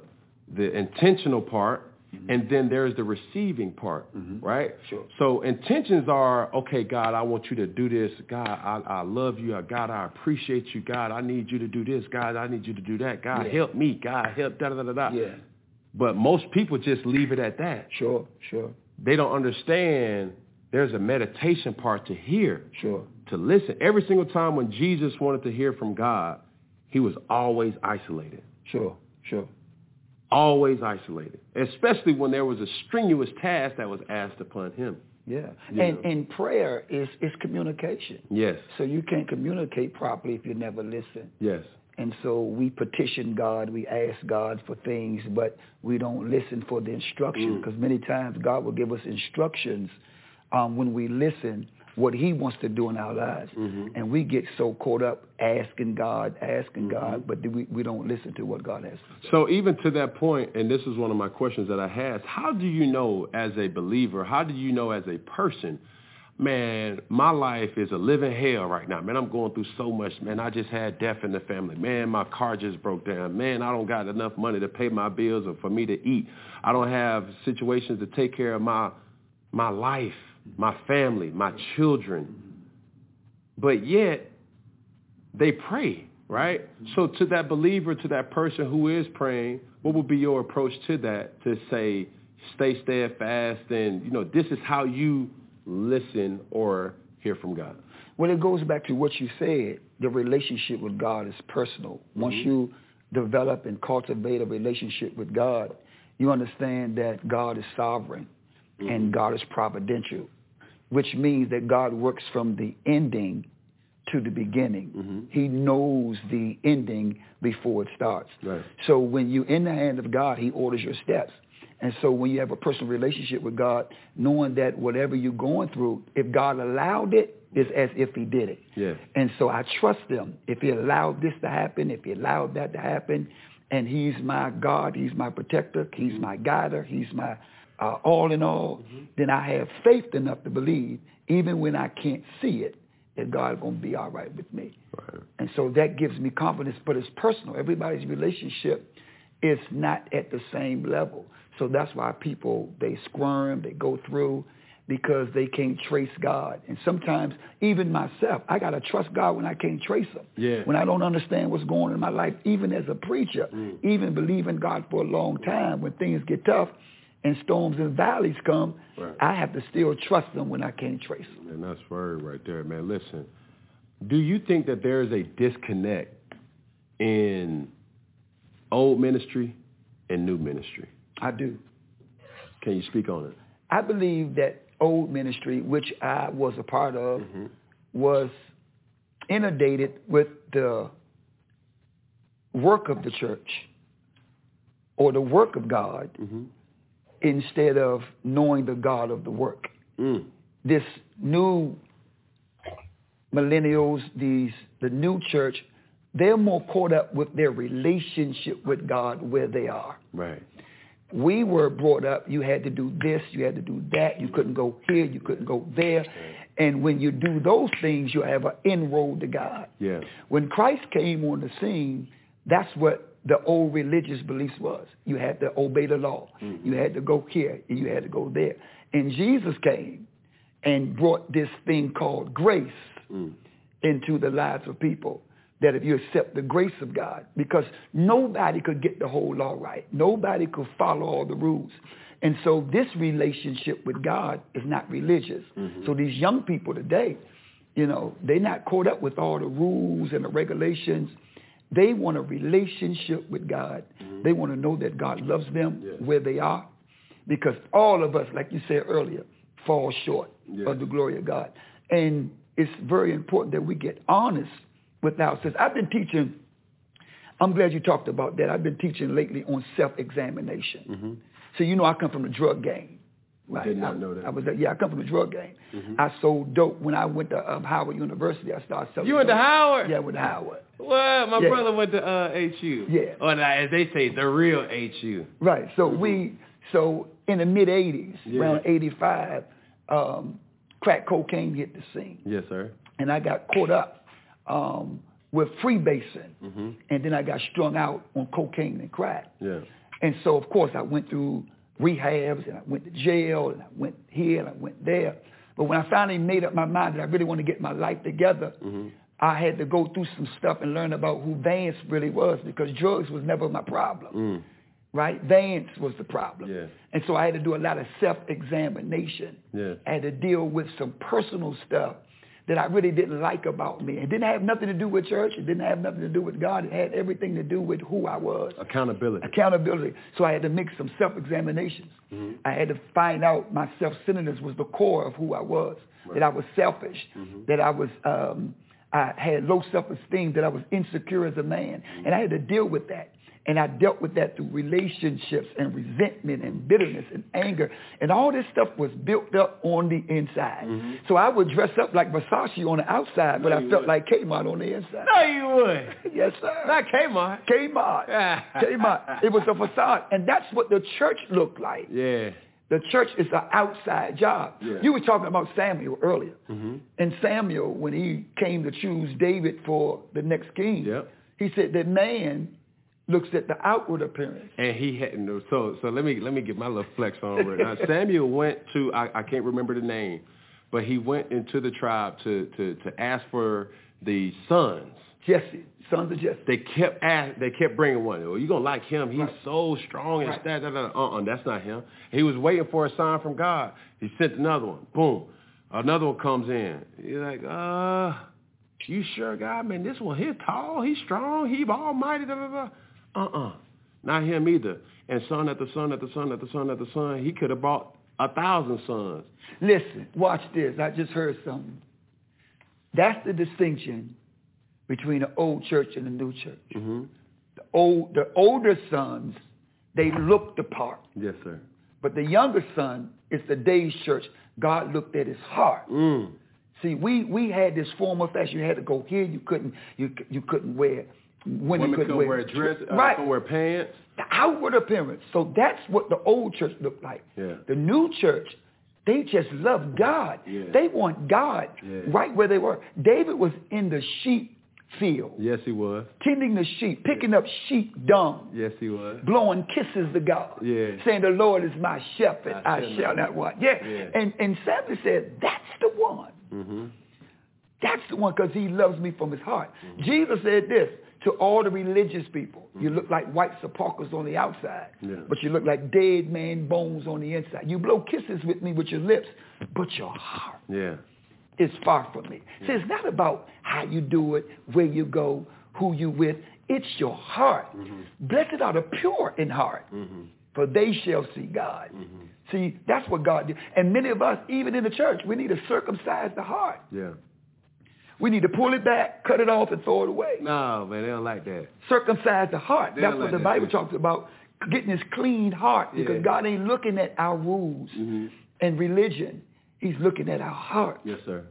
the intentional part, Mm-hmm. and then there's the receiving part, Mhm. right? Sure. So intentions are, okay, God, I want you to do this. God, I, I love you. God, I appreciate you. God, I need you to do this. God, I need you to do that. God, Yeah. help me. God, help, da da da da. Yeah. But most people just leave it at that. Sure. Sure. They don't understand there's a meditation part to hear Sure. to listen. Every single time when Jesus wanted to hear from God, he was always isolated. Sure. Sure. Always isolated. Especially when there was a strenuous task that was asked upon him. Yeah. You and know. and prayer is is communication. Yes. So you can't communicate properly if you never listen. Yes. And so we petition God, we ask God for things, but we don't listen for the instruction Mm. because many times God will give us instructions um, when we listen what he wants to do in our lives. Mhm. And we get so caught up asking God, asking Mhm. God, but we, we don't listen to what God has to say. So even to that point, and this is one of my questions that I had, how do you know as a believer, how do you know as a person, man, my life is a living hell right now. Man, I'm going through so much. Man, I just had death in the family. Man, my car just broke down. Man, I don't got enough money to pay my bills or for me to eat. I don't have situations to take care of my my life, my family, my children. But yet they pray, right? So to that believer, to that person who is praying, what would be your approach to that to say, stay steadfast and, you know, this is how you listen or hear from God? Well, it goes back to what you said. The relationship with God is personal. Once mm-hmm. you develop and cultivate a relationship with God, you understand that God is sovereign and mm-hmm. God is providential, which means that God works from the ending to the beginning. Mhm. He knows the ending before it starts. Right. So when you're in the hand of God, he orders your steps. And so when you have a personal relationship with God, knowing that whatever you're going through, if God allowed it, it's as if he did it. Yeah. And so I trust him. If he allowed this to happen, if he allowed that to happen, and he's my God, he's my protector, he's my guider, he's my uh, all in all, then I have faith enough to believe, even when I can't see it, that God's going to be all right with me. Right. And so that gives me confidence, but it's personal. Everybody's relationship is not at the same level. So that's why people, they squirm, they go through, because they can't trace God. And sometimes, even myself, I got to trust God when I can't trace him. Yeah. When I don't understand what's going on in my life, even as a preacher, mm. even believing God for a long time, when things get tough and storms and valleys come, right. I have to still trust them when I can't trace them. And that's word right there, man. Listen, do you think that there is a disconnect in old ministry and new ministry? I do. Can you speak on it? I believe that old ministry, which I was a part of, mm-hmm. was inundated with the work of the church or the work of God mm-hmm. Instead of knowing the God of the work. Mm. This new millennials, these the new church, they're more caught up with their relationship with God where they are. Right we were brought up, you had to do this, you had to do that, you couldn't go here, you couldn't go there. And when you do those things, you have an inroad to God. Yeah. When Christ came on the scene, that's what the old religious beliefs was. You had to obey the law. Mm-hmm. You had to go here and you had to go there. And Jesus came and brought this thing called grace mm. into the lives of people that if you accept the grace of God, because nobody could get the whole law right. Nobody could follow all the rules. And so this relationship with God is not religious. Mm-hmm. So these young people today, you know, they're not caught up with all the rules and the regulations. They want a relationship with God. Mm-hmm. They want to know that God loves them where they are. Because all of us, like you said earlier, fall short of the glory of God. And it's very important that we get honest with ourselves. I've been teaching, I'm glad you talked about that. I've been teaching lately on self-examination. Mm-hmm. So you know I come from the drug game. Right? Did not I, know that. I was yeah, I come from the drug game. Mm-hmm. I sold dope when I went to um, Howard University. I started selling. You went dope. to Howard? Yeah, went to Howard. Well, my yeah. brother went to uh, HU. Yeah. Or as they say, the real HU. Right. So mm-hmm. we so in the mid '80s, yeah. around '85, um, crack cocaine hit the scene. Yes, sir. And I got caught up um, with freebasing, mm-hmm. and then I got strung out on cocaine and crack. Yeah. And so, of course, I went through rehabs, and I went to jail, and I went here, and I went there. But when I finally made up my mind that I really want to get my life together, mm-hmm. I had to go through some stuff and learn about who Vance really was because drugs was never my problem. Mm. Right? Vance was the problem. Yeah. And so I had to do a lot of self-examination. Yeah. I had to deal with some personal stuff that I really didn't like about me. It didn't have nothing to do with church. It didn't have nothing to do with God. It had everything to do with who I was. Accountability. Accountability. So I had to make some self-examinations. Mm-hmm. I had to find out my self-centeredness was the core of who I was, right. that I was selfish, mm-hmm. that I was, um, I had low self-esteem, that I was insecure as a man. Mm-hmm. And I had to deal with that. And I dealt with that through relationships and resentment and bitterness and anger. And all this stuff was built up on the inside. Mm-hmm. So I would dress up like Versace on the outside, but I felt would. like Kmart on the inside. No, you would. *laughs* yes, sir. Not Kmart. Kmart. *laughs* Kmart. It was a facade. And that's what the church looked like. Yeah. The church is an outside job. Yeah. You were talking about Samuel earlier. Mm-hmm. And Samuel, when he came to choose David for the next king, yep. he said that man looks at the outward appearance. And he hadn't. So so let me let me get my little flex on right now. Samuel went to I, I can't remember the name, but he went into the tribe to to to ask for the sons. Jesse, sons of Jesse. They kept ask, they kept bringing one. Well, you gonna like him? He's right. so strong and right. that. Uh-uh, that's not him. He was waiting for a sign from God. He sent another one. Boom, another one comes in. He's like, uh, you sure, God? Man, this one, he's tall, he's strong, he's almighty. Da, da, da. Uh-uh. Not him either. And son after son after son after son after son, he could have brought a thousand sons. Listen, watch this. I just heard something. That's the distinction between the old church and the new church. Mm-hmm. The old, the older sons, they looked the part. Yes, sir. But the younger son is the day's church. God looked at his heart. Mm. See, we we had this form of fashion. You had to go here. You couldn't you you couldn't wear women, women could wear, wear dress, uh, right. could wear pants. The outward appearance. So that's what the old church looked like. Yeah. The new church, they just love God. Yeah. They want God yeah. right where they were. David was in the sheep field. Yes, he was. Tending the sheep, picking up sheep dung. Yes, he was. Blowing kisses to God. Yeah. Saying the Lord is my shepherd. I I, shall shall not want. Yeah. Yeah. And and Samuel said, that's the one. Mm-hmm. That's the one because he loves me from his heart. Jesus said this to all the religious people. You look like white sepulchres on the outside, Yeah. but you look like dead man bones on the inside. You blow kisses with me with your lips, but your heart Yeah. is far from me. See, it's not about how you do it, where you go, who you with. It's your heart. Mm-hmm. Blessed are the pure in heart, mm-hmm. for they shall see God. Mm-hmm. See, that's what God did. And many of us, even in the church, we need to circumcise the heart. Yeah. We need to pull it back, cut it off, and throw it away. No, man, they don't like that. Circumcise the heart. They That's what like the that Bible shit. talks about, getting this clean heart, because Yeah. God ain't looking at our rules Mm-hmm. and religion. He's looking at our heart. Yes, sir.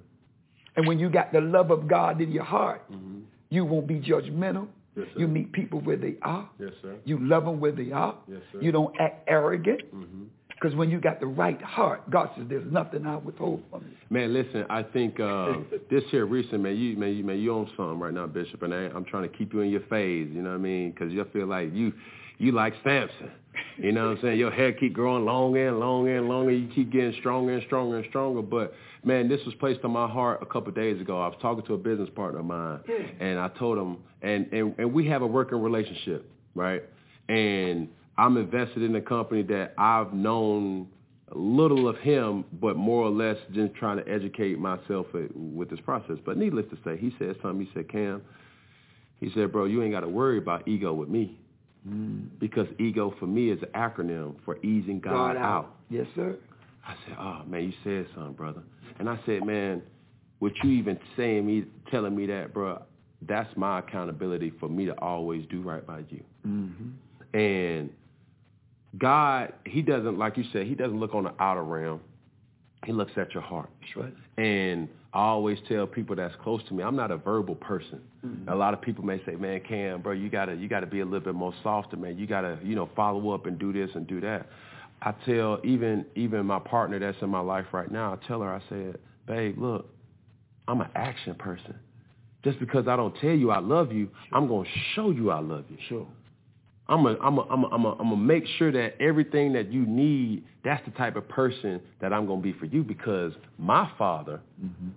And when you got the love of God in your heart, Mm-hmm. you won't be judgmental. Yes, sir. you meet people where they are. Yes, sir. You love them where they are. Yes, sir. You don't act arrogant. Mm-hmm. Because when you got the right heart, God says, there's nothing I withhold from you. Man, listen, I think uh, *laughs* this here recent, man, you man, you man, you on something right now, Bishop, and I, I'm trying to keep you in your phase. You know what I mean? Because you feel like you, you like Samson. You know what I'm saying? Your hair keep growing longer and longer and longer. You keep getting stronger and stronger and stronger. But man, this was placed on my heart a couple of days ago. I was talking to a business partner of mine, and I told him, and and and we have a working relationship, right? And I'm invested in a company that I've known little of him, but more or less just trying to educate myself with- this process. But needless to say, he said something. He said, Cam, he said, bro, you ain't got to worry about ego with me because ego for me is an acronym for easing God, out. Yes, sir. I said, oh, man, you said something, brother. And I said, man, what you even saying me, telling me that, bro, that's my accountability for me to always do right by you. Mm-hmm. And God, he doesn't, like you said, he doesn't look on the outer realm. He looks at your heart. That's right. And I always tell people that's close to me, I'm not a verbal person. Mm-hmm. A lot of people may say, "Man, Cam, bro, you gotta you gotta be a little bit more softer, man. You gotta you know follow up and do this and do that." I tell even even my partner that's in my life right now, I tell her, I said, "Babe, look, I'm an action person. Just because I don't tell you I love you, I'm gonna show you I love you. Sure. I'm a, I'm a, I'm a, I'm a, I'm gonna make sure that everything that you need, that's the type of person that I'm gonna be for you because my father, mm-hmm.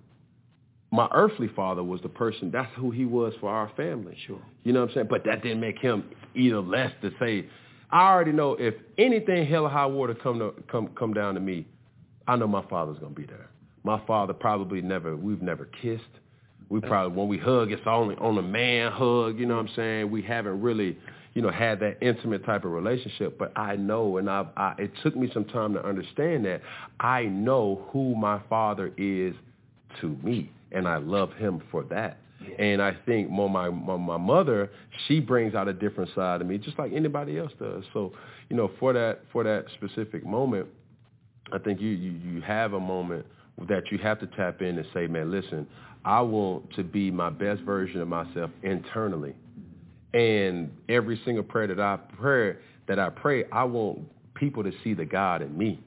my earthly father was the person, that's who he was for our family. Sure. You know what I'm saying? But that didn't make him either less to say, I already know if anything hell or high water come to, come come down to me, I know my father's gonna be there. My father probably never we've never kissed. We probably when we hug it's only on a man hug, you know what I'm saying? We haven't really, you know, had that intimate type of relationship. But I know and I've, I it took me some time to understand that I know who my father is to me and I love him for that. And I think more my, my my mother, she brings out a different side of me, just like anybody else does. So, you know, for that for that specific moment, I think you you, you have a moment that you have to tap in and say, man, listen, I want to be my best version of myself internally. And every single prayer that I pray, that I pray, I want people to see the God in me.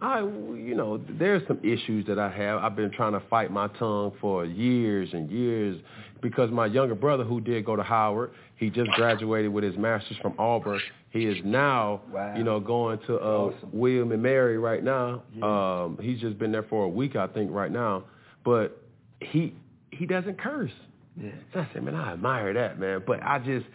I, you know, there's some issues that I have. I've been trying to fight my tongue for years and years because my younger brother, who did go to Howard, he just graduated with his master's from Auburn. He is now, Wow. you know, going to uh, Awesome. William and Mary right now. Um, he's just been there for a week, I think, right now. But he he doesn't curse. Yeah. So I said, man, I admire that, man. But I just,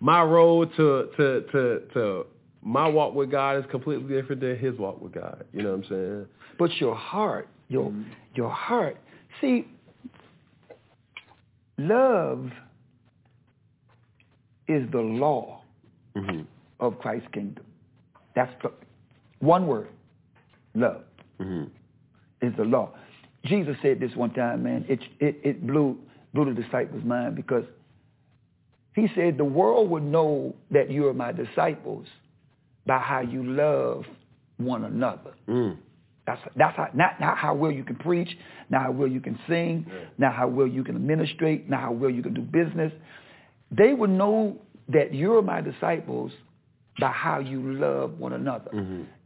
my road to to to to my walk with God is completely different than his walk with God. You know what I'm saying? But your heart, your your heart. See, love is the law Mm-hmm. of Christ's kingdom. That's the, one word. Love Mm-hmm. is the law. Jesus said this one time, man. It it it blew blew the disciples' mind because he said the world would know that you are my disciples by how you love one another. Mm. That's that's how not not how well you can preach, not how well you can sing, not how well you can administrate, not how well you can do business. They would know that you're my disciples by how you love one another.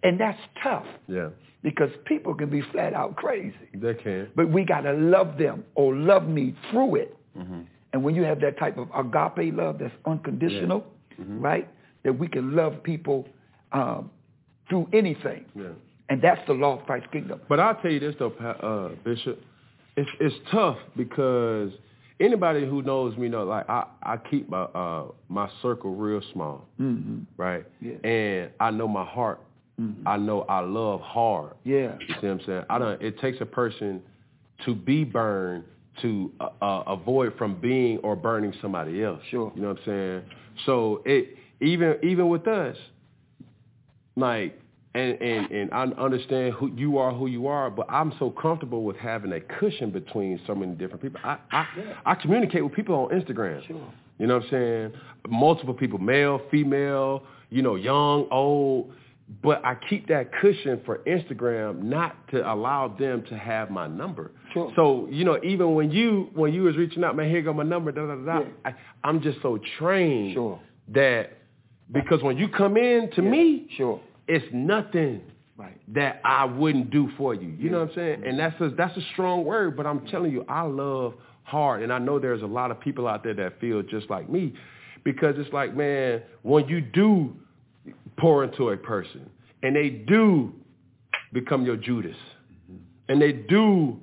And that's tough Yeah, because people can be flat out crazy. they can. But we got to love them or love me through it. Mm-hmm. And when you have that type of agape love that's unconditional, yeah. mm-hmm. right? That we can love people um, through anything. Yeah. And that's the law of Christ's kingdom. But I'll tell you this though, uh, Bishop, it's it's tough because anybody who knows me know like I, I keep my uh, my circle real small, mm-hmm. right? Yeah. And I know my heart. Mm-hmm. I know I love hard. Yeah. You see what I'm saying? I don't. It takes a person to be burned to uh, uh, avoid from being or burning somebody else. Sure. You know what I'm saying? So it even even with us, like and and and I understand who you are, who you are, but I'm so comfortable with having a cushion between so many different people. I I, yeah. I communicate with people on Instagram. Sure. You know what I'm saying? Multiple people, male, female, you know, young, old. But I keep that cushion for Instagram not to allow them to have my number. Sure. So, you know, even when you when you was reaching out, man, here go my number, da da da. Yeah. I, I'm just so trained sure. that because when you come in to yeah. me, sure it's nothing right. that I wouldn't do for you. You yeah. know what I'm saying? And that's a that's a strong word, but I'm telling you, I love hard, and I know there's a lot of people out there that feel just like me, because it's like, man, when you do pour into a person, and they do become your Judas, mm-hmm. and they do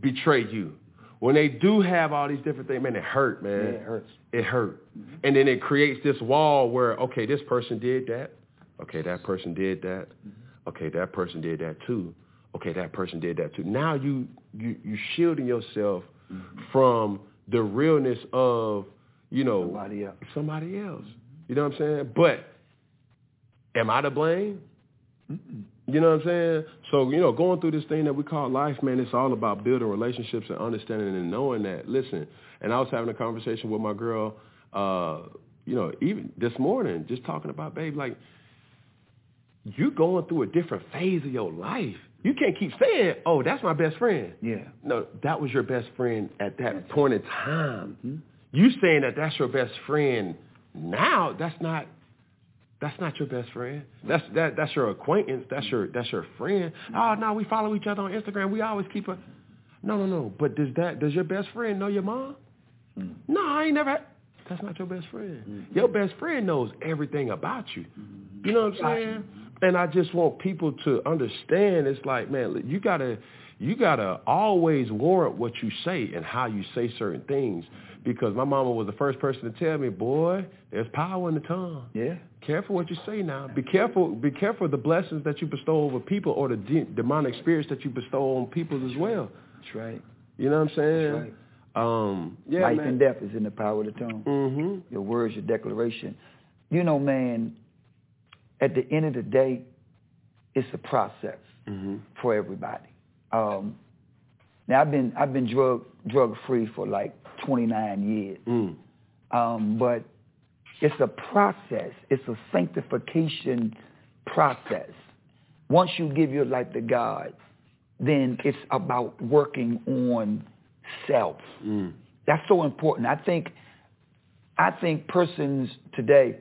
betray you, when they do have all these different things, man, it hurt, man. Yeah, it hurts. It hurt, mm-hmm. and then it creates this wall where, okay, this person did that Okay, that person did that. Okay, that person did that too. Okay, that person did that too. Now you you you shielding yourself mm-hmm. from the realness of you know somebody else. Somebody else. You know what I'm saying? But am I to blame? Mm-mm. You know what I'm saying? So, you know, going through this thing that we call life, man, it's all about building relationships and understanding and knowing that. Listen, and I was having a conversation with my girl, uh, you know, even this morning, just talking about, babe, like, you're going through a different phase of your life. You can't keep saying, "Oh, that's my best friend." Yeah. No, that was your best friend at that point in time. Mm-hmm. You saying that that's your best friend now? That's not. That's not your best friend. That's that. That's your acquaintance. That's your. That's your friend. Oh no, we follow each other on Instagram. We always keep a. No, no, no. But does that? Does your best friend know your mom? Mm-hmm. No, I ain't never. That's not your best friend. Mm-hmm. Your best friend knows everything about you. You know what I'm saying? And I just want people to understand. It's like, man, you gotta, you gotta always warrant what you say and how you say certain things. Because my mama was the first person to tell me, boy, there's power in the tongue. Yeah. Careful what you say now. Be careful. Be careful the blessings that you bestow over people or the de- demonic spirits that you bestow on people as well. That's right. You know what I'm saying? That's right. Um, yeah, Life man. and death is in the power of the tongue. Mm-hmm. Your words, your declaration. You know, man, at the end of the day, it's a process mm-hmm. for everybody. Um, now I've been I've been drug drug free for like 29 years, mm. um, but it's a process. It's a sanctification process. Once you give your life to God, then it's about working on self. Mm. That's so important. I think I think persons today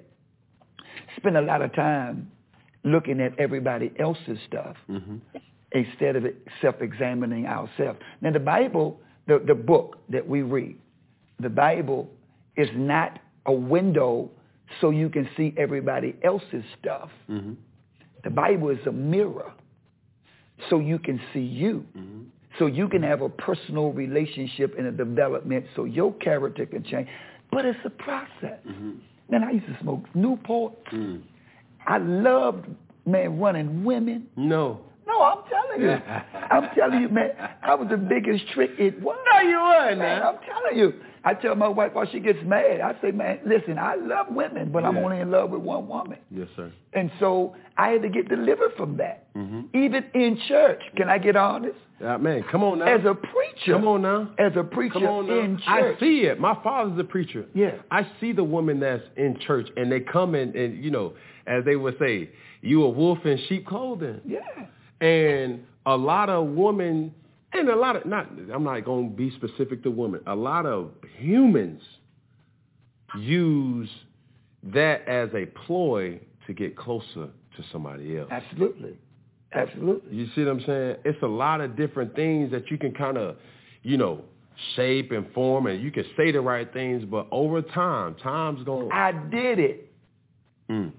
spend a lot of time looking at everybody else's stuff mm-hmm. instead of self-examining ourselves. Now, the Bible, the, the book that we read, the Bible is not a window so you can see everybody else's stuff. Mm-hmm. The Bible is a mirror so you can see you. Mm-hmm. So you can have a personal relationship and a development so your character can change. But it's a process. Mm-hmm. Man, I used to smoke Newport. Mm. I loved, man, running women. No. No, I'm telling you. I'm telling you, man, I was the biggest trick it was. No, you weren't, man. man. I'm telling you. I tell my wife while she gets mad, I say, man, listen, I love women, but yeah. I'm only in love with one woman. Yes, sir. And so I had to get delivered from that. Mm-hmm. Even in church. Can I get honest? Uh, man, come on now. As a preacher. Come on now. As a preacher come on now. in church. I see it. My father's a preacher. Yeah. I see the woman that's in church and they come in and, you know, as they would say, you a wolf in sheep clothing. Yeah. And a lot of women and a lot of not I'm not going to be specific to women. A lot of humans use that as a ploy to get closer to somebody else. Absolutely. Absolutely. You see what I'm saying? It's a lot of different things that you can kind of, you know, shape and form, and you can say the right things, but over time, time's going. I did it. Mm.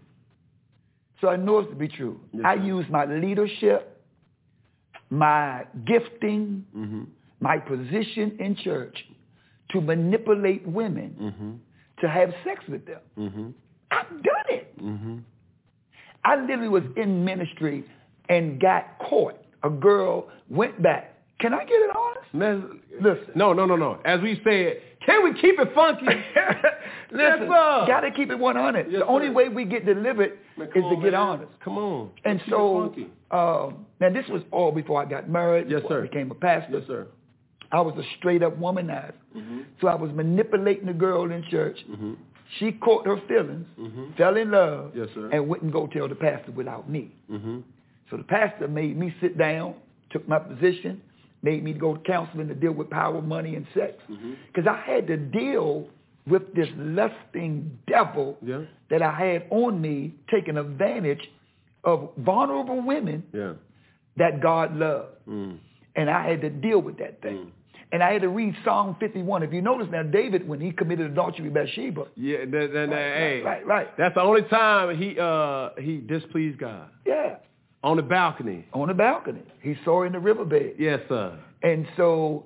So I know it to be true. Yes, I sir. use my leadership, my gifting, Mm-hmm. my position in church to manipulate women Mm-hmm. to have sex with them. Mm-hmm. I've done it. Mm-hmm. I literally was in ministry and got caught. A girl went back. Can I get it honest? Man, Listen. no, no, no, no. As we said, can we keep it funky? *laughs* Listen, Yes, gotta keep it 100. Yes, the only sir. way we get delivered Man, is come to on, get man. honest. Come on. And Keep so, um, now this was all before I got married. Yes, before I sir. became a pastor. Yes, sir. I was a straight up womanizer. Mm-hmm. So I was manipulating the girl in church. Mm-hmm. She caught her feelings, Mhm. fell in love, Yes, sir. and wouldn't go tell the pastor without me. Mm-hmm. So the pastor made me sit down, took my position, made me go to counseling to deal with power, money, and sex. Mhm. Because I had to deal with this lusting devil Yeah. that I had on me, taking advantage of vulnerable women Yeah. that God loved. Mm. And I had to deal with that thing. Mm. And I had to read Psalm 51. If you notice now, David, when he committed adultery with Bathsheba, Yeah, that, that, that, Right, hey, right, right. that's the only time he uh he displeased God yeah, on the balcony. on the balcony, he saw her in the riverbed. Yes, sir. And so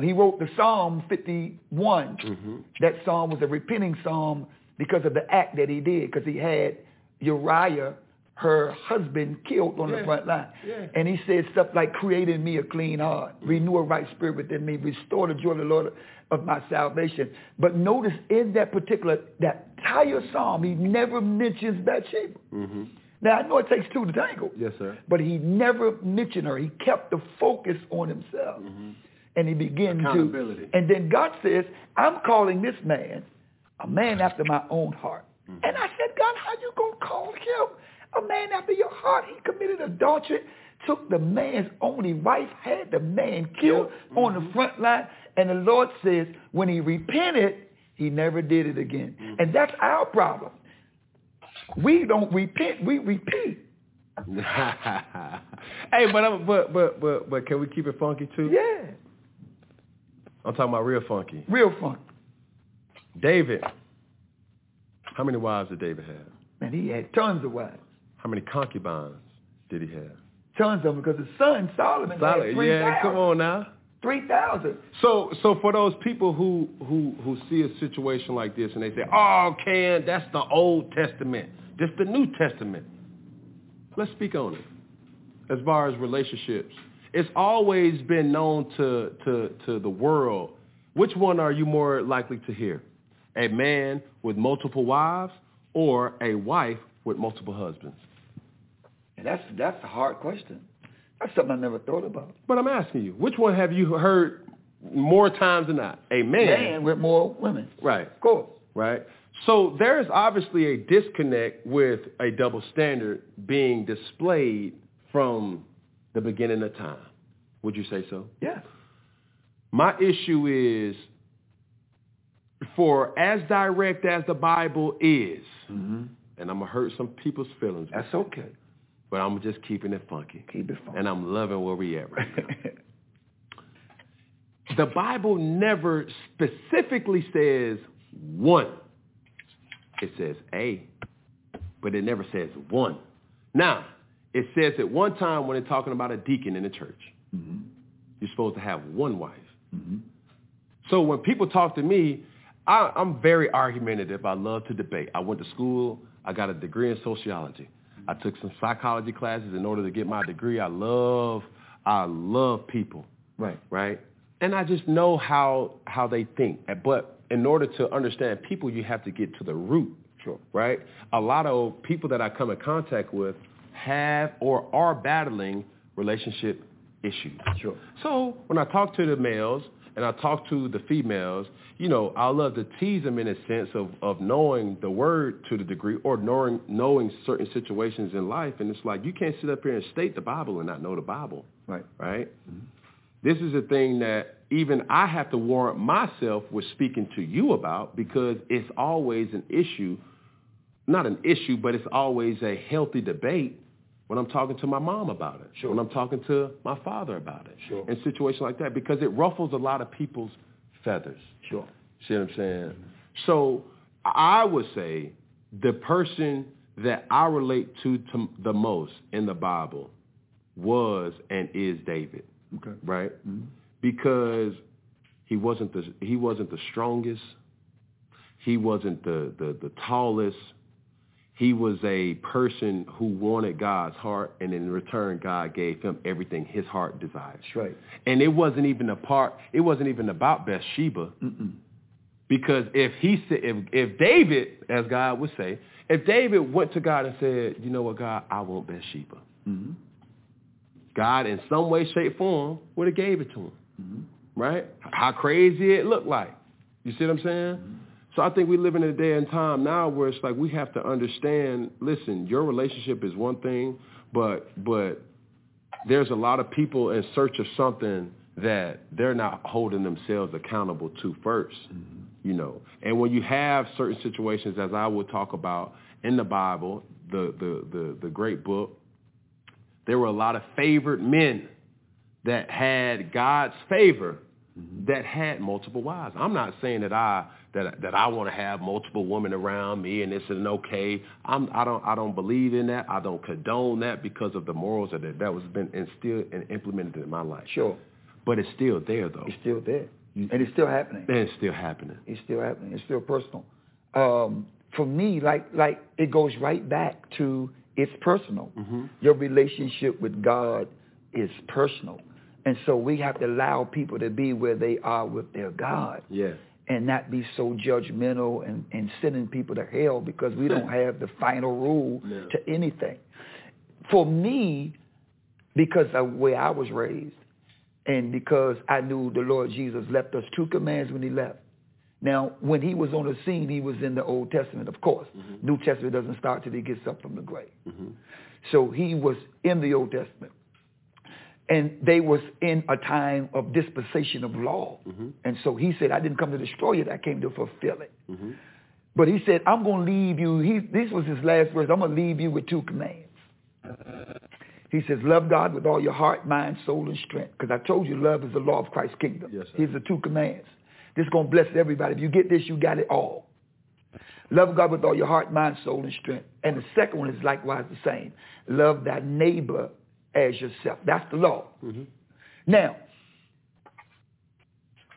he wrote the Psalm 51. Mm-hmm. That psalm was a repenting psalm because of the act that he did, because he had Uriah, her husband, killed on Yeah, the front line. yeah. And he said stuff like, create in me a clean heart, renew a right spirit within me, restore the joy of the Lord of my salvation. But notice in that particular, that entire psalm, he never mentions Bathsheba. Mm-hmm. Now, I know it takes two to tango. Yes, sir. But he never mentioned her. He kept the focus on himself. Mm-hmm. And he began to. And then God says, I'm calling this man a man after my own heart. Mm-hmm. And I said, God, how you going to call him a man after your heart? He committed adultery, took the man's only wife, had the man killed on the mm-hmm. front line. And the Lord says, when he repented, he never did it again. And that's our problem. We don't repent, we repeat. *laughs* hey, but I'm, but but but but can we keep it funky too? Yeah, I'm talking about real funky. real funky. David. How many wives did David have? Man, he had tons of wives. How many concubines did he have? Tons of them because his son Solomon 3,000. Yeah, come on now. 3,000. So, so for those people who, who, who see a situation like this and they say, oh, Ken, that's the Old Testament. This the New Testament. Let's speak on it. As far as relationships, it's always been known to, to, to the world. Which one are you more likely to hear? A man with multiple wives or a wife with multiple husbands? And that's, that's a hard question. That's something I never thought about. But I'm asking you, which one have you heard more times than not? A man, Man with more women. right? Of course. right? So there's obviously a disconnect with a double standard being displayed from the beginning of time. Would you say so? Yeah. My issue is for as direct as the Bible is, Mm-hmm. and I'm going to hurt some people's feelings, That's okay. But I'm just keeping it funky. Keep it fun. And I'm loving where we at right now. *laughs* the Bible never specifically says one. It says a, but it never says one. Now, it says at one time when they're talking about a deacon in the church, mm-hmm. you're supposed to have one wife. Mm-hmm. So when people talk to me, I, I'm very argumentative. I love to debate. I went to school. I got a degree in sociology. I took some psychology classes in order to get my degree. I love, I love people, Right. right? And I just know how how they think. But in order to understand people, you have to get to the root, Sure. right? A lot of people that I come in contact with have or are battling relationship issues. Sure. So when I talk to the males and I talk to the females, you know, I love to tease them in a sense of, of knowing the word to the degree or knowing knowing certain situations in life. And it's like you can't sit up here and state the Bible and not know the Bible, Right. right? Mm-hmm. This is a thing that even I have to warrant myself with speaking to you about because it's always an issue, not an issue, but it's always a healthy debate when I'm talking to my mom about it, Sure. when I'm talking to my father about it, Sure. in situations like that, because it ruffles a lot of people's feathers. Sure. See what I'm saying? So I would say the person that I relate to, to the most in the Bible was and is David, Okay. right? Mhm. Because he wasn't the he wasn't the strongest, he wasn't the the, the tallest. He was a person who wanted God's heart, and in return, God gave him everything his heart desired. That's right. And it wasn't even a part. It wasn't even about Bathsheba. Mm-mm. Because if he said, if, if David, as God would say, if David went to God and said, you know what, God, I want Bathsheba. Mm-hmm. God, in some way, shape, form, would have gave it to him, Mm-hmm. right? How crazy it looked like. You see what I'm saying? So I think we live in a day and time now where it's like we have to understand. Listen, your relationship is one thing, but but there's a lot of people in search of something that they're not holding themselves accountable to 1st mm-hmm. You know, and when you have certain situations, as I will talk about in the Bible, the the the, the great book, there were a lot of favored men that had God's favor mm-hmm. that had multiple wives. I'm not saying that I that that I want to have multiple women around me and it's an okay. I'm I don't I don't believe in that. I don't condone that because of the morals that that was been instilled and implemented in my life. Sure. But it's still there though. It's still there. And it's still happening. And it's still happening. It's still happening. It's still personal. Um, for me, like like it goes right back to it's personal. Mm-hmm. Your relationship with God is personal. And so we have to allow people to be where they are with their God Yeah. And not be so judgmental and, and sending people to hell because we don't *laughs* have the final rule to anything. For me, because of the way I was raised and because I knew the Lord Jesus left us two commands when he left. Now, when he was on the scene, he was in the Old Testament, of course. New Testament doesn't start till he gets up from the grave. Mm-hmm. So he was in the Old Testament. And they was in a time of dispensation of law. Mm-hmm. And so he said, I didn't come to destroy it, I came to fulfill it. Mm-hmm. But he said, I'm going to leave you. He, this was his last words. I'm going to leave you with two commands. He says, love God with all your heart, mind, soul, and strength. Because I told you love is the law of Christ's kingdom. Yes. Here's the two commands. This is going to bless everybody. If you get this, you got it all. Love God with all your heart, mind, soul, and strength. And the second one is likewise the same. Love thy neighbor as yourself. That's the law. Mm-hmm. Now,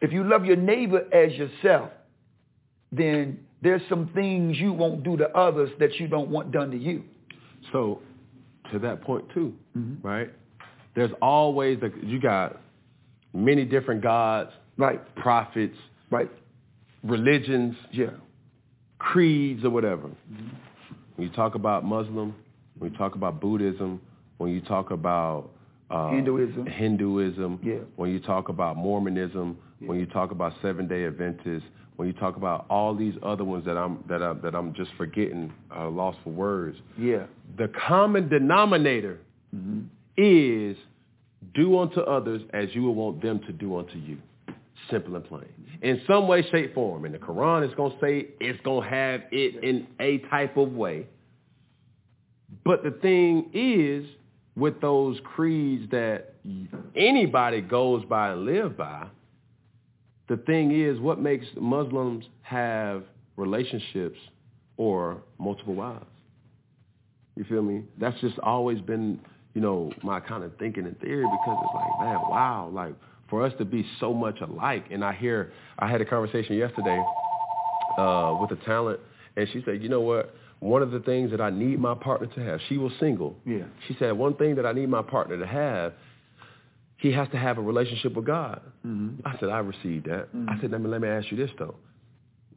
if you love your neighbor as yourself, then there's some things you won't do to others that you don't want done to you. So, to that point too, Mhm. right? There's always a, you got many different gods, Right, prophets, right. religions, Yeah. creeds, or whatever. When you talk about Muslim, when you talk about Buddhism, when you talk about uh, Hinduism. Hinduism, Yeah. when you talk about Mormonism, yeah. when you talk about Seven Day Adventists, when you talk about all these other ones that I'm that I'm that I'm just forgetting, uh, lost for words. Yeah. The common denominator hmm is do unto others as you would want them to do unto you. Simple and plain. In some way, shape, form. And the Quran is going to say it's going to have it in a type of way. But the thing is, with those creeds that anybody goes by and live by, the thing is, what makes Muslims have relationships or multiple wives? You feel me? That's just always been, you know, my kind of thinking and theory because it's like, man, wow, like for us to be so much alike. And I hear, I had a conversation yesterday uh, with a talent, and she said, you know what? One of the things that I need my partner to have, she was single. Yeah. She said, one thing that I need my partner to have, he has to have a relationship with God. hmm I said, I received that. Mhm. I said, let me, let me ask you this, though.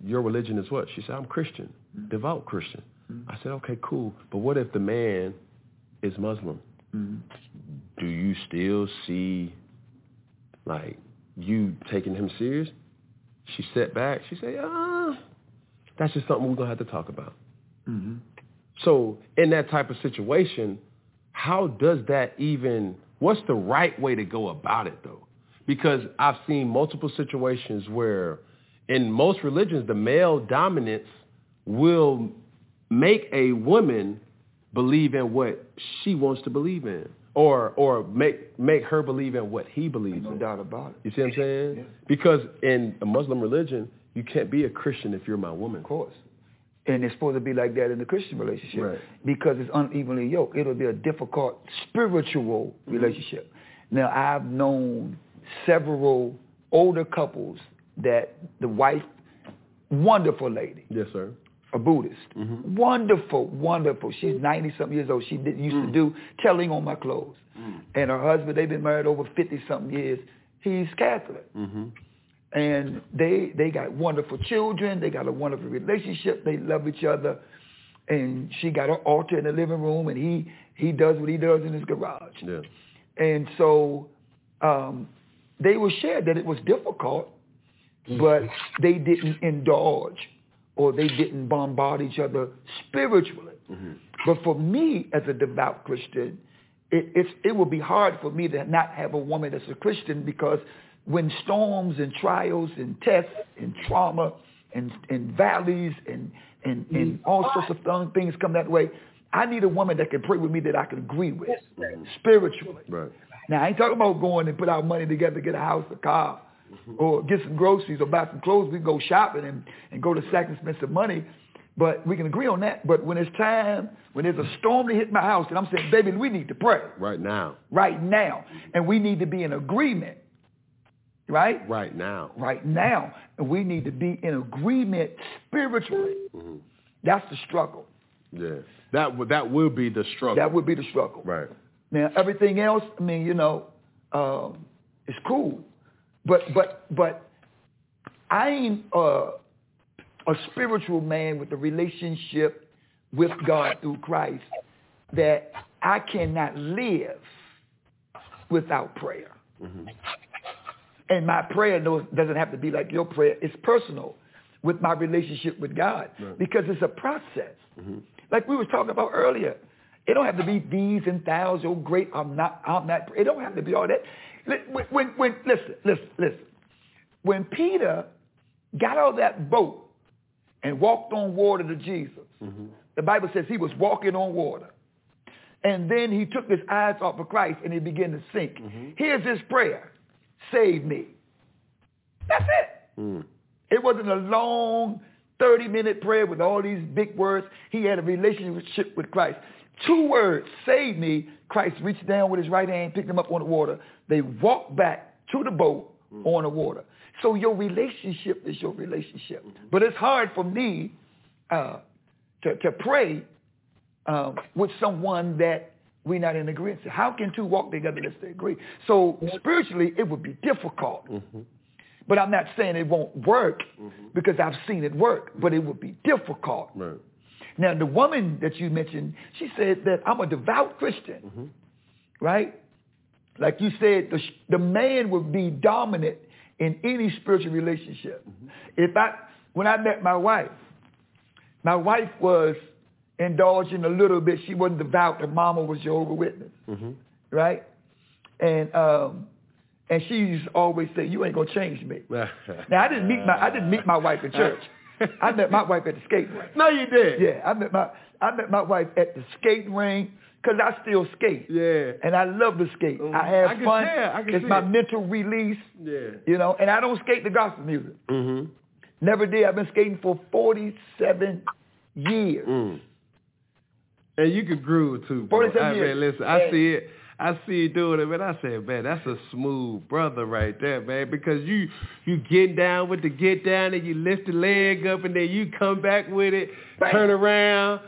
Your religion is what? She said, I'm Christian, devout Christian. Mhm. I said, okay, cool. But what if the man is Muslim? hmm Do you still see, like, you taking him serious? She sat back. She said, ah, that's just something we're going to have to talk about. Hmm So in that type of situation, how does that even, what's the right way to go about it though? Because I've seen multiple situations where in most religions, the male dominance will make a woman believe in what she wants to believe in, or or make make her believe in what he believes No in. doubt about it. You see what I'm saying? Yeah. Because in a Muslim religion, you can't be a Christian if you're my woman. Of course. And it's supposed to be like that in the Christian relationship Right. because it's unevenly yoked. It'll be a difficult spiritual Mm-hmm. relationship. Now, I've known several older couples that the wife, wonderful lady, Yes, sir. a Buddhist, Mm-hmm. wonderful, wonderful. She's 90 something years old. She did, used Mm. to do telling on my clothes. And her husband, they've been married over 50 something years. He's Catholic Mm-hmm. And they they got wonderful children. They got a wonderful relationship. They love each other, and she got an altar in the living room, and he he does what he does in his garage. Yeah. And so um, they were shared that it was difficult, but they didn't indulge or they didn't bombard each other spiritually. But for me, as a devout Christian, it, it's, it would be hard for me to not have a woman that's a Christian because when storms and trials and tests and trauma and, and valleys and, and, and mm-hmm. all sorts of things come that way, I need a woman that can pray with me that I can agree with mm-hmm. spiritually. Right. Now, I ain't talking about going and put our money together to get a house, a car, mm-hmm. or get some groceries or buy some clothes. We can go shopping and, and go to Saks and spend some money. But we can agree on that. But when it's time, when there's a storm to hit my house, and I'm saying, baby, we need to pray Right now. right now. And we need to be in agreement, right? Right now. Right now. And we need to be in agreement spiritually. Mm-hmm. That's the struggle. Yeah. That would that will be the struggle. That would be the struggle. right. Now everything else, I mean, you know, um, it's cool, but but but I ain't uh, a spiritual man with a relationship with God through Christ that I cannot live without prayer. And my prayer knows, doesn't have to be like your prayer. It's personal with my relationship with God because it's a process. Mm-hmm. Like we were talking about earlier. It don't have to be these and thous, oh great, I'm not, I'm not. It don't have to be all that. When, when, when listen, listen, listen. When Peter got out of that boat and walked on water to Jesus, mm-hmm. the Bible says he was walking on water. And then he took his eyes off of Christ and he began to sink. Mm-hmm. Here's his prayer. Save me. That's it. Mm. It wasn't a long 30 minute prayer with all these big words. He had a relationship with Christ. Two words, save me. Christ reached down with his right hand, picked him up on the water. They walked back to the boat on the water. So your relationship is your relationship. But it's hard for me uh, to, to pray um, with someone that we're not in agreement. How can two walk together unless they agree? So spiritually, it would be difficult. Mm-hmm. But I'm not saying it won't work mm-hmm. because I've seen it work, but it would be difficult. Right. Now, the woman that you mentioned, she said that I'm a devout Christian, mm-hmm. right? Like you said, the, sh- the man would be dominant in any spiritual relationship. If I, when I met my wife, my wife was indulging a little bit. She wasn't devout. Her mama was Jehovah Witness, right? And um, and she used to always say, "You ain't gonna change me." *laughs* Now I didn't meet my I didn't meet my wife in church. I met my wife at the skating rink. no, you did. Yeah, I met my I met my wife at the skating rink because I still skate. Yeah. And I love to skate. Mhm. I have I fun. tell, I can it's my it. mental release, Yeah. you know. And I don't skate the gospel music. Mm-hmm. Never did. I've been skating for 47 years. Mm. And you could groove too, bro. 47 I, years. man, listen, I see it. I see you doing it, man. I said, man, that's a smooth brother right there, man. Because you you get down with the get down and you lift the leg up and then you come back with it, Bam. turn around.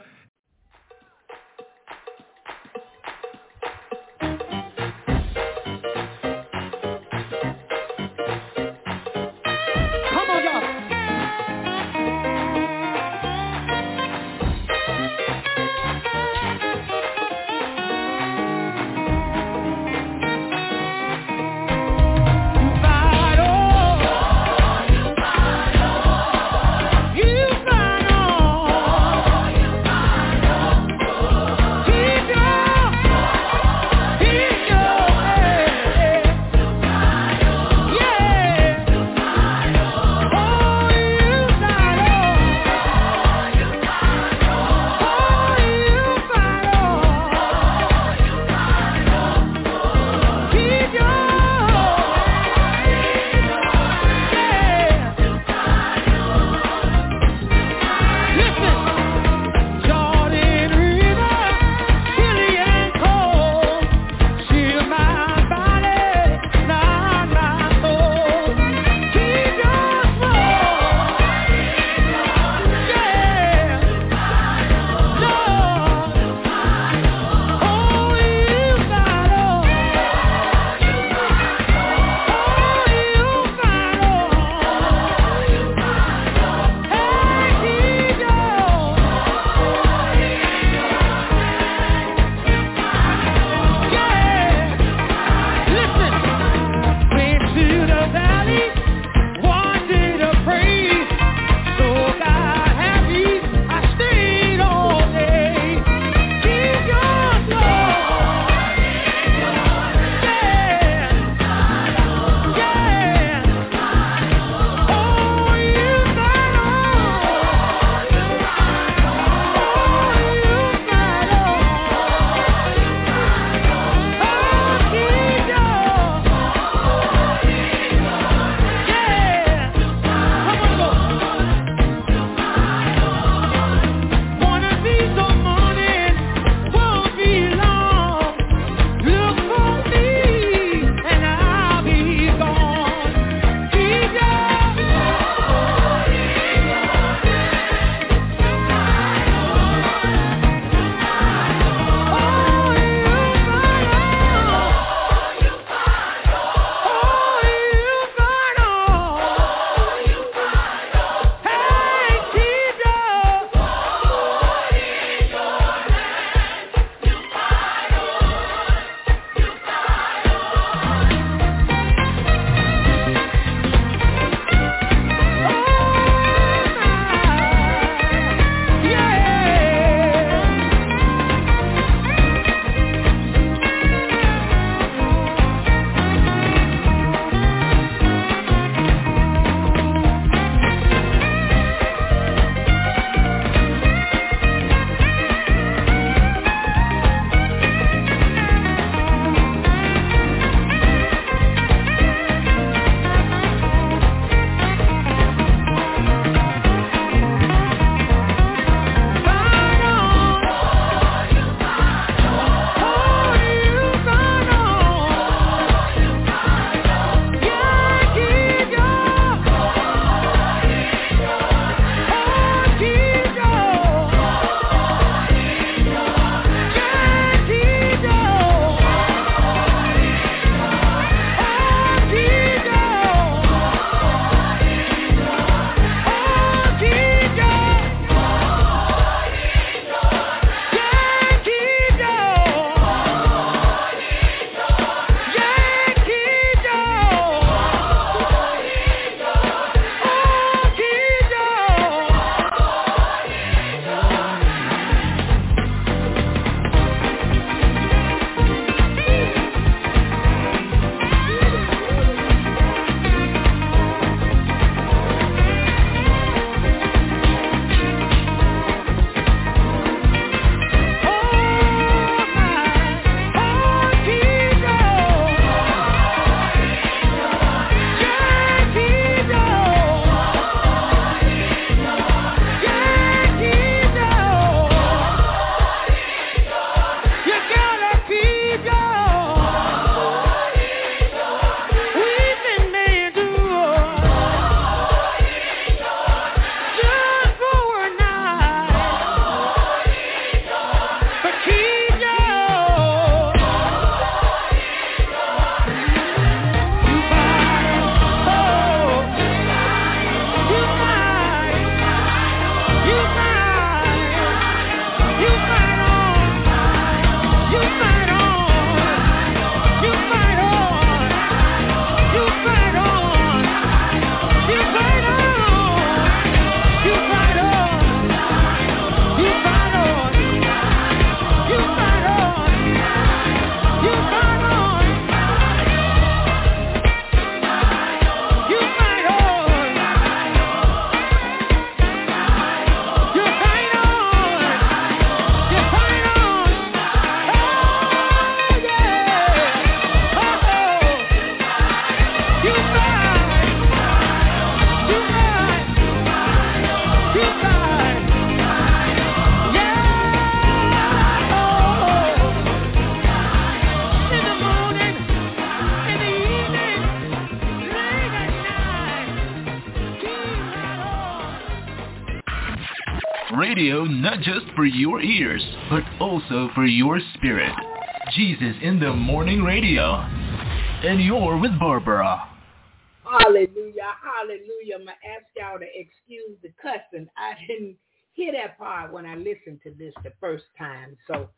Just for your ears, but also for your spirit. Jesus in the Morning Radio. And you're with Barbara. Hallelujah, hallelujah. I'm going to ask y'all to excuse the cussing. I didn't hear that part when I listened to this the first time. So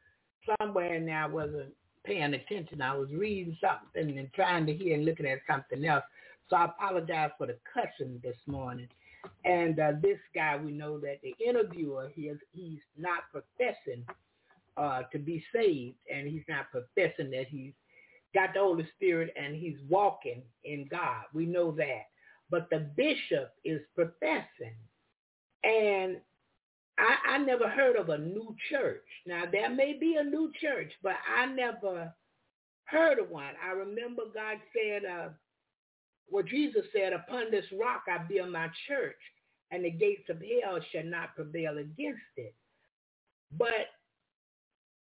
somewhere in there I wasn't paying attention. I was reading something and trying to hear and looking at something else. So I apologize for the cussing this morning. And uh, this guy, we know that the interviewer, he is, he's not professing uh, to be saved, and he's not professing that he's got the Holy Spirit and he's walking in God. We know that. But the bishop is professing. And I, I never heard of a new church. Now, there may be a new church, but I never heard of one. I remember God said, uh, what Jesus said, upon this rock I build my church, and the gates of hell shall not prevail against it. But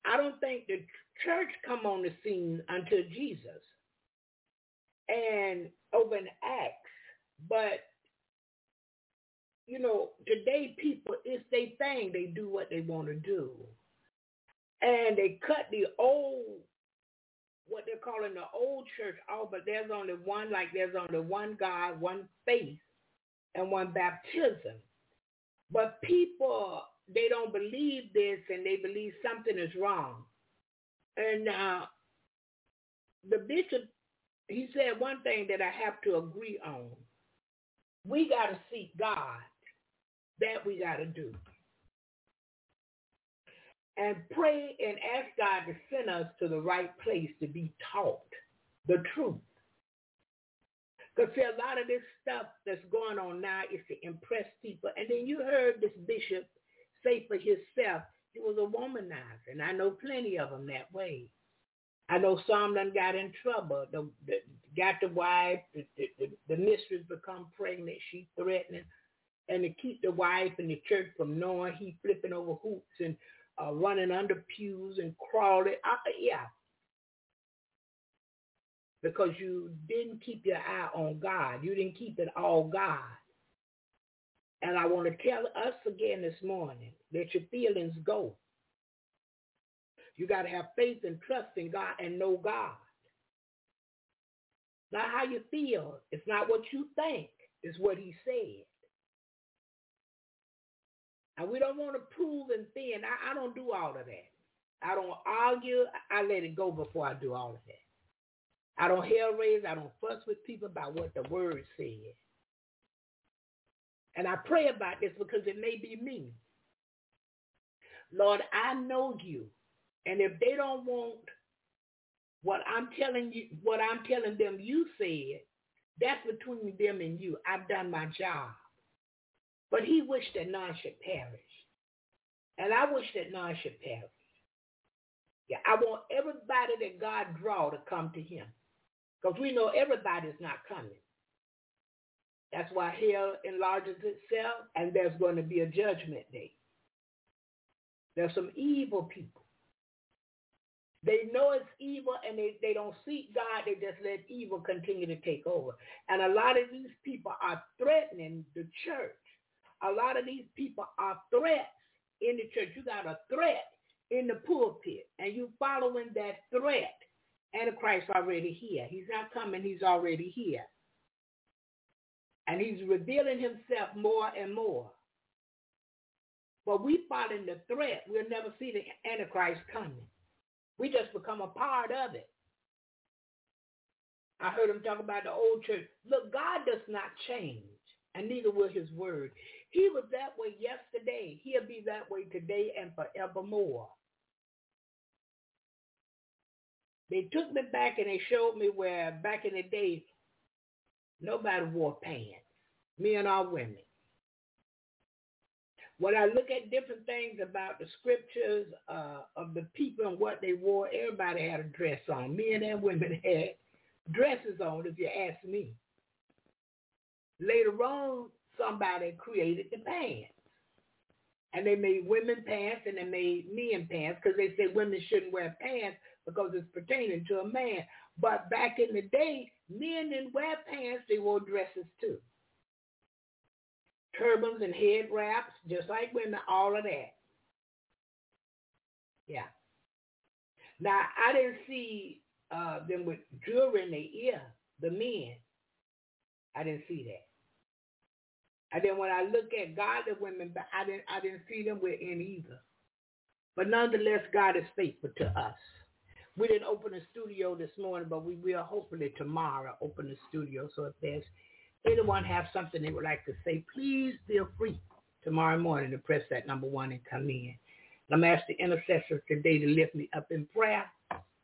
I don't think the church come on the scene until Jesus and over in Acts. But you know, today people, it's their thing. They do what they want to do. And they cut the old, what they're calling the old church off, but there's only one, like there's only one God, one faith, and one baptism. But people, they don't believe this and they believe something is wrong. And uh, the bishop, he said one thing that I have to agree on. We got to seek God that we got to do. And pray and ask God to send us to the right place to be taught the truth. Because see, a lot of this stuff that's going on now is to impress people. And then you heard this bishop say for himself, he was a womanizer. And I know plenty of them that way. I know some done got in trouble. The, the, got the wife, the, the, the mistress become pregnant. She threatening and to keep the wife and the church from knowing he flipping over hoops and uh, running under pews and crawling. Uh, yeah. Because you didn't keep your eye on God. You didn't keep it all God. And I want to tell us again this morning, let your feelings go. You got to have faith and trust in God and know God. Not how you feel. It's not what you think. It's what he said. And we don't want to prove and thin. I, I don't do all of that. I don't argue. I let it go before I do all of that. I don't hell raise. I don't fuss with people about what the word said. And I pray about this because it may be me. Lord, I know you. And if they don't want what I'm telling you, what I'm telling them you said, that's between them and you. I've done my job. But he wished that none should perish. And I wish that none should perish. Yeah, I want everybody that God draw to come to him. Because we know everybody's not coming. That's why hell enlarges itself and there's going to be a judgment day. There's some evil people. They know it's evil and they, they don't seek God. They just let evil continue to take over. And a lot of these people are threatening the church a lot of these people are threats in the church. You got a threat in the pulpit, and you following that threat. Antichrist already here. He's not coming. He's already here. And he's revealing himself more and more. But we following the threat. We'll never see the Antichrist coming. We just become a part of it. I heard him talk about the old church. Look, God does not change, and neither will his word. He was that way yesterday. He'll be that way today and forevermore. They took me back and they showed me where back in the day, nobody wore pants, men or women. When I look at different things about the scriptures uh, of the people and what they wore, everybody had a dress on. Men and women *laughs* had dresses on, if you ask me. Later on, somebody created the pants. And they made women pants and they made men pants because they said women shouldn't wear pants because it's pertaining to a man. But back in the day, men didn't wear pants, they wore dresses too. turbans and head wraps, just like women, all of that. Yeah. Now, I didn't see uh, them with jewelry in their ear, the men. I didn't see that. And then when I look at godly women, I didn't I didn't see them with any either. But nonetheless, God is faithful to us. We didn't open a studio this morning, but we will hopefully tomorrow open the studio. So if there's anyone have something they would like to say, please feel free tomorrow morning to press that number one and come in. I'm asking the intercessors today to lift me up in prayer.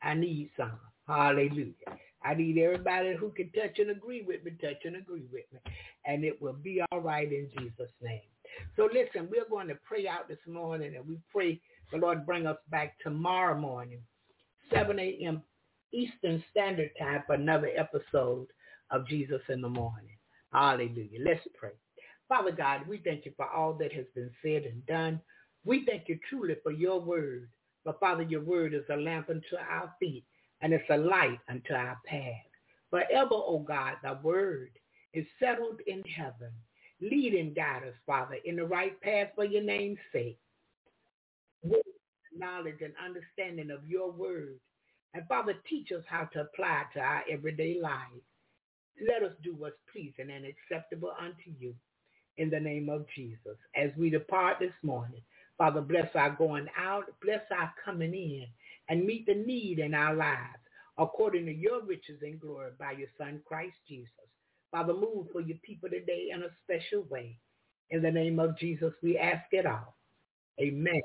I need some. Hallelujah. I need everybody who can touch and agree with me, touch and agree with me. And it will be all right in Jesus' name. So listen, we're going to pray out this morning and we pray the Lord bring us back tomorrow morning, 7 a.m. Eastern Standard Time for another episode of Jesus in the Morning. Hallelujah. Let's pray. Father God, we thank you for all that has been said and done. We thank you truly for your word. But Father, your word is a lamp unto our feet and it's a light unto our path. Forever, O oh God, thy word is settled in heaven. Lead and guide us, Father, in the right path for your name's sake with knowledge and understanding of your word. And Father, teach us how to apply it to our everyday lives. Let us do what's pleasing and acceptable unto you in the name of Jesus. As we depart this morning, Father, bless our going out, bless our coming in, and meet the need in our lives according to your riches and glory by your Son, Christ Jesus. Father, move for your people today in a special way. In the name of Jesus, we ask it all. Amen.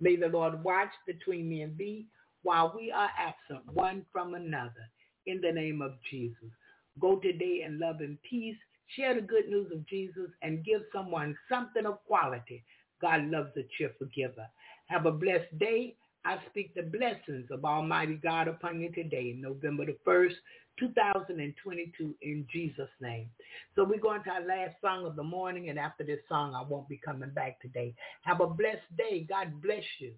May the Lord watch between me and thee while we are absent one from another. In the name of Jesus. Go today in love and peace. Share the good news of Jesus and give someone something of quality. God loves a cheerful giver. Have a blessed day. I speak the blessings of Almighty God upon you today, November the 1st, 2022 in Jesus' name. So we're going to our last song of the morning, and after this song, I won't be coming back today. Have a blessed day. God bless you.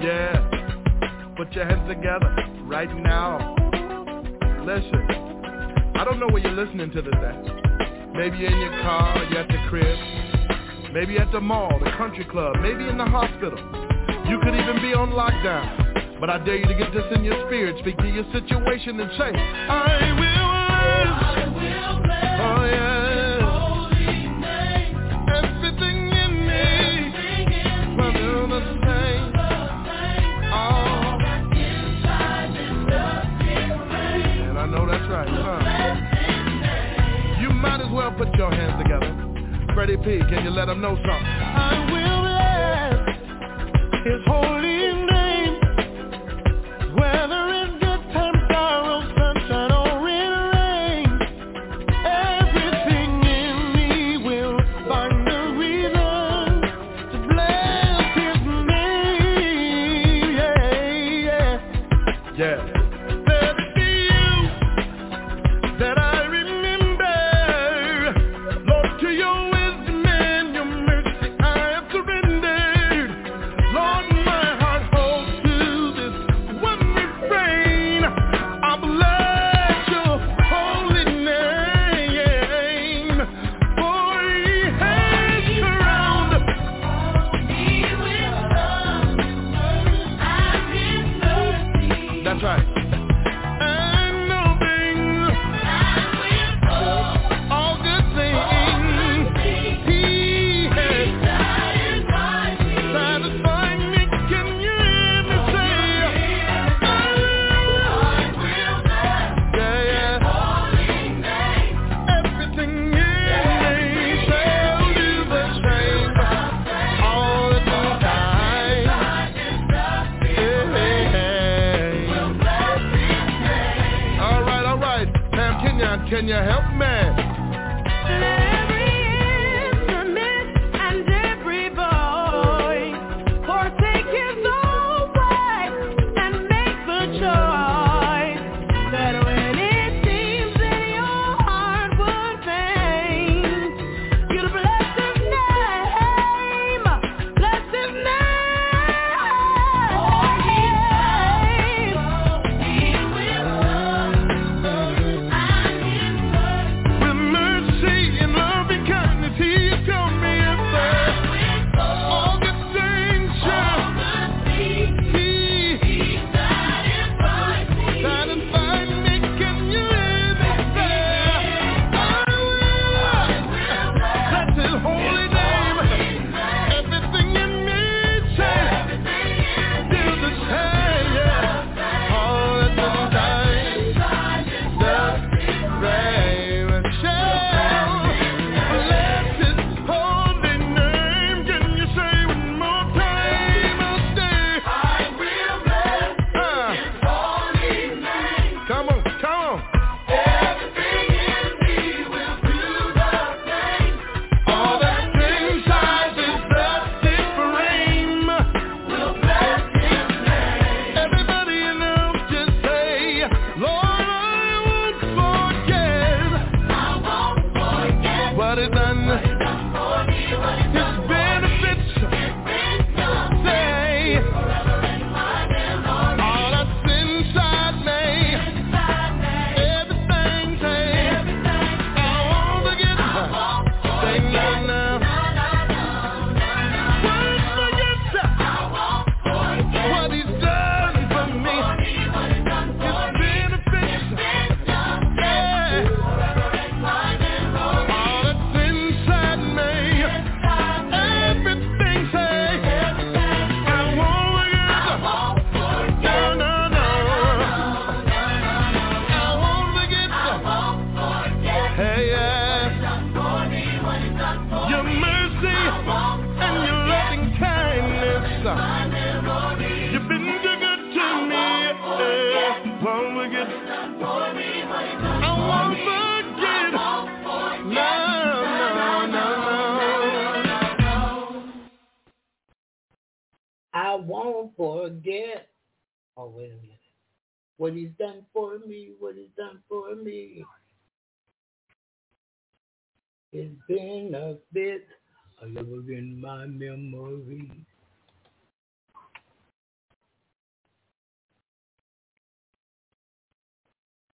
Yeah. Put your hands together right now. Listen. I don't know where you're listening to this at. Maybe in your car, you're at the crib. Maybe at the mall, the country club, maybe in the hospital. You could even be on lockdown. But I dare you to get this in your spirit. Speak to your situation and say, I will. I will bless oh, yeah. holy name. Everything in me. Brother, the same. Oh. And I know that's right. Huh? You might as well put your hands together. Freddie P, can you let them know something? I will bless his holy